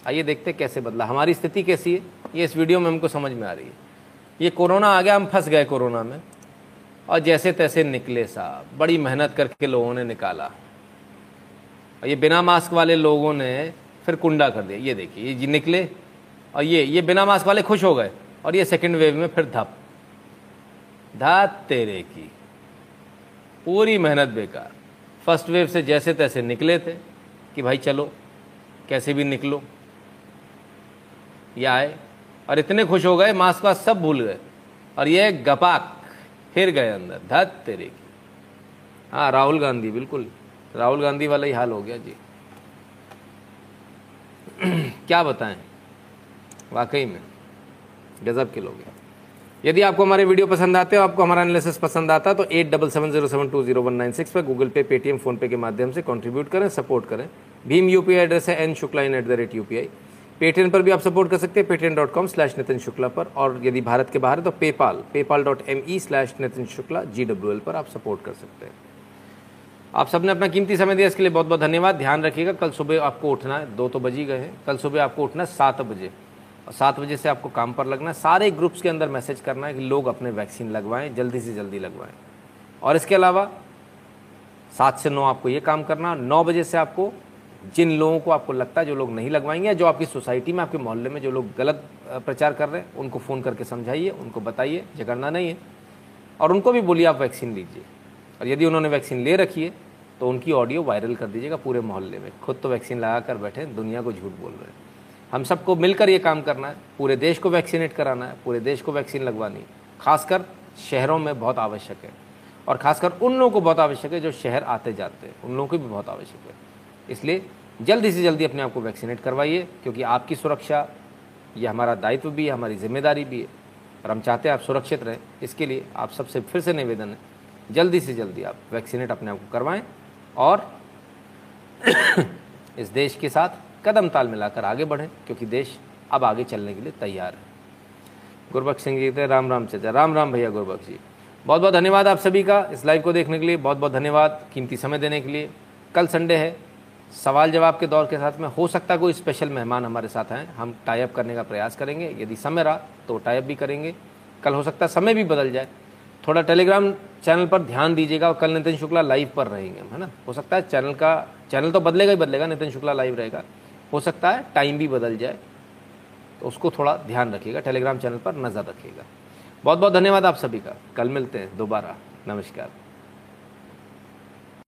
आइए देखते कैसे बदला। हमारी स्थिति कैसी है? ये इस वीडियो में हमको समझ में आ रही है। ये कोरोना आ गया, हम फंस गए कोरोना में। और जैसे तैसे निकले साहब, बड़ी मेहनत करके लोगों ने निकाला। और ये बिना मास्क वाले लोगों ने फिर कुंडा कर दिया। ये देखिए, ये निकले और ये ये बिना मास्क वाले खुश हो गए और ये सेकेंड वेव में फिर धप। धात तेरे की। पूरी मेहनत बेकार। फ़र्स्ट वेव से जैसे तैसे निकले थे कि भाई चलो, कैसे भी निकलो। ये आए। और इतने खुश हो गए, मास्क वास्क सब भूल गए। और ये गपाक फिर गए अंदर, धत तेरे की। हाँ राहुल गांधी, बिल्कुल। राहुल गांधी वाला ही हाल हो गया जी। [clears throat] क्या बताएँ? वाकई में, गजब के लोग हैं। यदि आपको हमारे वीडियो पसंद आते हो, आपको हमारा एनालिसिस पसंद आता तो eight double seven zero seven two zero one nine six पर गूगल पे, पेटीएम फोनपे के माध्यम से कंट्रीब्यूट करें सपोर्ट करें। भीम यूपीआई एड्रेस है N Shukla in at the rate UPI Paytm पर भी आप सपोर्ट कर सकते हैं Paytm dot com slash Nitin Shukla पर। और यदि भारत के बाहर है तो PayPal PayPal dot M E slash Nitin Shukla G W L पर आप सपोर्ट कर सकते हैं। आप सबने अपना कीमती समय दिया, इसके लिए बहुत बहुत धन्यवाद। ध्यान रखिएगा, कल सुबह आपको उठना है, दो तो बजी गए हैं। कल सुबह आपको उठना है सात बजे। और सात बजे से आपको काम पर लगना है। सारे ग्रुप्स के अंदर मैसेज करना है कि लोग अपने वैक्सीन लगवाएँ, जल्दी से जल्दी लगवाएँ। और इसके अलावा सात से नौ आपको ये काम करना नौ बजे से आपको जिन लोगों को आपको लगता है जो लोग नहीं लगवाएँगे या जो आपकी सोसाइटी में, आपके मोहल्ले में जो लोग गलत प्रचार कर रहे हैं, उनको फ़ोन करके समझाइए, उनको बताइए, झगड़ना नहीं है। और उनको भी बोलिए, आप वैक्सीन लीजिए। और यदि उन्होंने वैक्सीन ले रखी है तो उनकी ऑडियो वायरल कर दीजिएगा पूरे मोहल्ले में। खुद तो वैक्सीन लगा कर बैठे दुनिया को झूठ बोल रहे हैं। हम सबको मिलकर ये काम करना है, पूरे देश को वैक्सीनेट कराना है, पूरे देश को वैक्सीन लगवानी है। खासकर शहरों में बहुत आवश्यक है। और खासकर उन लोगों को बहुत आवश्यक है जो शहर आते जाते हैं, उन लोगों को भी बहुत आवश्यक है। इसलिए जल्दी से जल्दी अपने आप को वैक्सीनेट करवाइए, क्योंकि आपकी सुरक्षा, ये हमारा दायित्व भी है, हमारी ज़िम्मेदारी भी है, और हम चाहते हैं आप सुरक्षित रहें। इसके लिए आप सबसे फिर से निवेदन है, जल्दी से जल्दी आप वैक्सीनेट अपने आप को करवाएँ और इस देश के साथ कदम ताल मिलाकर आगे बढ़ें, क्योंकि देश अब आगे चलने के लिए तैयार है। गुरबख्श सिंह जी थे राम राम चाचा, राम राम भैया गुरबख्श जी। बहुत बहुत धन्यवाद आप सभी का इस लाइव को देखने के लिए बहुत बहुत धन्यवाद कीमती समय देने के लिए। कल संडे है सवाल जवाब के दौर के साथ में हो सकता है कोई स्पेशल मेहमान हमारे साथ आए। हम टाइप करने का प्रयास करेंगे। यदि समय रहा तो टाइप भी करेंगे। कल हो सकता है समय भी बदल जाए। थोड़ा टेलीग्राम चैनल पर ध्यान दीजिएगा और कल नितिन शुक्ला लाइव पर रहेंगे है ना? हो सकता है चैनल का चैनल तो बदलेगा ही बदलेगा, नितिन शुक्ला लाइव रहेगा। हो सकता है टाइम भी बदल जाए। तो उसको थोड़ा ध्यान रखिएगा टेलीग्राम चैनल पर नज़र रखिएगा। बहुत बहुत धन्यवाद आप सभी का। कल मिलते हैं दोबारा। नमस्कार।